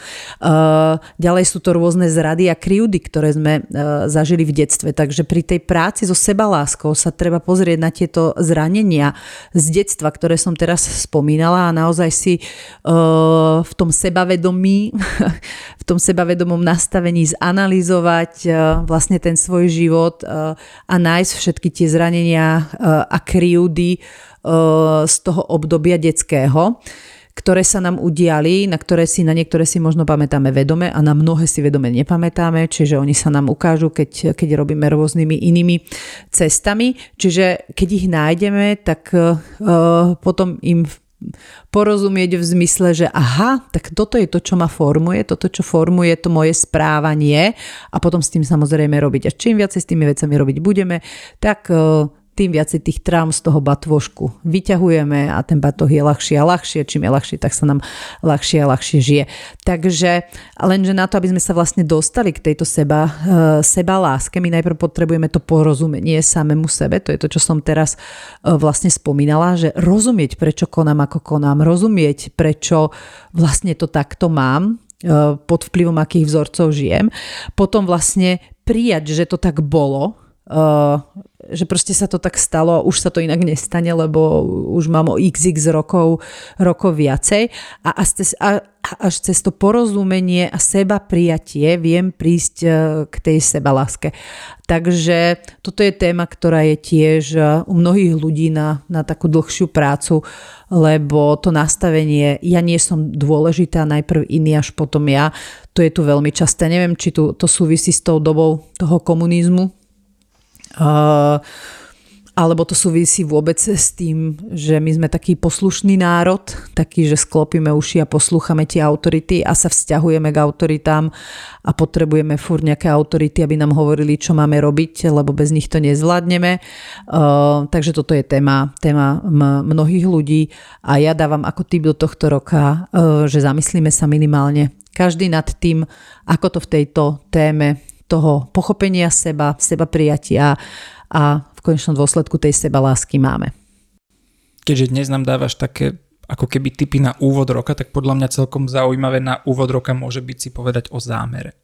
Ďalej sú to rôzne zrady a kryjúdy, ktoré sme zažili v detstve. Takže pri tej práci so sebaláskou sa treba pozrieť na tieto zranenia z detstva, ktoré som teraz spomínala a naozaj si uh, v tom sebavedomí, v tom sebavedomom nastavení zanalizovať vlastne ten svoj život eh, a nájsť všetky tie zranenia eh, a kryjúdy eh, z toho obdobia detského ktoré sa nám udiali, na ktoré si na niektoré si možno pamätáme vedome a na mnohé si vedome nepamätáme, čiže oni sa nám ukážu, keď, keď robíme rôznymi inými cestami. Čiže keď ich nájdeme, tak uh, potom im porozumieť v zmysle, že aha, tak toto je to, čo ma formuje, toto, čo formuje to moje správanie a potom s tým samozrejme robiť. A čím viacej s tými vecami robiť budeme, tak eh, tým viacej tých traum z toho batôžku vyťahujeme a ten batoh je ľahšie a ľahšie. Čím je ľahšie, tak sa nám ľahšie a ľahšie žije. Takže lenže na to, aby sme sa vlastne dostali k tejto seba, uh, seba láske, my najprv potrebujeme to porozumenie samému sebe. To je to, čo som teraz uh, vlastne spomínala, že rozumieť, prečo konám, ako konám, rozumieť, prečo vlastne to takto mám, uh, pod vplyvom akých vzorcov žijem. Potom vlastne prijať, že to tak bolo, že proste sa to tak stalo už sa to inak nestane, lebo už mám o xx rokov, rokov viacej a, a, a až cez to porozumenie a seba prijatie viem prísť e, k tej sebaláske. Takže toto je téma, ktorá je tiež e, u mnohých ľudí na, na takú dlhšiu prácu, lebo to nastavenie, ja nie som dôležitá, najprv iný, až potom ja, to je tu veľmi časté. Neviem, či tu, to súvisí s tou dobou toho komunizmu. Alebo to súvisí vôbec s tým, že my sme taký poslušný národ, taký, že sklopíme uši a poslúchame tie autority a sa vzťahujeme k autoritám a potrebujeme fur nejaké autority, aby nám hovorili, čo máme robiť, lebo bez nich to nezvládneme. Uh, takže toto je téma, téma mnohých ľudí a ja dávam ako tip do tohto roka, uh, že zamyslíme sa minimálne každý nad tým, ako to v tejto téme toho pochopenia seba, seba prijatia a v konečnom dôsledku tej seba lásky máme. Keďže dnes nám dávaš také ako keby typy na úvod roka, tak podľa mňa celkom zaujímavé na úvod roka môže byť si povedať o zámere.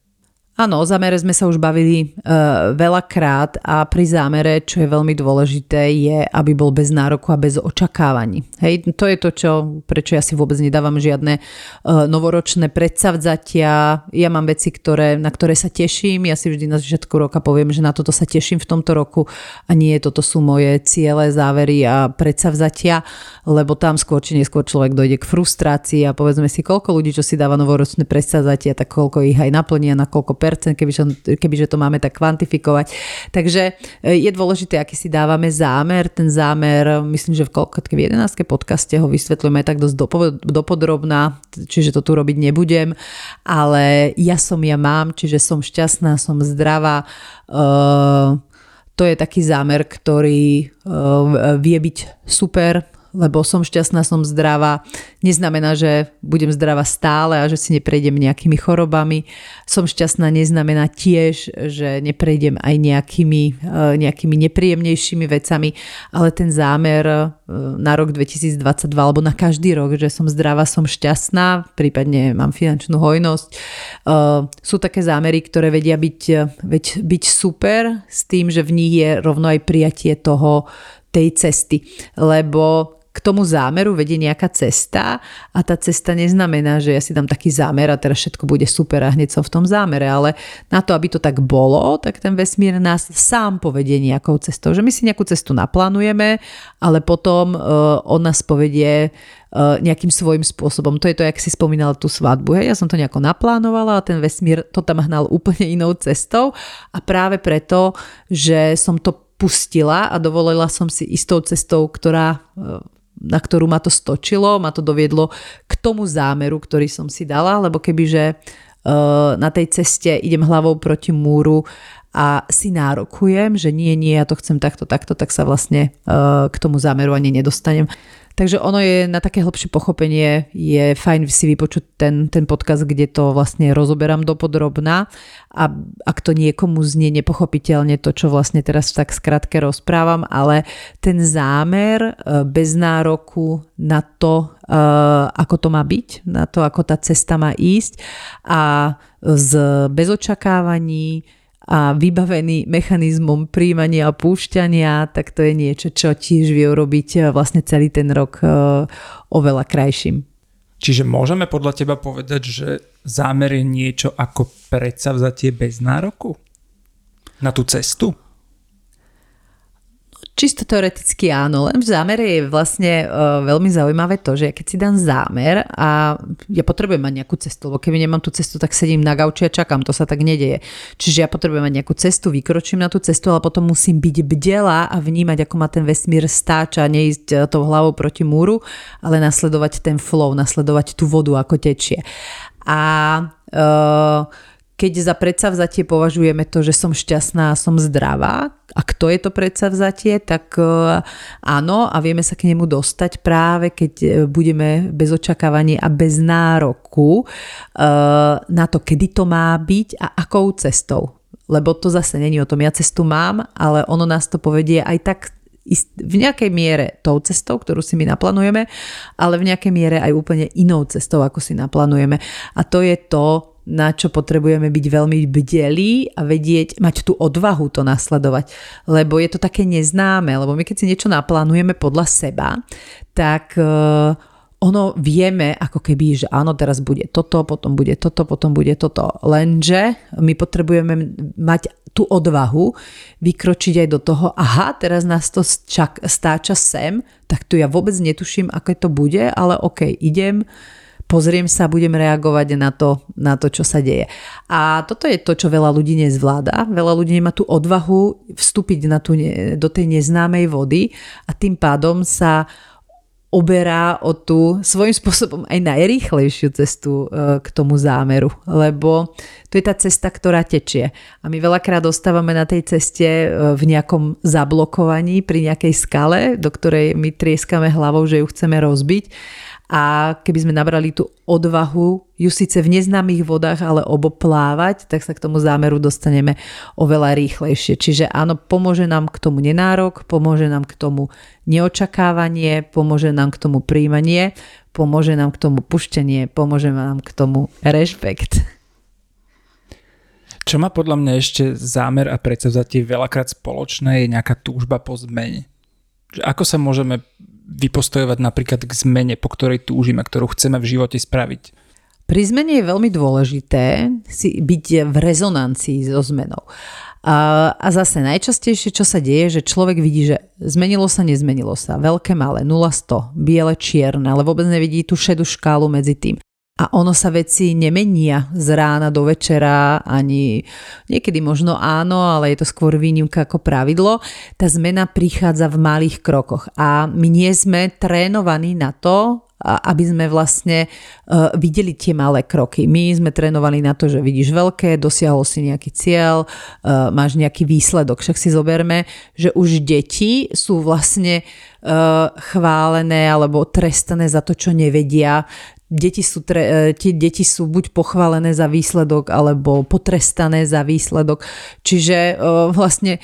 Áno, o zámere sme sa už bavili uh, veľakrát a pri zámere, čo je veľmi dôležité, je, aby bol bez nároku a bez očakávaní. Hej, to je to, čo, prečo ja si vôbec nedávam žiadne uh, novoročné predsavzatia. Ja mám veci, ktoré, na ktoré sa teším. Ja si vždy na začiatku roka poviem, že na toto sa teším v tomto roku a nie toto sú moje ciele, závery a predsavzatia, lebo tam skôr či neskôr človek dojde k frustrácii a povedzme si, koľko ľudí, čo si dáva novoročné predsavzatia, tak koľko ich aj naplnia, na koľko kebyže, kebyže to máme tak kvantifikovať. Takže e, je dôležité, aký si dávame zámer. Ten zámer, myslím, že v, v 11. podcaste ho vysvetľujeme tak dosť dopodrobná, čiže to tu robiť nebudem, ale ja som, ja mám, čiže som šťastná, som zdravá. Uh, to je taký zámer, ktorý uh, vie byť super, lebo som šťastná, som zdravá. Neznamená, že budem zdravá stále a že si neprejdem nejakými chorobami. Som šťastná neznamená tiež, že neprejdem aj nejakými, eh, nejakými nepríjemnejšími vecami, ale ten zámer eh, na rok 2022 alebo na každý rok, že som zdravá, som šťastná, prípadne mám finančnú hojnosť. Eh, sú také zámery, ktoré vedia byť, byť super s tým, že v nich je rovno aj prijatie toho, tej cesty. Lebo k tomu zámeru vedie nejaká cesta a tá cesta neznamená, že ja si dám taký zámer a teraz všetko bude super a hneď som v tom zámere, ale na to, aby to tak bolo, tak ten vesmír nás sám povedie nejakou cestou, že my si nejakú cestu naplánujeme, ale potom uh, on nás povedie uh, nejakým svojím spôsobom. To je to, jak si spomínala tú svadbu. Hej? Ja som to nejako naplánovala a ten vesmír to tam hnal úplne inou cestou a práve preto, že som to pustila a dovolila som si istou cestou, ktorá uh, na ktorú ma to stočilo, ma to doviedlo k tomu zámeru, ktorý som si dala, lebo kebyže uh, na tej ceste idem hlavou proti múru a si nárokujem, že nie, nie, ja to chcem takto, takto, tak sa vlastne uh, k tomu zámeru ani nedostanem. Takže ono je na také hlbšie pochopenie, je fajn si vypočuť ten, ten podcast, kde to vlastne rozoberám dopodrobná a ak to niekomu znie nepochopiteľne to, čo vlastne teraz tak skratke rozprávam, ale ten zámer e, bez nároku na to, e, ako to má byť, na to, ako tá cesta má ísť a z, bez očakávaní, a vybavený mechanizmom príjmania a púšťania, tak to je niečo, čo tiež vie urobiť eh, vlastne celý ten rok eh, oveľa krajším. Čiže môžeme podľa teba povedať, že zámer je niečo ako predsavzatie bez nároku? Na tú cestu? Čisto teoreticky áno, len v zámere je vlastne uh, veľmi zaujímavé to, že ja keď si dám zámer a ja potrebujem mať nejakú cestu, lebo keby nemám tú cestu, tak sedím na gauči a čakám, to sa tak nedeje. Čiže ja potrebujem mať nejakú cestu, vykročím na tú cestu, ale potom musím byť bdela a vnímať, ako ma ten vesmír stáča, neísť e, tou hlavou proti múru, ale nasledovať ten flow, nasledovať tú vodu, ako tečie. A uh, keď za predsavzatie považujeme to, že som šťastná a som zdravá, a kto je to predsavzatie, tak e, áno a vieme sa k nemu dostať práve keď e, budeme bez očakávania a bez nároku e, na to, kedy to má byť a akou cestou. Lebo to zase není o tom, ja cestu mám, ale ono nás to povedie aj tak v nejakej miere tou cestou, ktorú si my naplánujeme, ale v nejakej miere aj úplne inou cestou, ako si naplánujeme. A to je to, na čo potrebujeme byť veľmi bdelí a vedieť, mať tú odvahu to nasledovať. Lebo je to také neznáme, lebo my keď si niečo naplánujeme podľa seba, tak uh, ono vieme ako keby, že áno, teraz bude toto, potom bude toto, potom bude toto. Lenže my potrebujeme mať tú odvahu vykročiť aj do toho, aha, teraz nás to čak, stáča sem, tak tu ja vôbec netuším, aké to bude, ale ok, idem, pozriem sa, budem reagovať na to, na to, čo sa deje. A toto je to, čo veľa ľudí nezvláda. Veľa ľudí nemá tú odvahu vstúpiť na tú, do tej neznámej vody a tým pádom sa oberá o tú svojím spôsobom aj najrýchlejšiu cestu e, k tomu zámeru, lebo to je tá cesta, ktorá tečie. A my veľakrát ostávame na tej ceste e, v nejakom zablokovaní pri nejakej skale, do ktorej my trieskame hlavou, že ju chceme rozbiť a keby sme nabrali tú odvahu ju síce v neznámych vodách, ale oboplávať, tak sa k tomu zámeru dostaneme oveľa rýchlejšie. Čiže áno, pomôže nám k tomu nenárok, pomôže nám k tomu neočakávanie, pomôže nám k tomu príjmanie, pomôže nám k tomu puštenie, pomôže nám k tomu rešpekt. Čo má podľa mňa ešte zámer a predsavzatie veľakrát spoločné je nejaká túžba po zmene. Ako sa môžeme vypostojovať napríklad k zmene, po ktorej túžime, ktorú chceme v živote spraviť. Pri zmene je veľmi dôležité si byť v rezonancii so zmenou. A, a zase najčastejšie, čo sa deje, že človek vidí, že zmenilo sa, nezmenilo sa, veľké, malé, 0-100, biele, čierne, ale vôbec nevidí tú šedú škálu medzi tým a ono sa veci nemenia z rána do večera, ani niekedy možno áno, ale je to skôr výnimka ako pravidlo. Tá zmena prichádza v malých krokoch a my nie sme trénovaní na to, aby sme vlastne uh, videli tie malé kroky. My sme trénovaní na to, že vidíš veľké, dosiahol si nejaký cieľ, uh, máš nejaký výsledok. Však si zoberme, že už deti sú vlastne uh, chválené alebo trestané za to, čo nevedia deti sú, tre, e, tie deti sú buď pochválené za výsledok, alebo potrestané za výsledok. Čiže vlastne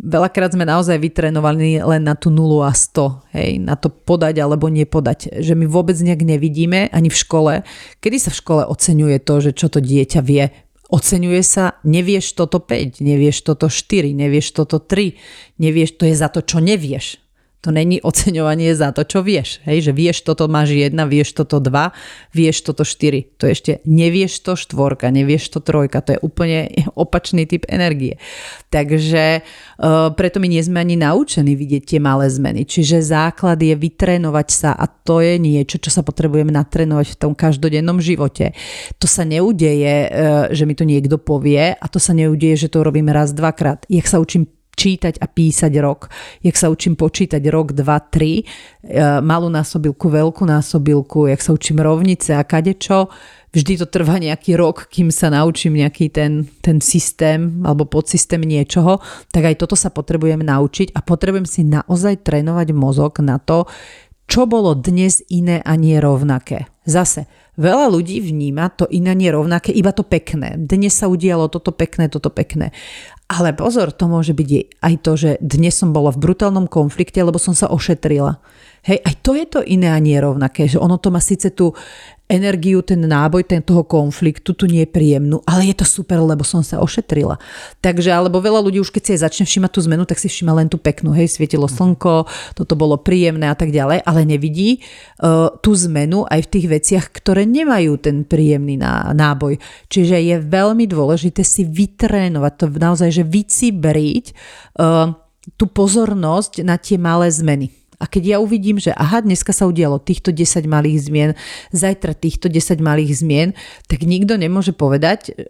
veľakrát sme naozaj vytrenovaní len na tú 0 a 100, hej, na to podať alebo nepodať, že my vôbec nejak nevidíme ani v škole, kedy sa v škole oceňuje to, že čo to dieťa vie, Oceňuje sa, nevieš toto 5, nevieš toto 4, nevieš toto 3, nevieš, to je za to, čo nevieš. To není oceňovanie za to, čo vieš. Hej, že vieš toto máš jedna, vieš toto dva, vieš toto štyri. To ešte nevieš to štvorka, nevieš to trojka. To je úplne opačný typ energie. Takže uh, preto my nie sme ani naučení vidieť tie malé zmeny. Čiže základ je vytrénovať sa a to je niečo, čo sa potrebujeme natrénovať v tom každodennom živote. To sa neudeje, uh, že mi to niekto povie a to sa neudeje, že to robím raz, dvakrát. Jak sa učím čítať a písať rok. Jak sa učím počítať rok, dva, tri, e, malú násobilku, veľkú násobilku, jak sa učím rovnice a kadečo, vždy to trvá nejaký rok, kým sa naučím nejaký ten, ten systém alebo podsystém niečoho, tak aj toto sa potrebujem naučiť a potrebujem si naozaj trénovať mozog na to, čo bolo dnes iné a nie rovnaké. Zase, veľa ľudí vníma to iné nie rovnaké, iba to pekné. Dnes sa udialo toto pekné, toto pekné. Ale pozor, to môže byť aj to, že dnes som bola v brutálnom konflikte, lebo som sa ošetrila. Hej, aj to je to iné a nie rovnaké, že ono to má síce tú energiu, ten náboj ten toho konfliktu, tu nie je príjemnú, ale je to super, lebo som sa ošetrila. Takže, alebo veľa ľudí už keď si aj začne všímať tú zmenu, tak si všíma len tú peknú, hej, svietilo slnko, toto bolo príjemné a tak ďalej, ale nevidí uh, tú zmenu aj v tých veciach, ktoré nemajú ten príjemný náboj. Čiže je veľmi dôležité si vytrénovať to naozaj, že vycibriť uh, tú pozornosť na tie malé zmeny. A keď ja uvidím, že aha, dneska sa udialo týchto 10 malých zmien, zajtra týchto 10 malých zmien, tak nikto nemôže povedať, e,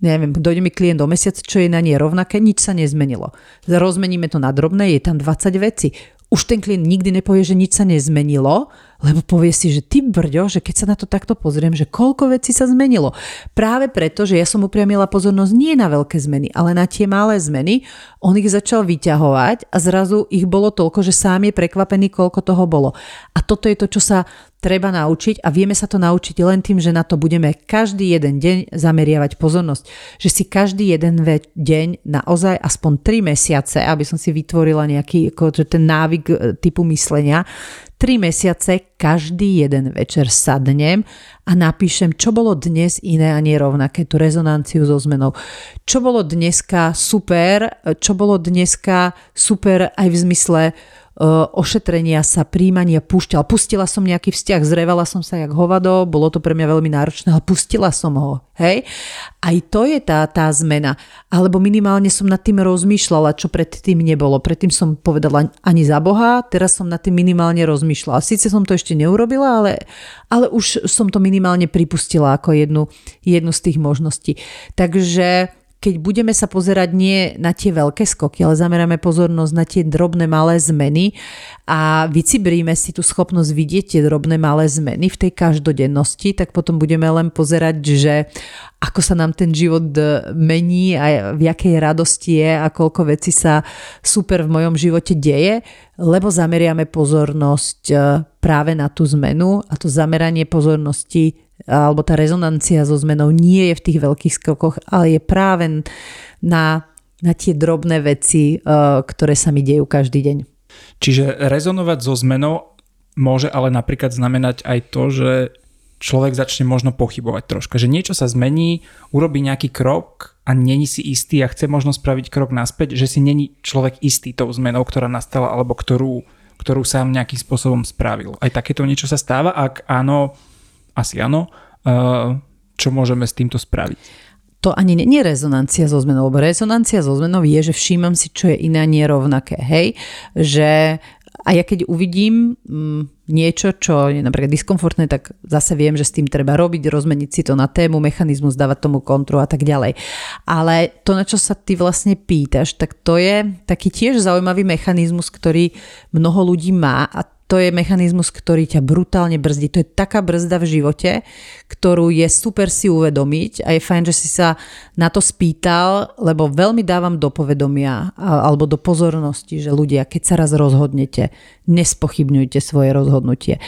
neviem, dojde mi klient do mesiac, čo je na nie rovnaké, nič sa nezmenilo. Rozmeníme to na drobné, je tam 20 veci. Už ten klient nikdy nepovie, že nič sa nezmenilo, lebo povie si, že ty brďo, že keď sa na to takto pozriem, že koľko vecí sa zmenilo. Práve preto, že ja som upriamila pozornosť nie na veľké zmeny, ale na tie malé zmeny, on ich začal vyťahovať a zrazu ich bolo toľko, že sám je prekvapený, koľko toho bolo. A toto je to, čo sa treba naučiť a vieme sa to naučiť len tým, že na to budeme každý jeden deň zameriavať pozornosť. Že si každý jeden deň naozaj aspoň 3 mesiace, aby som si vytvorila nejaký ako, ten návyk e, typu myslenia, 3 mesiace každý jeden večer sadnem a napíšem, čo bolo dnes iné a nerovnaké, tú rezonanciu so zmenou. Čo bolo dneska super, čo bolo dneska super aj v zmysle ošetrenia sa, príjmania púšťal. Pustila som nejaký vzťah, zrevala som sa jak hovado, bolo to pre mňa veľmi náročné, ale pustila som ho. Hej? Aj to je tá, tá zmena. Alebo minimálne som nad tým rozmýšľala, čo predtým nebolo. Predtým som povedala ani za Boha, teraz som nad tým minimálne rozmýšľala. Sice som to ešte neurobila, ale, ale už som to minimálne pripustila ako jednu, jednu z tých možností. Takže keď budeme sa pozerať nie na tie veľké skoky, ale zameráme pozornosť na tie drobné malé zmeny a vycibríme si tú schopnosť vidieť tie drobné malé zmeny v tej každodennosti, tak potom budeme len pozerať, že ako sa nám ten život e, mení a v jakej radosti je a koľko veci sa super v mojom živote deje, lebo zameriame pozornosť e, práve na tú zmenu a to zameranie pozornosti alebo tá rezonancia so zmenou nie je v tých veľkých skrokoch, ale je práve na, na tie drobné veci, uh, ktoré sa mi dejú každý deň. Čiže rezonovať so zmenou môže ale napríklad znamenať aj to, že človek začne možno pochybovať troška, že niečo sa zmení, urobí nejaký krok a není si istý a chce možno spraviť krok naspäť, že si není človek istý tou zmenou, ktorá nastala alebo ktorú, ktorú sám nejakým spôsobom spravil. Aj takéto niečo sa stáva? Ak áno, asi áno. Čo môžeme s týmto spraviť? to ani nie je rezonancia so zmenou, lebo rezonancia so zmenou je, že všímam si, čo je iné a nerovnaké. Hej? Že a ja keď uvidím mm, niečo, čo je napríklad diskomfortné, tak zase viem, že s tým treba robiť, rozmeniť si to na tému, mechanizmus, dávať tomu kontrolu a tak ďalej. Ale to, na čo sa ty vlastne pýtaš, tak to je taký tiež zaujímavý mechanizmus, ktorý mnoho ľudí má a to je mechanizmus, ktorý ťa brutálne brzdí. To je taká brzda v živote, ktorú je super si uvedomiť a je fajn, že si sa na to spýtal, lebo veľmi dávam do povedomia alebo do pozornosti, že ľudia, keď sa raz rozhodnete, nespochybňujte svoje rozhodnutie.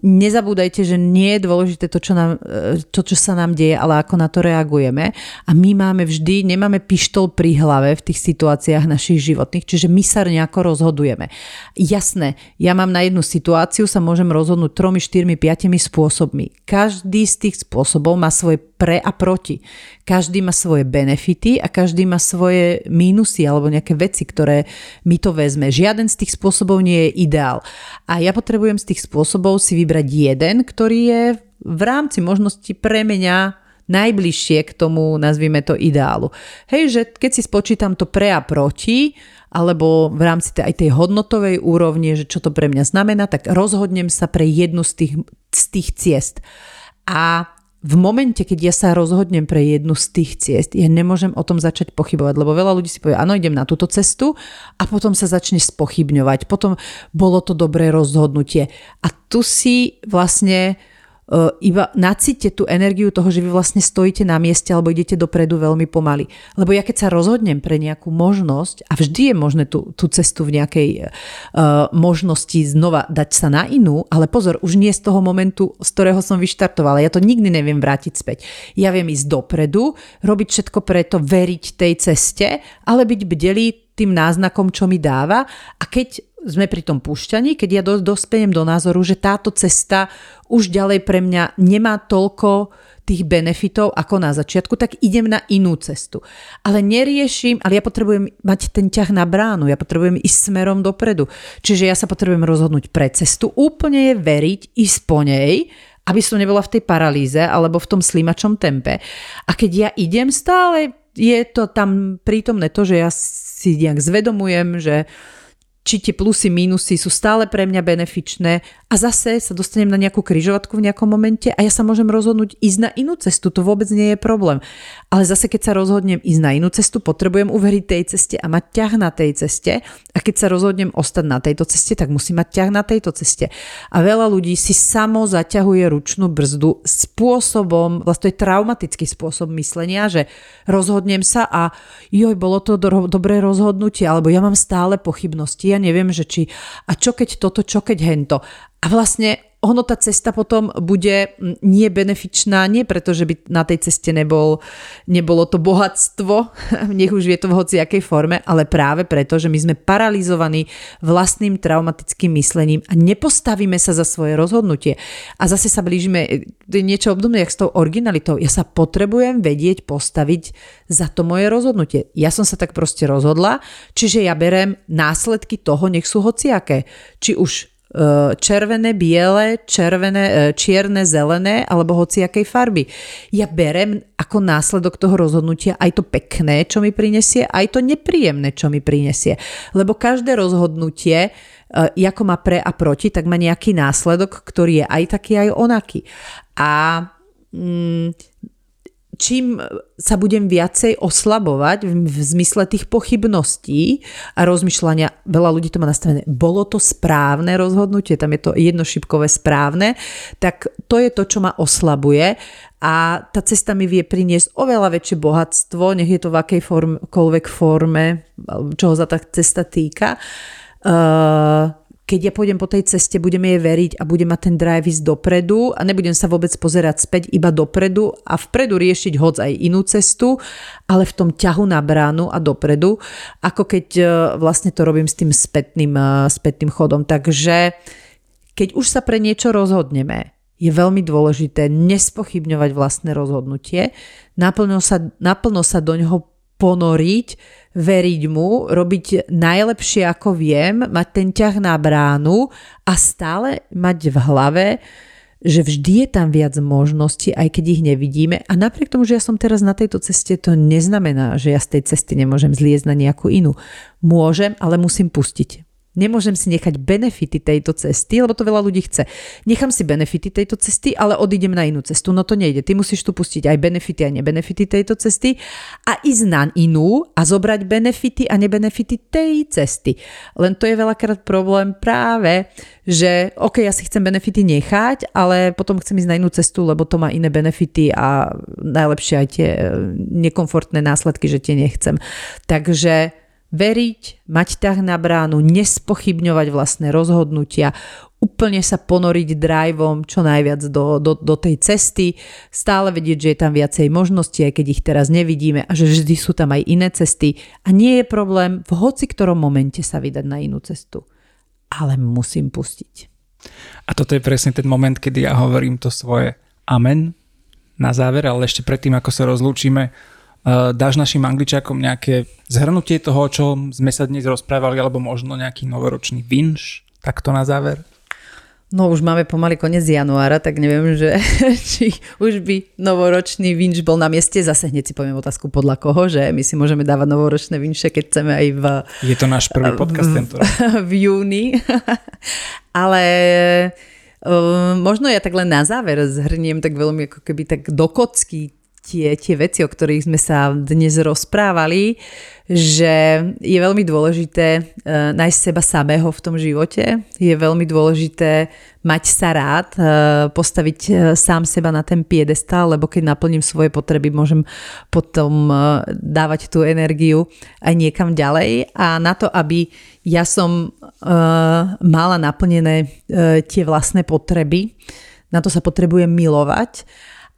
Nezabúdajte, že nie je dôležité to čo, nám, e, to, čo sa nám deje, ale ako na to reagujeme. A my máme vždy, nemáme pištol pri hlave v tých situáciách našich životných, čiže my sa nejako rozhodujeme. Jasné, ja mám na jednu situáciu, sa môžem rozhodnúť tromi, štyrmi, piatimi spôsobmi. Každý z tých spôsobov má svoje pre a proti. Každý má svoje benefity a každý má svoje mínusy alebo nejaké veci, ktoré mi to vezme. Žiaden z tých spôsobov nie je ideál. A ja potrebujem z tých spôsobov si vybrať jeden, ktorý je v rámci možnosti pre mňa najbližšie k tomu, nazvime to ideálu. Hej, že keď si spočítam to pre a proti, alebo v rámci tej, aj tej hodnotovej úrovne, že čo to pre mňa znamená, tak rozhodnem sa pre jednu z tých, z tých ciest. A v momente, keď ja sa rozhodnem pre jednu z tých ciest, ja nemôžem o tom začať pochybovať, lebo veľa ľudí si povie, áno, idem na túto cestu a potom sa začne spochybňovať, potom bolo to dobré rozhodnutie. A tu si vlastne iba nacíte tú energiu toho, že vy vlastne stojíte na mieste alebo idete dopredu veľmi pomaly. Lebo ja keď sa rozhodnem pre nejakú možnosť, a vždy je možné tú, tú cestu v nejakej uh, možnosti znova dať sa na inú, ale pozor, už nie z toho momentu, z ktorého som vyštartovala. Ja to nikdy neviem vrátiť späť. Ja viem ísť dopredu, robiť všetko preto, veriť tej ceste, ale byť bdelý tým náznakom, čo mi dáva a keď sme pri tom púšťaní, keď ja do, dospejem do názoru, že táto cesta už ďalej pre mňa nemá toľko tých benefitov ako na začiatku, tak idem na inú cestu. Ale neriešim, ale ja potrebujem mať ten ťah na bránu, ja potrebujem ísť smerom dopredu. Čiže ja sa potrebujem rozhodnúť pre cestu, úplne je veriť, ísť po nej, aby som nebola v tej paralýze alebo v tom slimačom tempe. A keď ja idem stále, je to tam prítomné to, že ja si nejak zvedomujem, že či tie plusy, mínusy sú stále pre mňa benefičné a zase sa dostanem na nejakú kryžovatku v nejakom momente a ja sa môžem rozhodnúť ísť na inú cestu, to vôbec nie je problém. Ale zase keď sa rozhodnem ísť na inú cestu, potrebujem uveriť tej ceste a mať ťah na tej ceste a keď sa rozhodnem ostať na tejto ceste, tak musím mať ťah na tejto ceste. A veľa ľudí si samo zaťahuje ručnú brzdu spôsobom, vlastne to je traumatický spôsob myslenia, že rozhodnem sa a joj, bolo to do, dobré rozhodnutie, alebo ja mám stále pochybnosti, ja neviem, že či a čo keď toto, čo keď hento. A vlastne ono tá cesta potom bude nie benefičná, nie preto, že by na tej ceste nebol, nebolo to bohatstvo, nech už je to v hociakej forme, ale práve preto, že my sme paralizovaní vlastným traumatickým myslením a nepostavíme sa za svoje rozhodnutie. A zase sa blížime, je niečo obdobné, jak s tou originalitou. Ja sa potrebujem vedieť postaviť za to moje rozhodnutie. Ja som sa tak proste rozhodla, čiže ja berem následky toho, nech sú hociaké. Či už E, červené, biele, červené, e, čierne, zelené alebo hociakej farby. Ja berem ako následok toho rozhodnutia aj to pekné, čo mi prinesie, aj to nepríjemné, čo mi prinesie. Lebo každé rozhodnutie, e, ako má pre a proti, tak má nejaký následok, ktorý je aj taký, aj onaký. A mm, čím sa budem viacej oslabovať v, zmysle tých pochybností a rozmýšľania, veľa ľudí to má nastavené, bolo to správne rozhodnutie, tam je to jednošipkové správne, tak to je to, čo ma oslabuje a tá cesta mi vie priniesť oveľa väčšie bohatstvo, nech je to v akejkoľvek forme, čoho sa tá cesta týka. Uh, keď ja pôjdem po tej ceste, budeme jej veriť a budem mať ten drive ísť dopredu a nebudem sa vôbec pozerať späť iba dopredu a vpredu riešiť hoc aj inú cestu, ale v tom ťahu na bránu a dopredu, ako keď e, vlastne to robím s tým spätným, e, spätným chodom. Takže keď už sa pre niečo rozhodneme, je veľmi dôležité nespochybňovať vlastné rozhodnutie, naplno sa, naplno sa do ňoho ponoriť, veriť mu, robiť najlepšie ako viem, mať ten ťah na bránu a stále mať v hlave, že vždy je tam viac možností, aj keď ich nevidíme. A napriek tomu, že ja som teraz na tejto ceste, to neznamená, že ja z tej cesty nemôžem zliezť na nejakú inú. Môžem, ale musím pustiť. Nemôžem si nechať benefity tejto cesty, lebo to veľa ľudí chce. Nechám si benefity tejto cesty, ale odídem na inú cestu. No to nejde. Ty musíš tu pustiť aj benefity a nebenefity tejto cesty a ísť na inú a zobrať benefity a nebenefity tej cesty. Len to je veľakrát problém práve, že OK, ja si chcem benefity nechať, ale potom chcem ísť na inú cestu, lebo to má iné benefity a najlepšie aj tie eh, nekomfortné následky, že tie nechcem. Takže veriť, mať ťah na bránu, nespochybňovať vlastné rozhodnutia, úplne sa ponoriť driveom čo najviac do, do, do tej cesty, stále vedieť, že je tam viacej možností, aj keď ich teraz nevidíme a že vždy sú tam aj iné cesty a nie je problém v hoci ktorom momente sa vydať na inú cestu. Ale musím pustiť. A toto je presne ten moment, kedy ja hovorím to svoje amen na záver, ale ešte predtým, ako sa rozlúčime, dáš našim angličákom nejaké zhrnutie toho, čo sme sa dnes rozprávali, alebo možno nejaký novoročný vinš, takto na záver? No už máme pomaly koniec januára, tak neviem, že či už by novoročný vinč bol na mieste. Zase hneď si poviem otázku podľa koho, že my si môžeme dávať novoročné vinše, keď chceme aj v... Je to náš prvý podcast tento V júni. Ale uh, možno ja tak len na záver zhrniem tak veľmi ako keby tak do kocky tie, tie veci, o ktorých sme sa dnes rozprávali, že je veľmi dôležité e, nájsť seba samého v tom živote. Je veľmi dôležité mať sa rád, e, postaviť e, sám seba na ten piedestal, lebo keď naplním svoje potreby, môžem potom dávať tú energiu aj niekam ďalej. A na to, aby ja som mala naplnené tie vlastné potreby, na to sa potrebujem milovať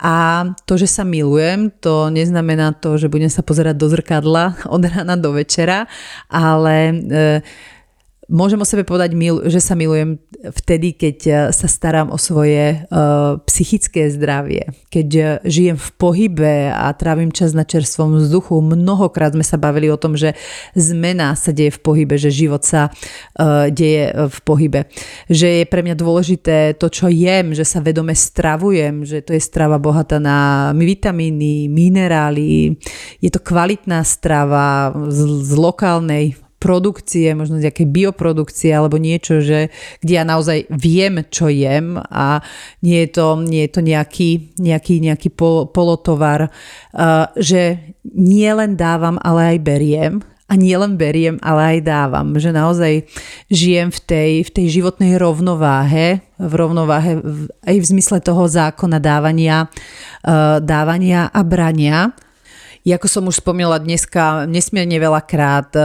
a to, že sa milujem, to neznamená to, že budem sa pozerať do zrkadla od rána do večera, ale e, Môžem o sebe povedať, že sa milujem vtedy, keď eh, sa starám o svoje uh, psychické zdravie. Keď eh, žijem v pohybe a trávim čas na čerstvom vzduchu. Mnohokrát sme sa bavili o tom, že zmena sa deje v pohybe, že život sa deje v pohybe. Že je pre mňa dôležité to, čo jem, že sa vedome stravujem, že to je strava bohatá na vitamíny, minerály. Je to kvalitná strava z, z lokálnej produkcie, možno z nejakej bioprodukcie alebo niečo, že, kde ja naozaj viem, čo jem a nie je to, nie je to nejaký, nejaký, nejaký pol, polotovar, uh, že nie len dávam, ale aj beriem. A nie len beriem, ale aj dávam. Že naozaj žijem v tej, v tej životnej rovnováhe, v rovnováhe aj v zmysle toho zákona dávania, uh, dávania a brania ako som už spomínala dneska nesmierne veľakrát, e,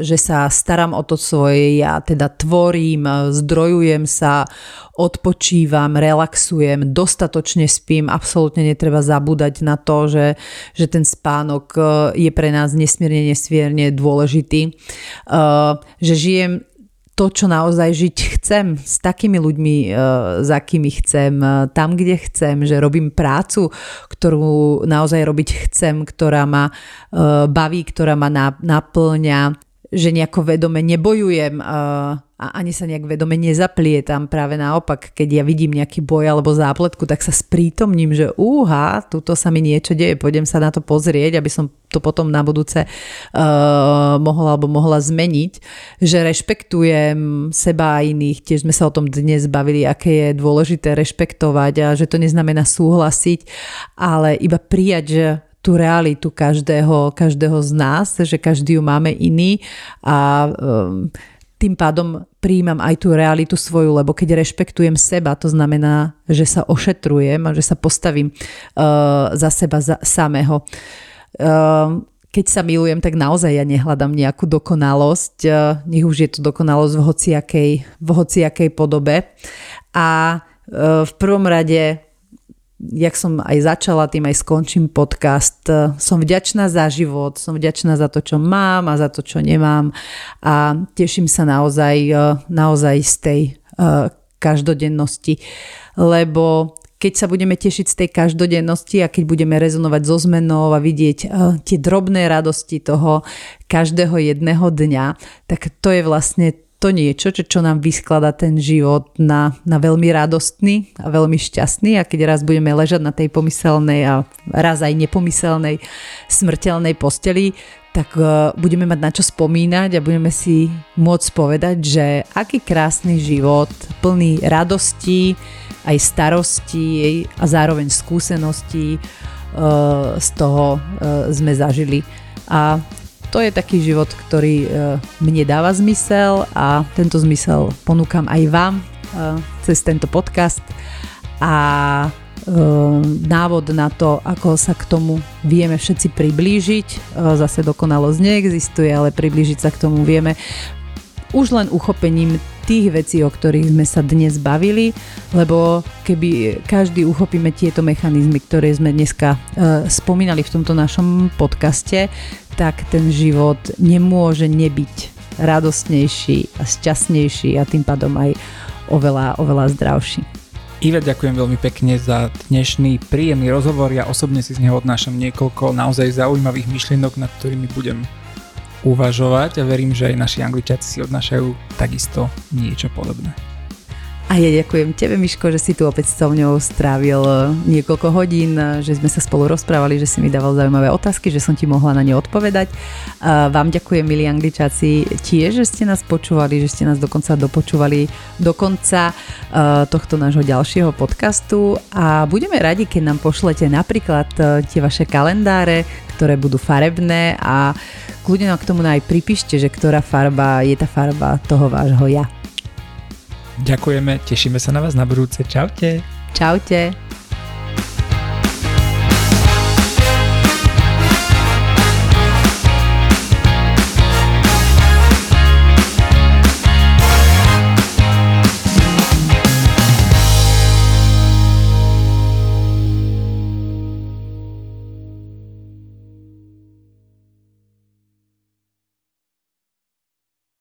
že sa starám o to svoje, ja teda tvorím, e, zdrojujem sa, odpočívam, relaxujem, dostatočne spím, absolútne netreba zabúdať na to, že, že ten spánok e, je pre nás nesmierne, nesmierne dôležitý. Že žijem to, čo naozaj žiť chcem, s takými ľuďmi, e, za akými chcem, e, tam, kde chcem, že robím prácu, ktorú naozaj robiť chcem, ktorá ma e, baví, ktorá ma naplňa, že nejako vedome nebojujem a ani sa nejak vedome nezaplietam. Práve naopak, keď ja vidím nejaký boj alebo zápletku, tak sa sprítomním, že úha, tuto sa mi niečo deje, pôjdem sa na to pozrieť, aby som to potom na budúce uh, mohla alebo mohla zmeniť. Že rešpektujem seba a iných, tiež sme sa o tom dnes bavili, aké je dôležité rešpektovať a že to neznamená súhlasiť, ale iba prijať, že tú realitu každého, každého z nás, že každý ju máme iný a um, tým pádom príjmam aj tú realitu svoju, lebo keď rešpektujem seba, to znamená, že sa ošetrujem a že sa postavím uh, za seba za, samého. Uh, keď sa milujem, tak naozaj ja nehľadám nejakú dokonalosť, uh, nech už je to dokonalosť v hociakej, v hociakej podobe. A uh, v prvom rade jak som aj začala, tým aj skončím podcast. Som vďačná za život, som vďačná za to, čo mám a za to, čo nemám a teším sa naozaj, e, naozaj z tej uh, každodennosti, lebo keď sa budeme tešiť z tej každodennosti a keď budeme rezonovať so zmenou a vidieť uh, tie drobné radosti toho každého jedného dňa, tak to je vlastne to niečo, čo, čo nám vysklada ten život na, na veľmi radostný a veľmi šťastný a keď raz budeme ležať na tej pomyselnej a raz aj nepomyselnej smrteľnej posteli, tak uh, budeme mať na čo spomínať a budeme si môcť povedať, že aký krásny život, plný radosti, aj starosti a zároveň skúseností uh, z toho uh, sme zažili. A to je taký život, ktorý e, mne dáva zmysel a tento zmysel ponúkam aj vám e, cez tento podcast a e, návod na to, ako sa k tomu vieme všetci priblížiť. Zase dokonalosť neexistuje, ale priblížiť sa k tomu vieme už len uchopením tých vecí, o ktorých sme sa dnes bavili, lebo keby každý uchopíme tieto mechanizmy, ktoré sme dneska uh, spomínali v tomto našom podcaste, tak ten život nemôže nebyť radostnejší a šťastnejší a tým pádom aj oveľa, oveľa zdravší. Ive, ďakujem veľmi pekne za dnešný príjemný rozhovor. Ja osobne si z neho odnášam niekoľko naozaj zaujímavých myšlienok, nad ktorými budem uvažovať a verím, že aj naši angličáci si odnášajú takisto niečo podobné. A ja ďakujem tebe, Miško, že si tu opäť so mňou strávil eh, niekoľko hodín, eh, že sme sa spolu rozprávali, že si mi dával zaujímavé otázky, že som ti mohla na ne odpovedať. Vám ďakujem, milí angličáci, tiež, že ste nás počúvali, že ste nás dokonca dopočúvali do konca uh, tohto nášho ďalšieho podcastu a budeme radi, keď nám pošlete napríklad tie vaše kalendáre, ktoré budú farebné a kľudne nám k tomu aj pripíšte, že ktorá farba je tá farba toho vášho ja. Ďakujeme, tešíme sa na vás na budúce. Čaute. Čaute.